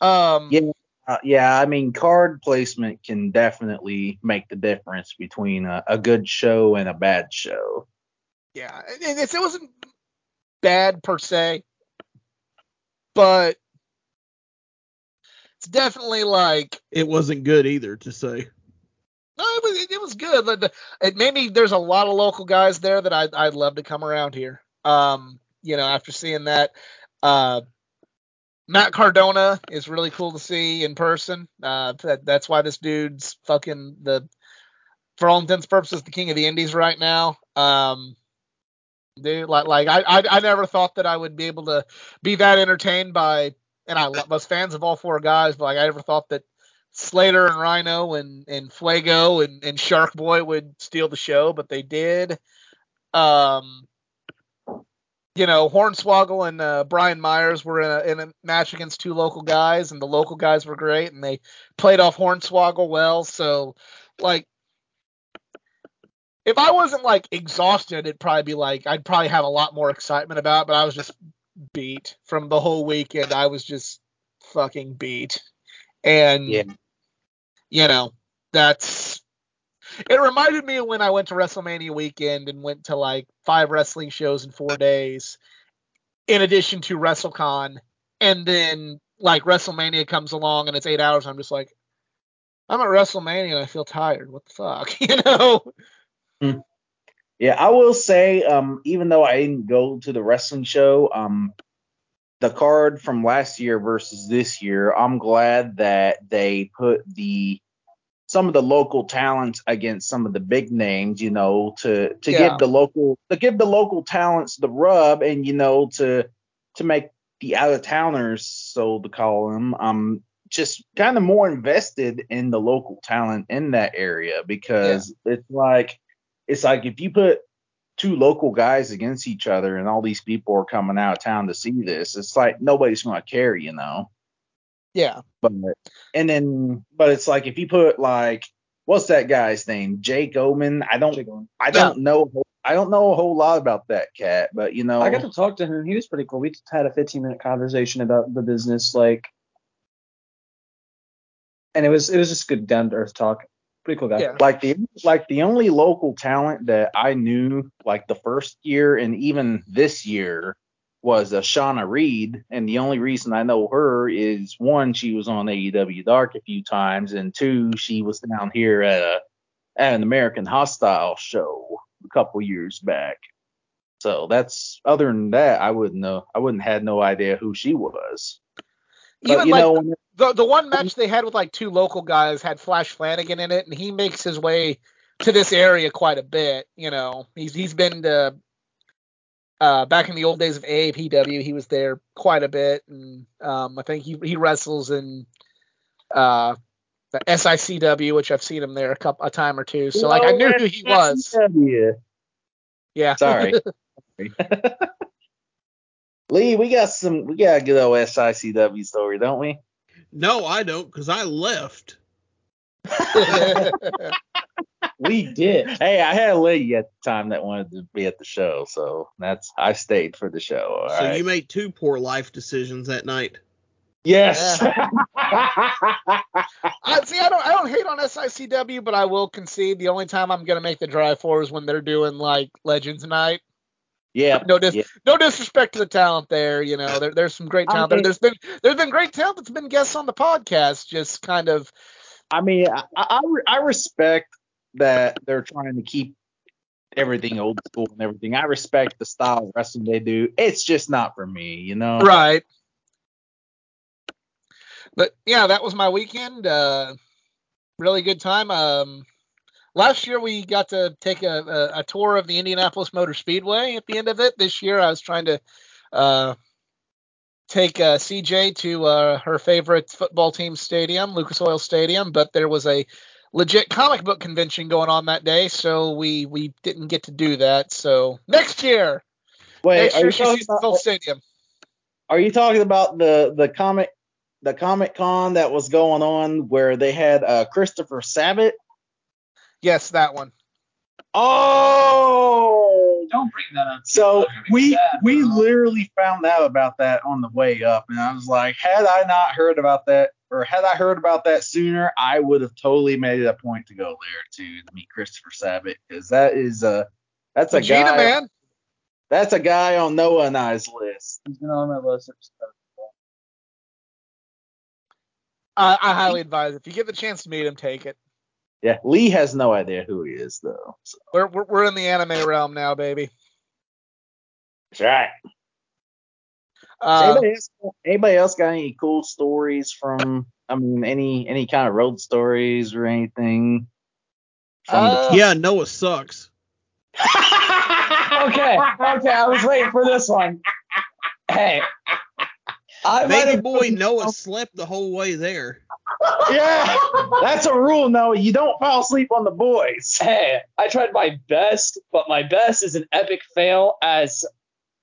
Um Yeah. Uh, yeah, I mean, card placement can definitely make the difference between a, a good show and a bad show. Yeah, and it's, it wasn't bad per se, but it's definitely like It wasn't good either to say. no, it was it was good. The, it maybe there's a lot of local guys there that I'd I'd love to come around here. Um, you know, after seeing that, uh, Matt Cardona is really cool to see in person. Uh, that, that's why this dude's fucking the, for all intents and purposes, the king of the Indies right now. Um, like, like I, I, I never thought that I would be able to be that entertained by, and I was fans of all four guys, but like I never thought that Slater and Rhino and, and Fuego and, and Shark Boy would steal the show, but they did. Um, you know, Hornswoggle and uh, Brian Myers were in a, in a match against two local guys, and the local guys were great, and they played off Hornswoggle well. So, like, if I wasn't like exhausted, it'd probably be like I'd probably have a lot more excitement about. It, but I was just beat from the whole weekend. I was just fucking beat, and Yeah. you know that's. It reminded me of when I went to WrestleMania weekend and went to like five wrestling shows in four days, in addition to WrestleCon, and then like WrestleMania comes along and it's eight hours. I'm just like, I'm at WrestleMania and I feel tired. What the fuck, you know? Yeah, I will say, um, even though I didn't go to the wrestling show, um, the card from last year versus this year, I'm glad that they put the some of the local talents against some of the big names, you know, to to Yeah. give the local to give the local talents the rub and you know to to make the out of towners, so to call them, um, just kind of more invested in the local talent in that area because it's like it's like if you put two local guys against each other and all these people are coming out of town to see this, it's like nobody's going to care, you know. Yeah. But and then but it's like if you put like what's that guy's name? Jake Oman. I don't I don't know I don't know a whole lot about that cat, but you know I got to talk to him. He was pretty cool. We just had a 15 minute conversation about the business, like, and it was it was just good down to earth talk. Pretty cool guy. Yeah. like the like the only local talent that I knew like the first year and even this year was uh, Shawna Reed, and the only reason I know her is one, she was on AEW Dark a few times, and two, she was down here at a at an American Hostile show a couple years back. So that's other than that, I wouldn't know. I wouldn't had no idea who she was. But Even you like know, when- the the one match they had with like two local guys had Flash Flanagan in it, and he makes his way to this area quite a bit. You know, he's he's been to uh, back in the old days of AAPW, he was there quite a bit, and um, I think he he wrestles in uh, the SICW, which I've seen him there a couple a time or two. So like I knew who he was. Yeah. Yeah. Sorry. Lee, we got some. We got a good old SICW story, don't we? No, I don't, because I left. We did. Hey, I had a lady at the time that wanted to be at the show, so that's I stayed for the show. all so right? you made two poor life decisions that night. yes. I see. I don't. I don't hate on SICW, but I will concede the only time I'm gonna make the drive for is when they're doing like Legends Night. Yeah. No dis- Yeah. no disrespect to the talent there. You know, there, there's some great I talent there. There's been there's been great talent that's been guests on the podcast. Just kind of I mean, I, I I respect that they're trying to keep everything old school and everything. I respect the style of wrestling they do. It's just not for me, you know. right. But yeah, that was my weekend. Uh, really good time. Um, last year we got to take a, a, a tour of the Indianapolis Motor Speedway. At the end of it, this year I was trying to uh, take uh, CJ to uh, her favorite football team stadium, Lucas Oil Stadium, but there was a legit comic book convention going on that day, so we we didn't get to do that. So next year, Wait, next are year you, she talking sees about, full stadium. are you talking about the the comic the Comic Con that was going on where they had uh, Christopher Sabat? Yes, that one. Oh, Don't bring that up. So we Yeah, we bro. literally found out about that on the way up, and I was like, had I not heard about that, or had I heard about that sooner, I would have totally made it a point to go there to meet Christopher Sabat because that is a that's a Vegeta, guy man. that's a guy on Noah and I's list. He's been on my list. I, I highly advise if you get the chance to meet him, take it. Yeah, Lee has no idea who he is though. So. We're we're, we're in the anime realm now, baby. That's right. Uh, anybody, else, anybody else got any cool stories from? I mean, any any kind of road stories or anything? From Uh, Yeah, Noah sucks. Okay, okay, I was waiting for this one. Hey, I Baby have boy Noah slept the whole way there. Yeah, that's a rule. No, you don't fall asleep on the boys. Hey, I tried my best, but my best is an epic fail as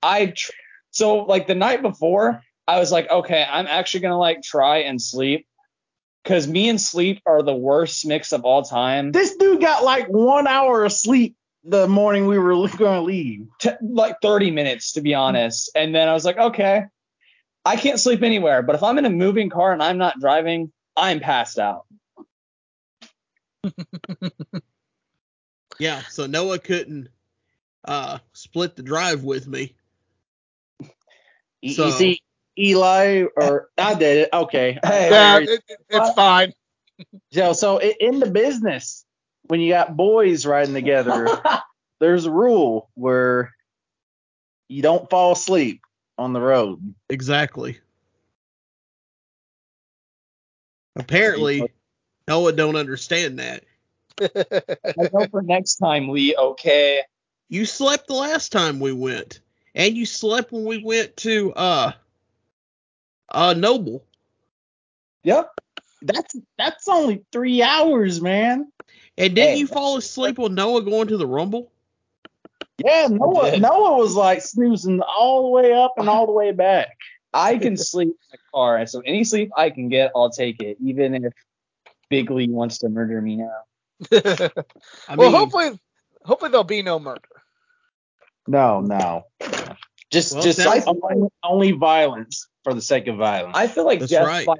I tr- so like the night before, I was like, okay, I'm actually gonna like try and sleep. Cause me and sleep are the worst mix of all time. This dude got like one hour of sleep the morning we were going to leave. T- like 30 minutes to be honest. And then I was like, okay, I can't sleep anywhere, but if I'm in a moving car and I'm not driving, I'm passed out. Yeah, so Noah couldn't uh split the drive with me. You, So- you see, Eli, or I did it. Okay. Hey. Yeah, it, it- it's fine. So, so in the business, when you got boys riding together, there's a rule where you don't fall asleep on the road. Exactly. Apparently, Noah don't understand that. I know for next time, Lee, okay. You slept the last time we went, and you slept when we went to uh uh Noble. Yep. That's that's only three hours, man. And didn't Hey. you fall asleep on Noah going to the Rumble? Yeah, Noah. Noah was like snoozing all the way up and all the way back. I can sleep in the car, so any sleep I can get, I'll take it, even if Big Lee wants to murder me now. I well, mean, hopefully, hopefully there'll be no murder. No, no. Just Well, just sounds- only, only violence for the sake of violence. I feel like That's Jeff right. might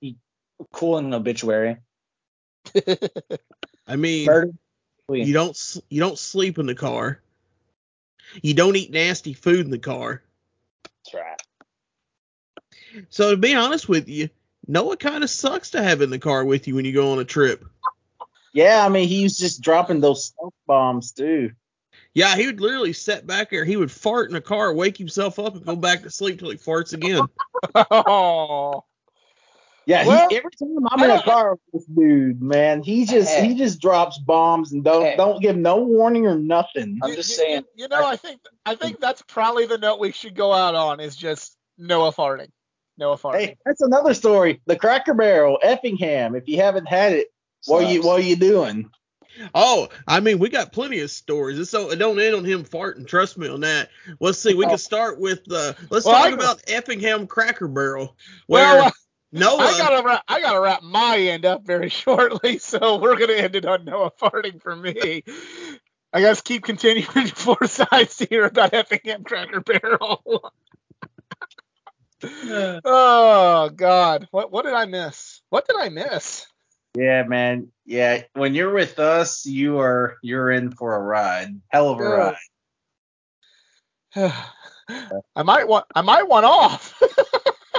be cool in an obituary. I mean, Murder. you don't you don't sleep in the car. You don't eat nasty food in the car. That's right. So to be honest with you, Noah kind of sucks to have in the car with you when you go on a trip. yeah, I mean he was just dropping those smoke bombs too. Yeah, he would literally sit back there. He would fart in the car, wake himself up, and go back to sleep till he farts again. oh, Yeah, Well, he, every time I'm in a car with this dude, man, he just he just drops bombs and don't Hey. don't give no warning or nothing. I'm You- just you- saying. You, know, I think I think that's probably the note we should go out on is just Noah farting. Noah farting. Hey, that's another story. The Cracker Barrel, Effingham. If you haven't had it, what are you what are you doing? Oh, I mean, we got plenty of stories. It's so it don't end on him farting. Trust me on that. Let's see. We can start with uh, let's Well, talk I- about Effingham Cracker Barrel, where well, uh, Noah. I gotta wrap, I gotta wrap my end up very shortly, so we're gonna end it on Noah farting for me. I guess keep continuing four sides to hear about Effingham Cracker Barrel. oh God, what what did I miss? What did I miss? Yeah, man. Yeah, when you're with us, you are you're in for a ride. Hell of a Yeah. ride. I might want I might want off.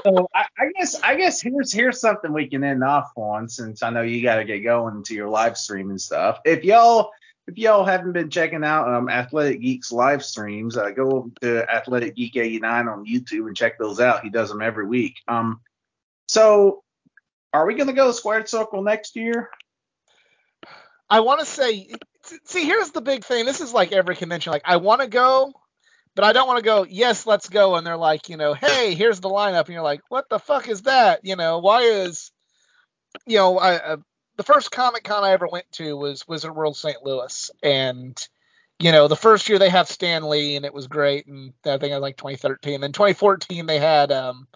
So I, I guess I guess here's here's something we can end off on since I know you got to get going to your live stream and stuff. If y'all if y'all haven't been checking out um Athletic Geeks live streams, uh, go to Athletic Geek 89 on YouTube and check those out. He does them every week. Um, so are we gonna go to Squared Circle next year? I want to say, see, here's the big thing. This is like every convention. Like, I want to go, but I don't want to go. Yes, let's go. And they're like, you know, hey, here's the lineup, and you're like, what the fuck is that? You know, why is, you know, I, uh, the first Comic Con I ever went to was Wizard World St. Louis, and you know, the first year they had Stan Lee, and it was great, and I think it was like 2013. Then 2014 they had um,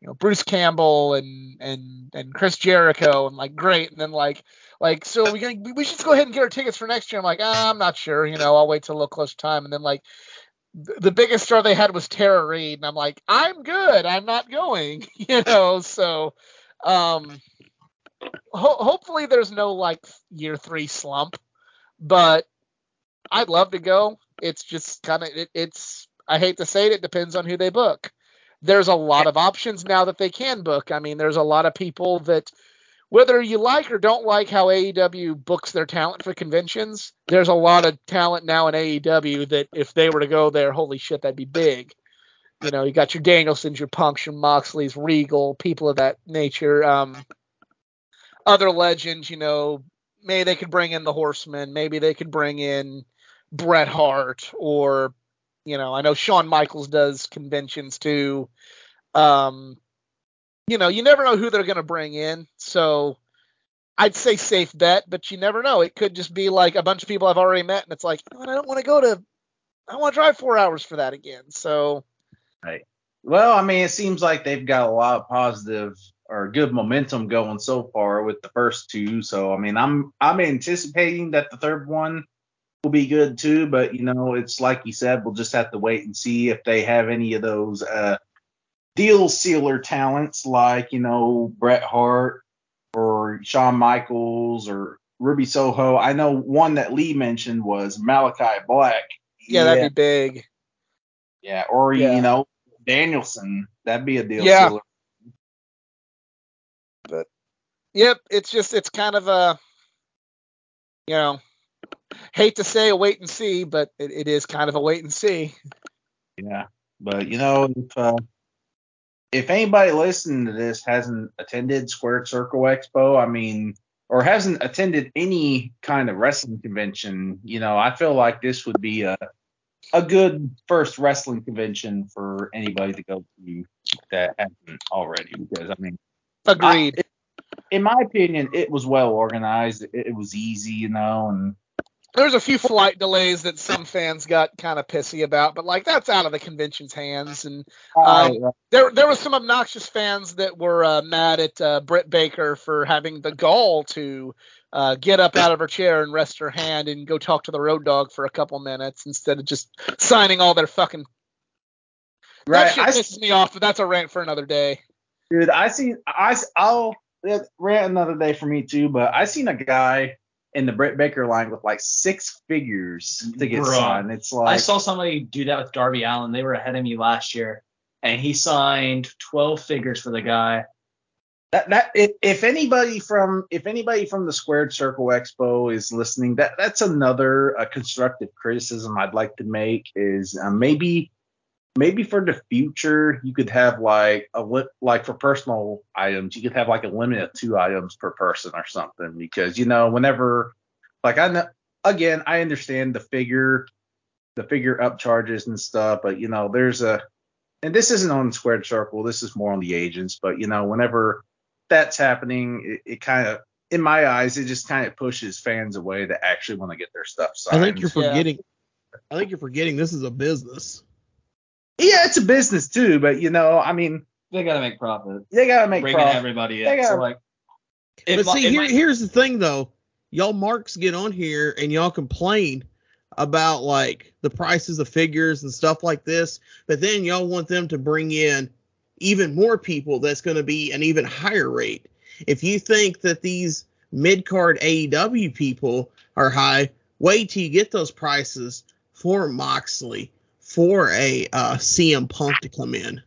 you know, Bruce Campbell and and and Chris Jericho, and like great, and then like like so we gonna we should just go ahead and get our tickets for next year. I'm like, ah, I'm not sure, you know, I'll wait till a little closer time, and then like the biggest star they had was Tara Reid, and I'm like, I'm good, I'm not going, you know, so um, ho- hopefully there's no like year three slump, but I'd love to go. It's just kind of it, it's I hate to say it, it depends on who they book. There's a lot of options now that they can book. I mean, there's a lot of people that whether you like or don't like how AEW books their talent for conventions, there's a lot of talent now in AEW that if they were to go there, holy shit, that'd be big. You know, you got your Danielsons, your Punks, your Moxleys, Regal, people of that nature. Um, other legends, you know, maybe they could bring in the Horsemen, maybe they could bring in Bret Hart, or you know, I know Shawn Michaels does conventions too. Um, you know, you never know who they're going to bring in. So I'd say safe bet, but you never know. It could just be like a bunch of people I've already met, and it's like, what, I don't want to go to, I want to drive four hours for that again. So right. Well, I mean, it seems like they've got a lot of positive or good momentum going so far with the first two. So, I mean, I'm I'm anticipating that the third one will be good too. But you know, it's like you said, we'll just have to wait and see if they have any of those uh, deal sealer talents like you know Bret Hart or Shawn Michaels or Ruby Soho. I know one that Lee mentioned was Malachi Black. Yeah, that'd be big. Yeah, or Yeah. you know Danielson. That'd be a deal Yeah. sealer. Yep, it's just it's kind of a you know hate to say a wait and see, but it, it is kind of a wait and see. Yeah, but you know, if uh, if anybody listening to this hasn't attended Squared Circle Expo, I mean, or hasn't attended any kind of wrestling convention, you know, I feel like this would be a a good first wrestling convention for anybody to go to that hasn't already. Because I mean, Agreed. I- in my opinion, it was well organized. It, it was easy, you know, and There's a few flight delays that some fans got kind of pissy about, but like that's out of the convention's hands. And Um, there there was some obnoxious fans that were uh, mad at uh, Britt Baker for having the gall to uh, get up out of her chair and rest her hand and go talk to the road dog for a couple minutes instead of just signing all their fucking. That right. shit I, pisses me off, but that's a rant for another day. Dude, I see. I I'll rant another day for me too. But I seen a guy in the Britt Baker line with like six figures to get Bruh. signed. It's like I saw somebody do that with Darby Allin. They were ahead of me last year, and he signed 12 figures for the guy. that that if, if anybody from if anybody from the Squared Circle Expo is listening, that that's another uh, constructive criticism I'd like to make is uh, maybe maybe for the future you could have like a li- like for personal items you could have like a limit of two items per person or something because you know whenever like I know again I understand the figure the figure up charges and stuff but you know there's a and this isn't on squared circle this is more on the agents but you know whenever that's happening it, it kind of in my eyes it just kind of pushes fans away that actually want to get their stuff signed. I think you're Yeah. forgetting. I think you're forgetting this is a business. Yeah it's a business too but you know I mean They got to make profit. they gotta make Bringing profit everybody They in. So gotta- like, But if my- see, if here, my- here's the thing though. Y'all marks get on here and y'all complain about like the prices of figures and stuff like this, but then y'all want them to bring in even more people that's going to be an even higher rate. If you think that these mid card AEW people are high, wait till you get those prices for Moxley, for a uh, CM Punk to come in.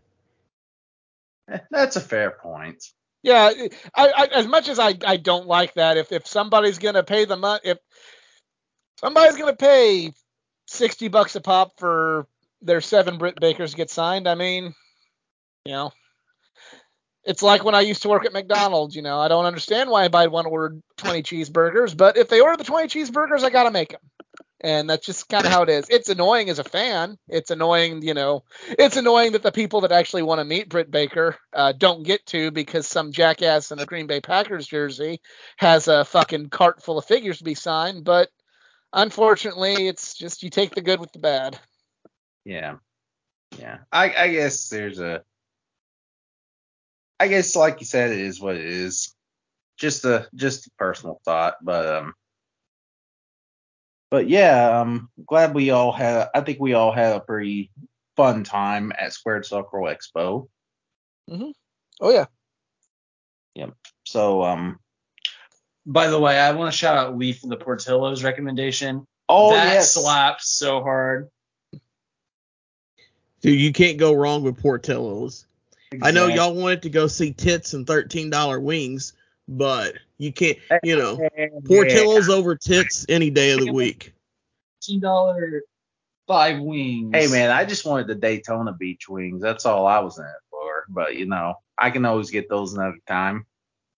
That's a fair point Yeah, I, I as much as I, I don't like that, if if somebody's gonna pay the money, if somebody's gonna pay sixty bucks a pop for their seven Britt Bakers to get signed, I mean, you know, it's like when I used to work at McDonald's. You know, I don't understand why anybody want to order twenty cheeseburgers, but if they order the twenty cheeseburgers, I gotta make them. And that's just kind of how it is. It's annoying as a fan. It's annoying, you know, it's annoying that the people that actually want to meet Britt Baker uh, don't get to because some jackass in a Green Bay Packers jersey has a fucking cart full of figures to be signed. But unfortunately, it's just you take the good with the bad. Yeah. Yeah. I, I guess there's a I guess like you said, it is what it is. Just a just a personal thought. But um but yeah, I'm glad we all had I think we all had a pretty fun time at Squared Circle Expo. Oh yeah. Yep. So um by the way, I want to shout out Lee for the Portillo's recommendation. oh that yes. slaps so hard. Dude, you can't go wrong with Portillo's. I know y'all wanted to go see tits and thirteen dollar wings, but you can't. You know, Portillo's over tits any day of the week. Fifteen dollar five wings. Hey man, I just wanted the Daytona Beach wings. That's all I was in it for. But you know, I can always get those another time.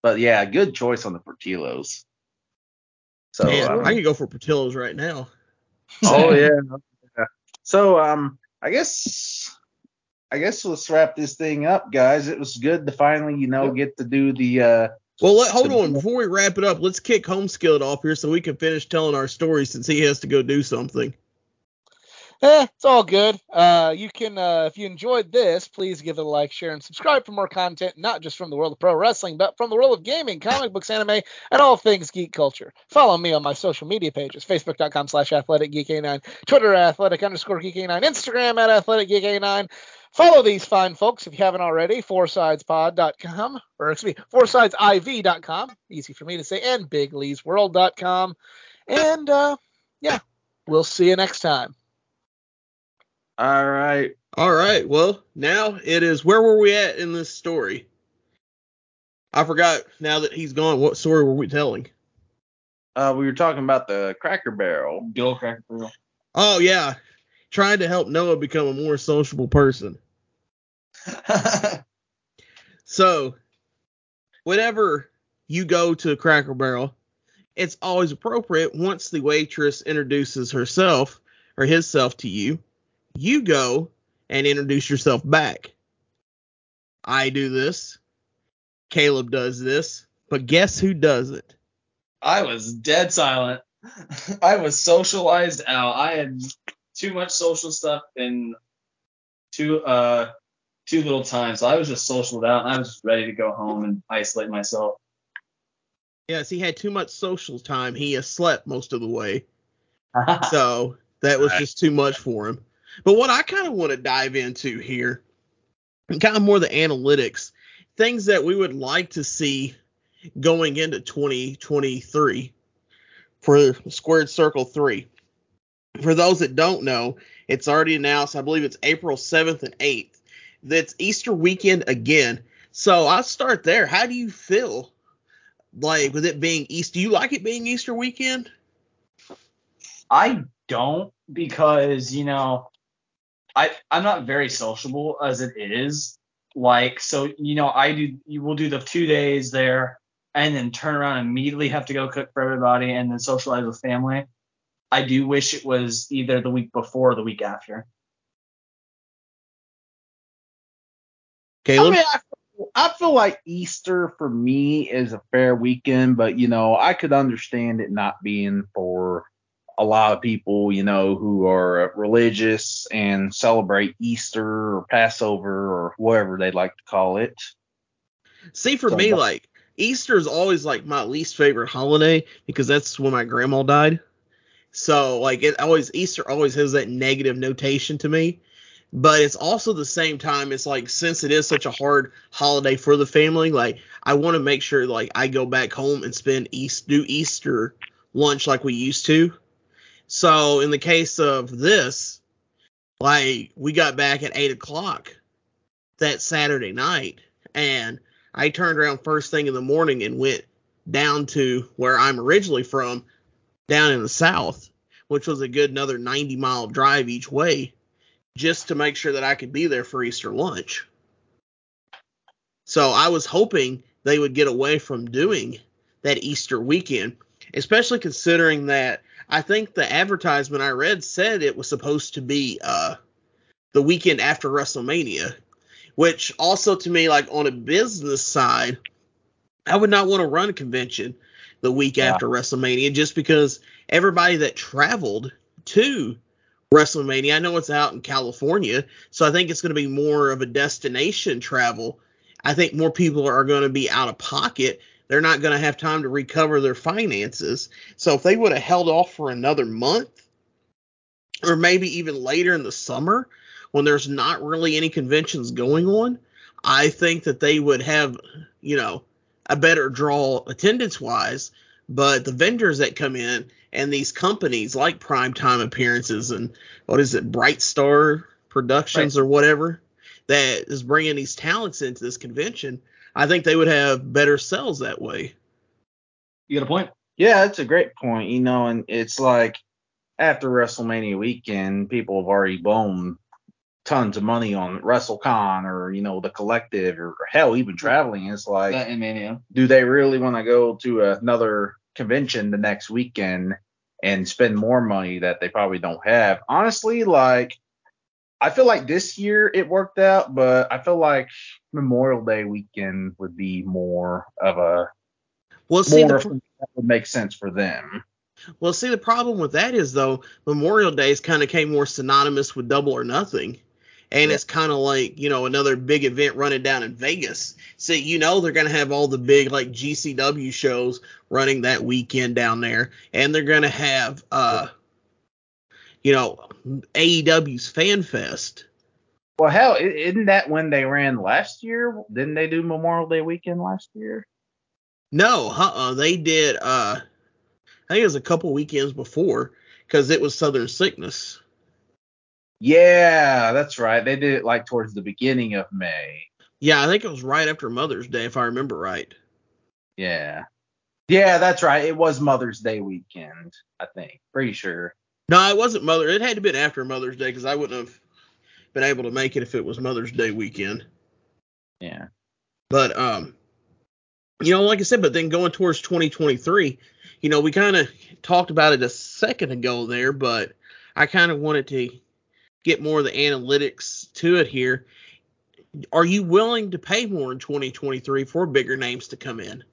But yeah, good choice on the Portillos. So Man, um, I can go for Portillo's right now. oh yeah. yeah. So um, I guess I guess let's wrap this thing up, guys. It was good to finally, you know, get to do the uh Well, let, hold on. Before we wrap it up, let's kick Homeskilled off here so we can finish telling our story since he has to go do something. Eh, it's all good. Uh, you can, uh, if you enjoyed this, please give it a like, share, and subscribe for more content, not just from the world of pro wrestling, but from the world of gaming, comic books, anime, and all things geek culture. Follow me on my social media pages, facebook.com slash athleticgeek89, Twitter athletic underscore geek89, Instagram at athleticgeek89. Follow these fine folks if you haven't already, foursidespod.com, or excuse me, foursidesiv.com, easy for me to say, and bigleesworld.com. And, uh, yeah, we'll see you next time. All right. All right. Well, now it is. Where were we at in this story? I forgot. Now that he's gone, what story were we telling? Uh, we were talking about the Cracker Barrel. Bill Cracker Barrel. Oh yeah, trying to help Noah become a more sociable person. So, whenever you go to Cracker Barrel, it's always appropriate once the waitress introduces herself or himself to you, you go and introduce yourself back. I do this. Caleb does this. But guess who does it? I was dead silent. I was socialized out. I had too much social stuff in too uh too little time, so I was just socialed out and I was ready to go home and isolate myself. Yes, he had too much social time. He has slept most of the way. So that was just too much for him. But what I kind of want to dive into here, kind of more the analytics, things that we would like to see going into 2023 for Squared Circle 3. For those that don't know, it's already announced, I believe it's April 7th and 8th. That's Easter weekend again. So I'll start there. How do you feel like with it being Easter? Do you like it being Easter weekend? I don't because you know I I'm not very sociable as it is. Like so you know I do you will do the two days there and then turn around and immediately have to go cook for everybody and then socialize with family. I do wish it was either the week before or the week after. I mean, I feel, I feel like Easter for me is a fair weekend, but you know, I could understand it not being for a lot of people, you know, who are religious and celebrate Easter or Passover or whatever they like to call it. See, for So me, like Easter is always like my least favorite holiday because that's when my grandma died. So like it always Easter always has that negative notation to me. But it's also the same time it's like since it is such a hard holiday for the family, like I want to make sure like I go back home and spend East do Easter lunch like we used to. So in the case of this, like we got back at eight o'clock that Saturday night and I turned around first thing in the morning and went down to where I'm originally from, down in the south, which was a good another 90 mile drive each way, just to make sure that I could be there for Easter lunch. So I was hoping they would get away from doing that Easter weekend, especially considering that I think the advertisement I read said it was supposed to be uh, the weekend after WrestleMania which also to me like on a business side i would not want to run a convention the week Yeah. after wrestlemania just because everybody that traveled to wrestlemania i know it's out in california so i think it's going to be more of a destination travel i think more people are going to be out of pocket they're not going to have time to recover their finances so if they would have held off for another month or maybe even later in the summer when there's not really any conventions going on, I think that they would have, you know, a better draw attendance wise. But the vendors that come in and these companies like Primetime Appearances and what is it, Bright Star Productions or whatever that is bringing these talents into this convention, I think they would have better sales that way. You got a point? Yeah, that's a great point, you know, and it's like after WrestleMania weekend, people have already blown tons of money on WrestleCon or, you know, the collective or hell, even traveling. It's like, That Mania. do they really want to go to another convention the next weekend and spend more money that they probably don't have? Honestly, like I feel like this year it worked out, but I feel like Memorial Day weekend would be more of a Well, see, more the, that would make sense for them. Well, see, the problem with that is though Memorial Days kind of came more synonymous with Double or Nothing, and it's kind of like you know another big event running down in Vegas. See, you know they're gonna have all the big like GCW shows running that weekend down there, and they're gonna have uh, you know, AEW's Fan Fest. Well, hell, isn't that when they ran last year? Didn't they do Memorial Day weekend last year? No, uh-uh, they did. Uh, I think it was a couple weekends before because it was Southern Sickness. Yeah, that's right. They did it like towards the beginning of May. Yeah, I think it was right after Mother's Day, if I remember right. Yeah. Yeah, that's right. It was Mother's Day weekend, I think. Pretty sure. No, it wasn't Mother. It had to have been after Mother's Day because I wouldn't have been able to make it if it was Mother's Day weekend. Yeah. But um, you know, like I said, but then going towards 2023, you know, we kind of talked about it a second ago there, but I kind of wanted to get more of the analytics to it here. Are you willing to pay more in 2023 for bigger names to come in?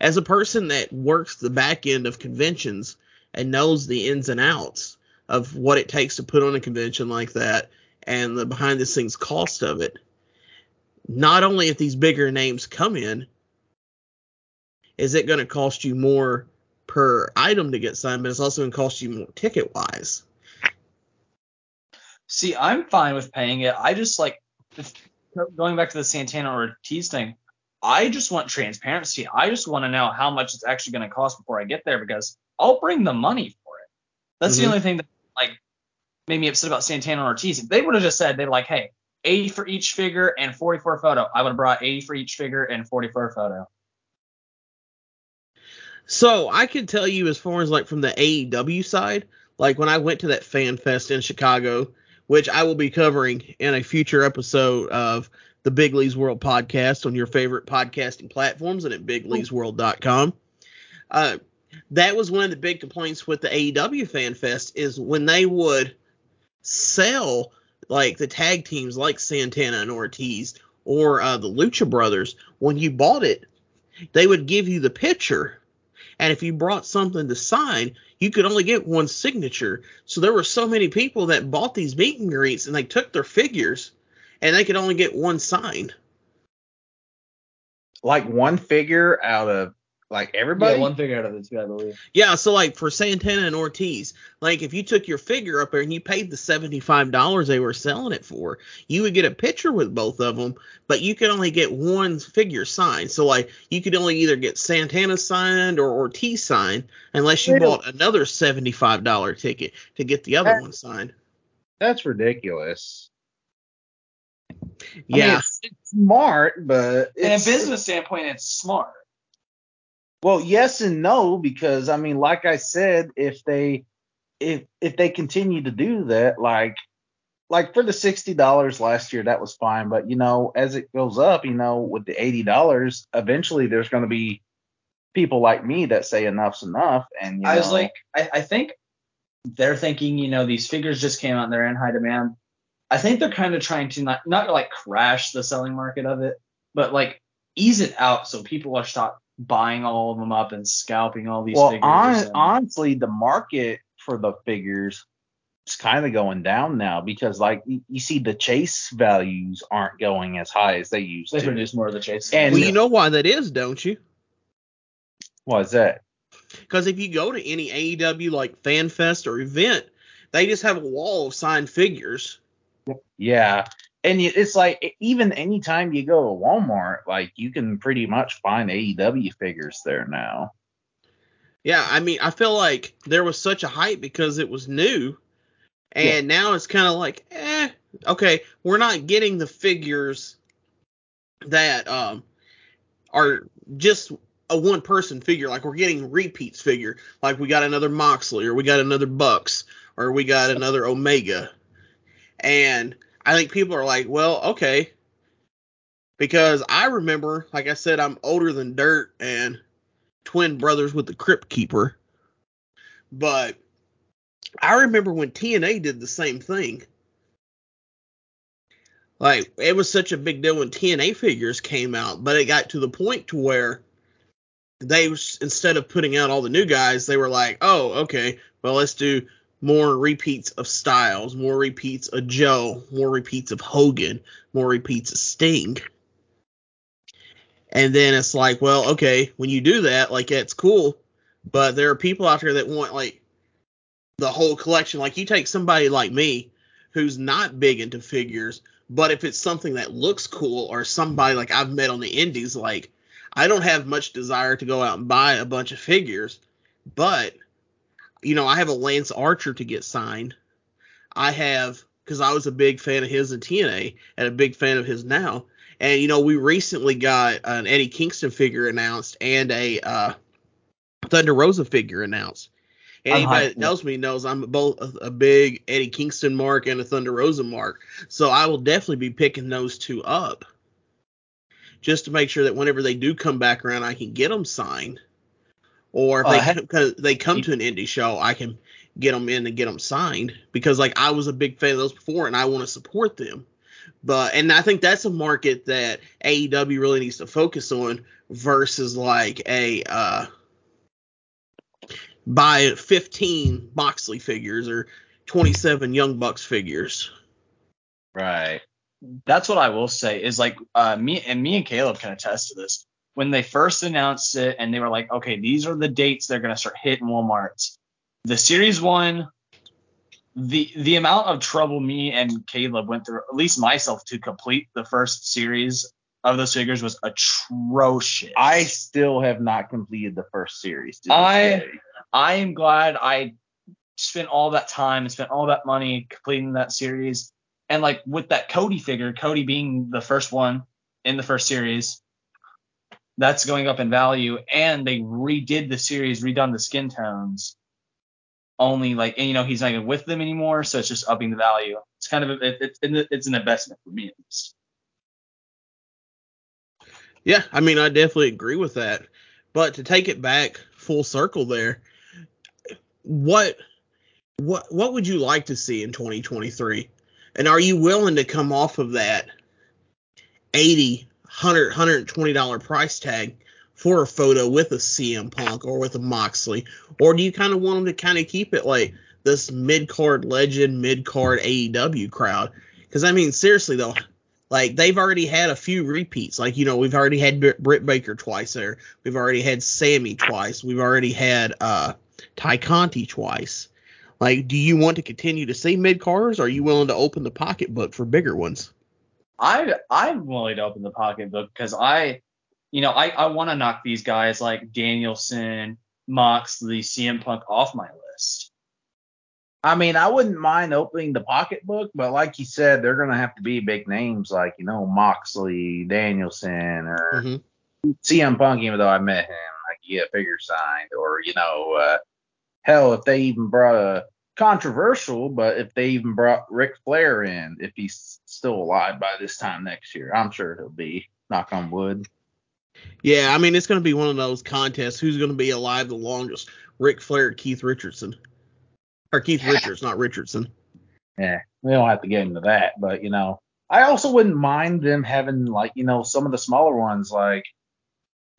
As a person that works the back end of conventions and knows the ins and outs of what it takes to put on a convention like that and the behind the scenes cost of it, not only if these bigger names come in, is it going to cost you more per item to get signed, but it's also going to cost you more ticket wise. See, I'm fine with paying it. I just like going back to the Santana Ortiz thing. I just want transparency. I just want to know how much it's actually going to cost before I get there because I'll bring the money for it. That's Mhm. the only thing that like made me upset about Santana Ortiz. If they would have just said they're like, hey, 80 for each figure and 40 for a photo, I would have brought 80 for each figure and 40 for a photo. So I can tell you as far as like from the AEW side, like when I went to that fan fest in Chicago, which I will be covering in a future episode of the Big Lee's World podcast on your favorite podcasting platforms and at bigleesworld.com. Uh, that was one of the big complaints with the AEW fan fest is when they would sell like the tag teams like Santana and Ortiz or uh, the Lucha Brothers, when you bought it, they would give you the picture and if you brought something to sign, you could only get one signature. So there were so many people that bought these meet and greets and they took their figures and they could only get one sign. Like one figure out of like everybody. Yeah, one figure out of the two, I believe. Yeah, so like for Santana and Ortiz, like if you took your figure up there and you paid the $75 they were selling it for, you would get a picture with both of them, but you could only get one figure signed. So like you could only either get Santana signed or Ortiz signed unless you bought another $75 ticket to get the other That- one signed. That's ridiculous. I mean, Yeah. it's, it's smart, but In a business standpoint, it's smart. Well, yes and no, because I mean, like I said, if they if if they continue to do that, like like for the sixty dollars last year, that was fine. But you know, as it goes up, you know, with the eighty dollars, eventually there's going to be people like me that say enough's enough. And you I was like, I, I think they're thinking, you know, these figures just came out and they're in high demand. I think they're kind of trying to not not like crash the selling market of it, but like ease it out so people are stop buying all of them up and scalping all these well, figures. hon- and- honestly, the market for the figures is kind of going down now because like you, you see the chase values aren't going as high as they used they to. produce more of the chase. And- Well, you know why that is, don't you? Why is that? Because if you go to any AEW like fan fest or event, they just have a wall of signed figures. Yeah. And it's like even anytime you go to Walmart, like you can pretty much find AEW figures there now. Yeah, I mean, I feel like there was such a hype because it was new, and now it's kind of like, eh, okay, we're not getting the figures that um are just a one person figure. Like we're getting repeats figure. Like we got another Moxley, or we got another Bucks, or we got another Omega, and I think people are like, well, okay. Because I remember, like I said, I'm older than dirt, and twin brothers with the Crypt Keeper. But I remember when TNA did the same thing. Like it was such a big deal when TNA figures came out, but it got to the point to where they instead of putting out all the new guys, they were like, oh, okay, well let's do more repeats of Styles, more repeats of Joe, more repeats of Hogan, more repeats of Sting. And then it's like, well, okay, when you do that, like it's cool, but there are people out there that want like the whole collection. Like you take somebody like me who's not big into figures, but if it's something that looks cool or somebody like I've met on the indies, like I don't have much desire to go out and buy a bunch of figures, but you know, I have a Lance Archer to get signed. I have because I was a big fan of his in TNA and a big fan of his now. And you know, we recently got an Eddie Kingston figure announced and a uh, Thunder Rosa figure announced. Anybody that knows me knows I'm both a, a big Eddie Kingston mark and a Thunder Rosa mark. So I will definitely be picking those two up just to make sure that whenever they do come back around, I can get them signed. Or if Uh, they cause they come to an indie show, I can get them in and get them signed because like I was a big fan of those before and I want to support them. But and I think that's a market that AEW really needs to focus on versus like a uh buy 15 Moxley figures or 27 Young Bucks figures. Right. that's what I will say is like uh, me and me and Caleb can attest to this. When they first announced it and they were like, okay, these are the dates they're gonna start hitting Walmart's. The series one, the the amount of trouble me and Caleb went through, at least myself, to complete the first series of those figures was atrocious. I still have not completed the first series. I- day. I am glad I spent all that time and spent all that money completing that series. And like with that Cody figure, Cody being the first one in the first series, that's going up in value. And they redid the series, redone the skin tones. Only like, and you know, he's not even with them anymore, so it's just upping the value. It's kind of a, it, it, it's an investment for me. At least. Yeah, I mean, I definitely agree with that. But to take it back full circle there, what what what would you like to see in 2023? And are you willing to come off of that 80, 100, 120 dollar price tag for a photo with a CM Punk or with a Moxley? Or do you kind of want them to kind of keep it like this mid card legend, mid card AEW crowd? Because I mean, seriously though, like they've already had a few repeats. Like you know, we've already had Br- Britt Baker twice there. We've already had Sammy twice. We've already had uh Tay Conti twice. Like, do you want to continue to see mid cars? Are you willing to open the pocketbook for bigger ones? I I'm willing to open the pocketbook because I, you know, I I want to knock these guys like Danielson, Moxley, CM Punk off my list. I mean, I wouldn't mind opening the pocketbook, but like you said, they're gonna have to be big names like you know Moxley, Danielson, or Mhm. CM Punk. Even though I met him, like you get a figure signed, or you know, uh, hell, if they even brought a controversial, but if they even brought Ric Flair in, if he's still alive by this time next year, I'm sure he'll be. Knock on wood. Yeah, I mean, it's going to be one of those contests. Who's going to be alive the longest? Ric Flair, or Keith Richardson, or Keith Richards, not Richardson. Yeah, we don't have to get into that, but you know, I also wouldn't mind them having like you know some of the smaller ones. Like,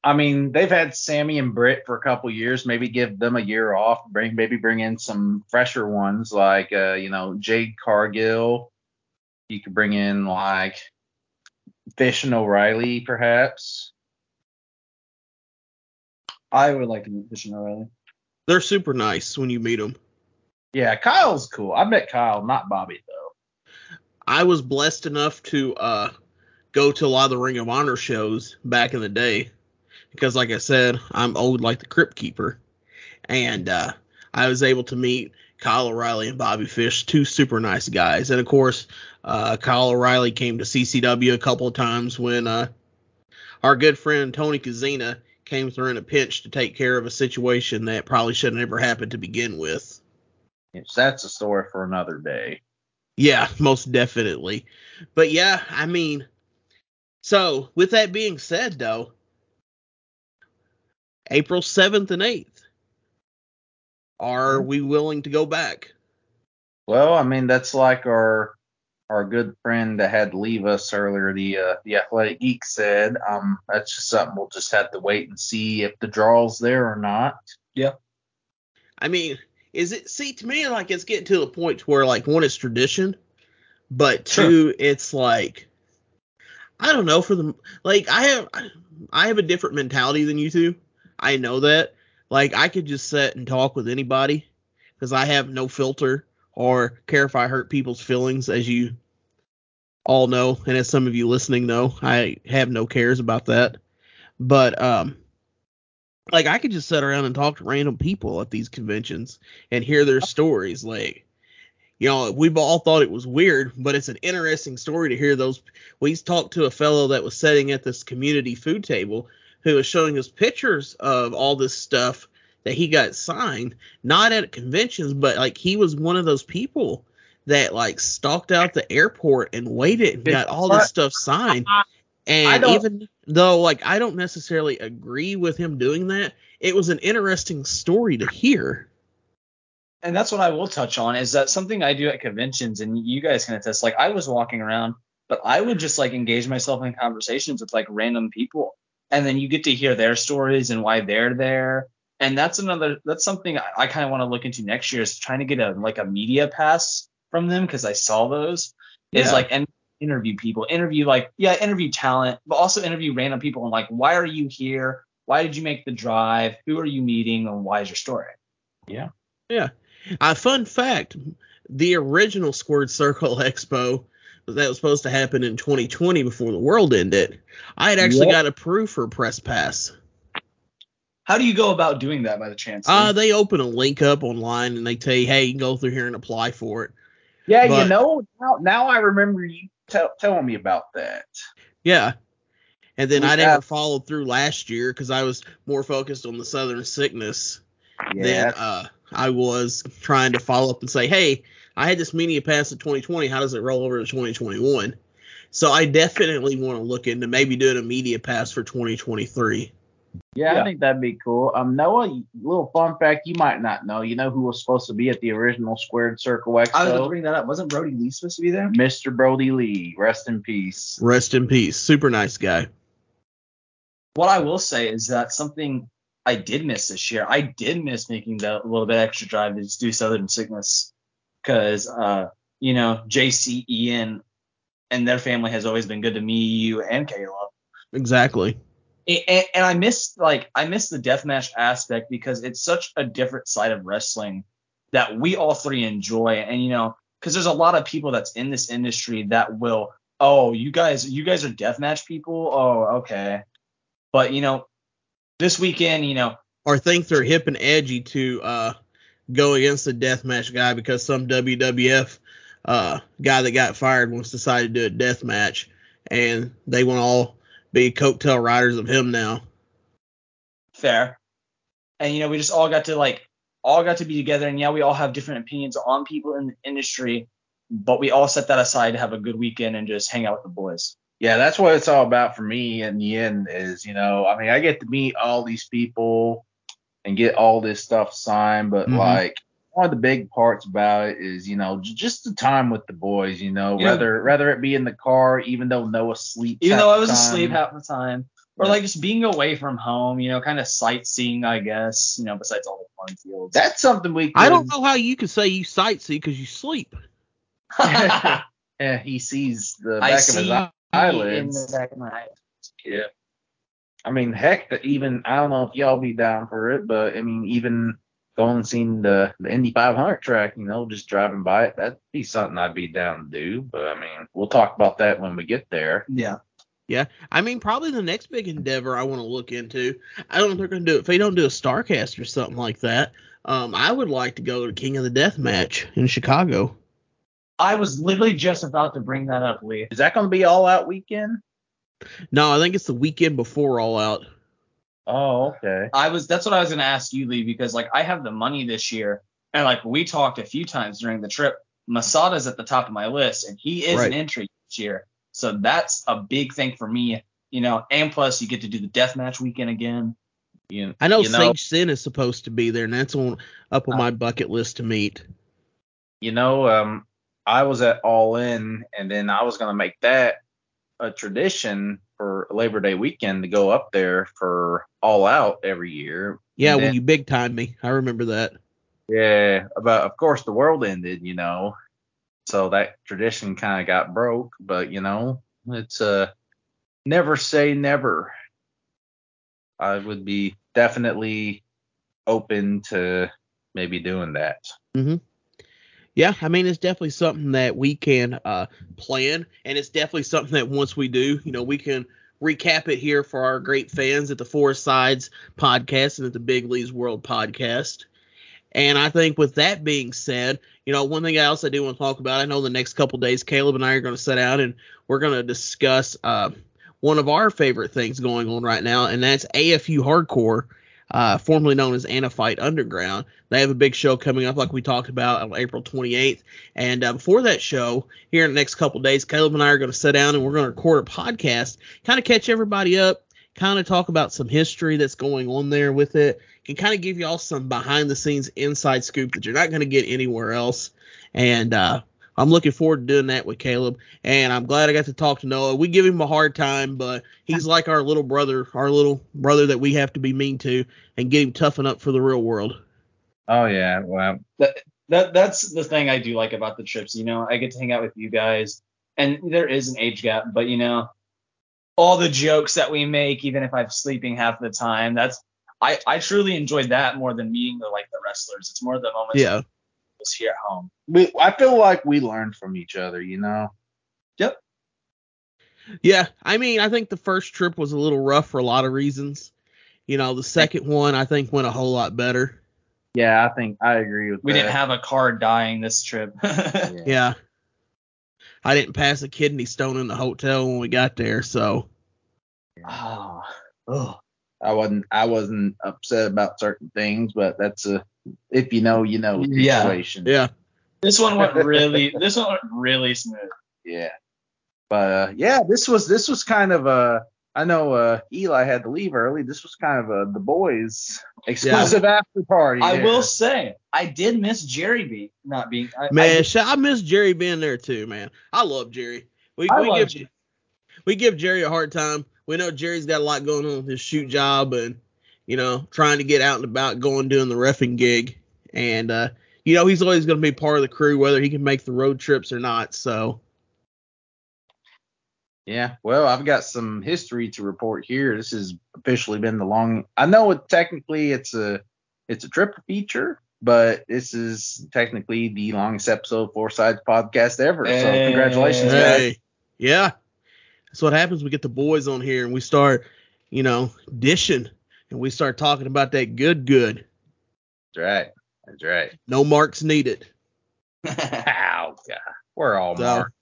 I mean, they've had Sammy and Britt for a couple years. Maybe give them a year off. Bring maybe bring in some fresher ones like uh, you know Jade Cargill. You could bring in like Fish and O'Reilly, perhaps. I would like to meet Fish and O'Reilly. They're super nice when you meet them. Yeah, Kyle's cool. I met Kyle, not Bobby though. I was blessed enough to uh, go to a lot of the Ring of Honor shows back in the day because, like I said, I'm old like the Crypt Keeper, and uh, I was able to meet Kyle O'Reilly and Bobby Fish, two super nice guys. And of course, uh, Kyle O'Reilly came to CCW a couple of times when uh, our good friend Tony Kazina came through in a pinch to take care of a situation that probably should have never happened to begin with. Yes, that's a story for another day. Yeah, most definitely. But yeah, I mean, so with that being said, though, April 7th and 8th, are we willing to go back? Well, I mean, that's like our our good friend that had to leave us earlier, the uh, the athletic geek said, um, that's just something we'll just have to wait and see if the draw's there or not. Yeah. I mean, is it see to me like it's getting to the point where like one it's tradition, but two it's like I don't know for the like I have I have a different mentality than you two. I know that. Like I could just sit and talk with anybody because I have no filter or care if I hurt people's feelings, as you all know, and as some of you listening know, I have no cares about that. But um, like I could just sit around and talk to random people at these conventions and hear their stories. Like, you know, we've all thought it was weird, but it's an interesting story to hear those. We talked to a fellow that was sitting at this community food table who was showing us pictures of all this stuff that he got signed, not at conventions, but like he was one of those people that like stalked out the airport and waited and got all this stuff signed. And even though like I don't necessarily agree with him doing that, it was an interesting story to hear. and that's what I will touch on is that something I do at conventions, and you guys can attest. Like I was walking around, but I would just like engage myself in conversations with like random people, and then you get to hear their stories and why they're there. And that's another. That's something I, I kind of want to look into next year is trying to get a like a media pass from them because I saw those. Is like and interview people, interview like yeah, interview talent, but also interview random people and like why are you here? Why did you make the drive? Who are you meeting? And why is your story? Yeah. Yeah, a fun fact: the original Squared Circle Expo that was supposed to happen in 2020 before the world ended. I had actually Yep. got approved for a press pass. How do you go about doing that by the chance? Uh, they open a link up online and they tell you, hey, you can go through here and apply for it. Yeah, But- you know, now, now I remember you tell, telling me about that. Yeah. And then We I got- never followed through last year because I was more focused on the Southern sickness than uh, I was trying to follow up and say, hey, I had this media pass in 2020. How does it roll over to 2021? So I definitely want to look into maybe doing a media pass for 2023. yeah, Yeah. I think that'd be cool. Um, Noah, you- little fun fact you might not know. You know who was supposed to be at the original Squared Circle Expo? I was going to bring that up. Wasn't Brodie Lee supposed to be there? Mr. Brodie Lee, rest in peace. Rest in peace. Super nice guy. What I will say is that something I did miss this year. I did miss making the little bit extra drive to do Southern Sickness because, uh, you know, JC, Ian, and their family has always been good to me, you, and Kayla. Exactly. and, and I miss like I miss the deathmatch aspect because it's such a different side of wrestling that we all three enjoy. And you know, because there's a lot of people that's in this industry that will, oh, you guys, you guys are deathmatch people. Oh, okay. But you know, this weekend, you know, Or think they're hip and edgy to uh, go against the deathmatch guy because some WWF uh, guy that got fired once decided to do a death match and they want to all be coattail riders of him now. fair. And you know, we just all got to like all got to be together and yeah, we all have different opinions on people in the industry, but we all set that aside to have a good weekend and just hang out with the boys. Yeah, that's what it's all about for me in the end is, you know, I mean, I get to meet all these people and get all this stuff signed, but Mhm. like one of the big parts about it is, you know, j- just the time with the boys, you know, Yeah. whether whether it be in the car, even though Noah sleeps. even though I was time. asleep half the time, or Yeah. like just being away from home, you know, kind of sightseeing, I guess, you know, besides all the fun fields. That's something we. Could, I don't know how you could say you sightsee because you sleep. Yeah, he sees the back of see his eye- in eyelids. the back of my eye. Yeah. I mean, heck, even I don't know if y'all be down for it, but I mean, even going and seeing the the Indy 500 track, you know, just driving by it, that'd be something I'd be down to do. But I mean, we'll talk about that when we get there. Yeah. Yeah. I mean, probably the next big endeavor I want to look into. I don't know if they're going to do it. If they don't do a Starrcast or something like that, um, I would like to go to King of the Death match in Chicago. I was literally just about to bring that up, Lee. Is that going to be all out weekend? No, I think it's the weekend before All Out. Oh, okay. I was that's what I was gonna ask you, Lee, because like I have the money this year, and like we talked a few times during the trip. Masada's at the top of my list, and he is Right. an entry this year. So that's a big thing for me, you know. And plus, you get to do the deathmatch weekend again. You, I know you know, Sage Sin is supposed to be there, and that's on up on my bucket list to meet. you know, um, I was at All In, and then I was gonna make that a tradition for Labor Day weekend to go up there for All Out every year. Yeah, And when then- you big time me, I remember that. Yeah, but of course the world ended, you know. So that tradition kind of got broke, but you know, it's uh never say never. I would be definitely open to maybe doing that. Yeah, I mean it's definitely something that we can uh, plan, and it's definitely something that once we do, you know, we can recap it here for our great fans at the Four Sides podcast and at the Big Lee's World podcast. And I think with that being said, you know, one thing else I do want to talk about, I know the next couple days, Caleb and I are going to sit down and we're going to discuss uh, one of our favorite things going on right now, and that's AFU Hardcore, uh, formerly known as Anafight Underground. They have a big show coming up, like we talked about on April 28th. And uh, before that show, here in the next couple days, Caleb and I are going to sit down and we're going to record a podcast, kind of catch everybody up, kind of talk about some history that's going on there with it, can kind of give y'all some behind the scenes inside scoop that you're not going to get anywhere else. And uh, I'm looking forward to doing that with Caleb. And I'm glad I got to talk to Noah. We give him a hard time, but he's like our little brother, our little brother that we have to be mean to and get him toughen up for the real world. Oh yeah, well, that that's the thing I do like about the trips. You know, I get to hang out with you guys, and there is an age gap, but you know, all the jokes that we make, even if I'm sleeping half the time, that's I I truly enjoyed that more than meeting the like the wrestlers. It's more the moments Yeah. Was here at home. we I feel like we learned from each other, you know. Yep. Yeah, I mean, I think the first trip was a little rough for a lot of reasons. You know, the second one I think went a whole lot better. Yeah, I think I agree with We that. didn't have a car dying this trip. Yeah. Yeah. I didn't pass a kidney stone in the hotel when we got there, so oh, oh. I wasn't I wasn't upset about certain things, but that's a if you know, you know Yeah. situation. yeah. This one went really. this one went really smooth. Yeah. But uh, yeah, this was this was kind of a I know uh, Eli had to leave early. This was kind of a the boys exclusive after party. I there. will say, I did miss Jerry be not being. I, Man, I, I miss Jerry being there too, man. I love Jerry. We, I we love give Jerry. we give Jerry a hard time. We know Jerry's got a lot going on with his shoot job and you know trying to get out and about, going doing the refing gig, and uh, you know he's always going to be part of the crew whether he can make the road trips or not. So Yeah, well, I've got some history to report here. This has officially been the long. I know it technically it's a it's a triple feature, but this is technically the longest episode of Four Sides podcast ever. So Hey. congratulations, guys. yeah, that's what happens. We get the boys on here and we start, you know, dishing and we start talking about that good good. That's right. That's right. No marks needed. Ow, God. We're all So, marked.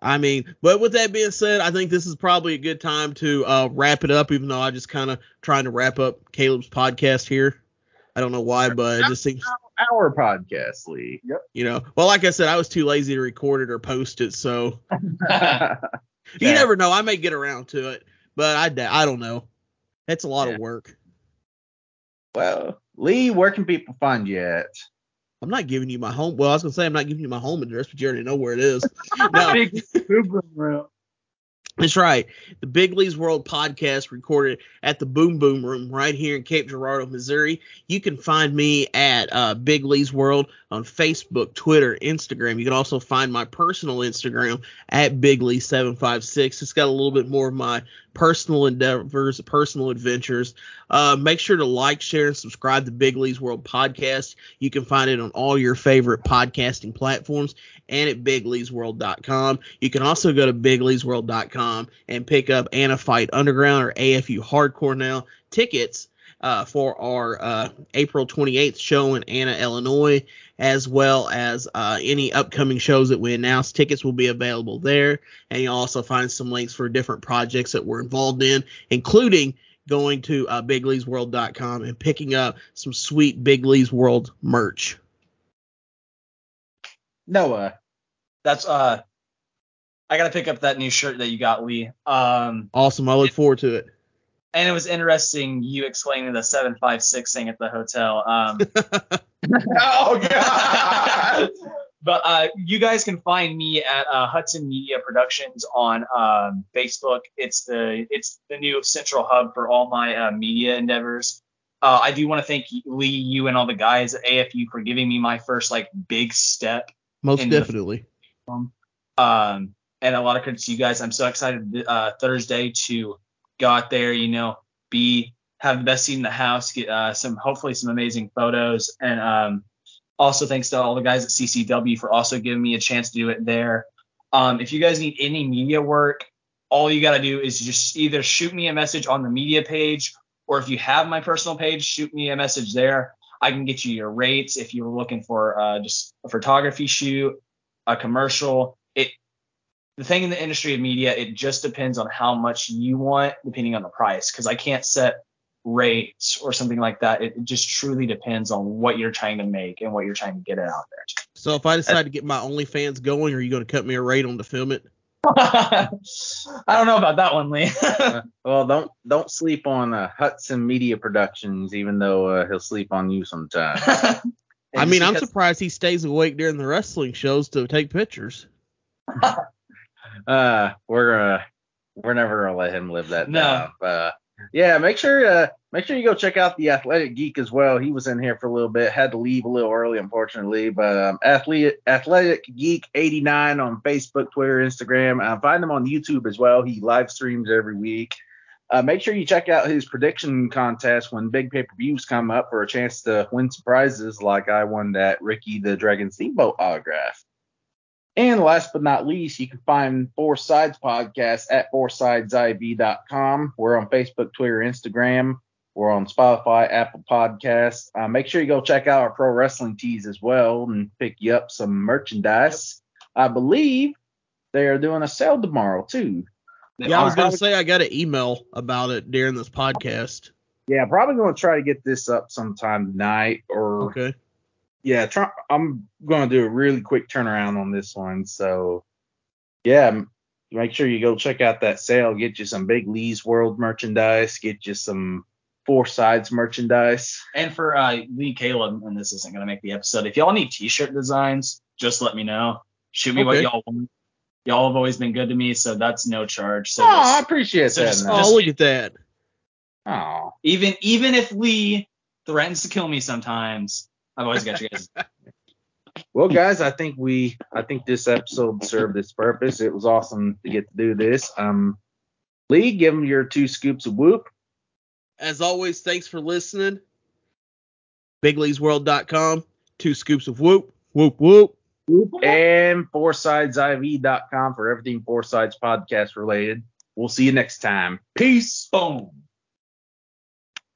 I mean, but with that being said, I think this is probably a good time to uh, wrap it up. Even though I just kind of trying to wrap up Caleb's podcast here. I don't know why, but it just seems, Our podcast, Lee. Yep. you know. Well, like I said, I was too lazy to record it or post it, so you Yeah. never know. I may get around to it, but I I don't know. It's a lot Yeah. of work. well, Lee, where can people find you at? I'm not giving you my home. Well, I was gonna say I'm not giving you my home address, but you already know where it is. no, Big boom boom room. That's right. The Big Lee's World podcast recorded at the Boom Boom Room right here in Cape Girardeau, Missouri. You can find me at uh, Big Lee's World on Facebook, Twitter, Instagram. You can also find my personal Instagram at Big Lee 756 It's got a little bit more of my personal endeavors, personal adventures. Uh, make sure to like, share, and subscribe to Big World podcast. You can find it on all your favorite podcasting platforms and at bigleesworld.com. You can also go to bigleesworld.com and pick up Anna Fight Underground or AFU Hardcore Now tickets uh, for our uh, April 28th show in Anna, Illinois, as well as uh, any upcoming shows that we announce. Tickets will be available there, and you'll also find some links for different projects that we're involved in, including going to uh, bigleesworld.com and picking up some sweet Big Lee's World merch. Noah. That's uh, I gotta pick up that new shirt that you got, Lee. Um, Awesome. I look forward to it. And it was interesting you explaining the seven five six thing at the hotel. Um, oh God. but uh, you guys can find me at uh, Hudson Media Productions on um, Facebook. It's the it's the new central hub for all my uh, media endeavors. Uh, I do want to thank Lee, you, and all the guys at AFU for giving me my first like big step. Most in the- definitely. Um, and a lot of credit to you guys. I'm so excited uh, Thursday to go out there, you know, be have the best seat in the house, get uh, some hopefully some amazing photos, and um, also thanks to all the guys at CCW for also giving me a chance to do it there. Um, if you guys need any media work, all you got to do is just either shoot me a message on the media page, or if you have my personal page, shoot me a message there. I can get you your rates if you're looking for uh, just a photography shoot, a commercial. It the thing in the industry of media, it just depends on how much you want, depending on the price. Because I can't set rates or something like that. It, it just truly depends on what you're trying to make and what you're trying to get it out there. So if I decide to get my OnlyFans going, are you going to cut me a rate on to film it? I don't know about that one, Lee. Well, don't don't sleep on uh, Hudson Media Productions, even though uh, he'll sleep on you sometimes. I mean, I'm surprised he stays awake during the wrestling shows to take pictures. Uh, we're uh, we're never gonna let him live that No. down. Uh, yeah, make sure uh, make sure you go check out the Athletic Geek as well. He was in here for a little bit, had to leave a little early, unfortunately. But um, athlete Athletic Geek 89 on Facebook, Twitter, Instagram. Uh, find him on YouTube as well. He live streams every week. Uh, make sure you check out his prediction contest when big pay per views come up for a chance to win some prizes, like I won that Ricky the Dragon Steamboat autograph. And last but not least, you can find Four Sides Podcast at foursidesiv.com. We're on Facebook, Twitter, Instagram. We're on Spotify, Apple Podcasts. Uh, make sure you go check out our pro wrestling tees as well and pick you up some merchandise. I believe they are doing a sale tomorrow too. They Yeah, I was to say I got an email about it during this podcast. Yeah, probably going to try to get this up sometime tonight or Okay. Yeah, try, I'm going to do a really quick turnaround on this one. So, yeah, m- make sure you go check out that sale. Get you some Big Lee's World merchandise. Get you some Four Sides merchandise. And for uh, Lee Caleb, and this isn't going to make the episode, if y'all need t-shirt designs, just let me know. Shoot me what y'all want. Y'all have always been good to me, so that's no charge. So oh, I appreciate so that. just- man. Oh, look at that. oh, even even if Lee threatens to kill me sometimes, I've always got you guys. well, guys, I think we, I think this episode served its purpose. It was awesome to get to do this. Um, Lee, give them your two scoops of whoop. As always, thanks for listening. BigLeesWorld.com. Two scoops of whoop, whoop, whoop. whoop, and foursidesiv.com for everything Four Sides podcast related. We'll see you next time. Peace. Boom.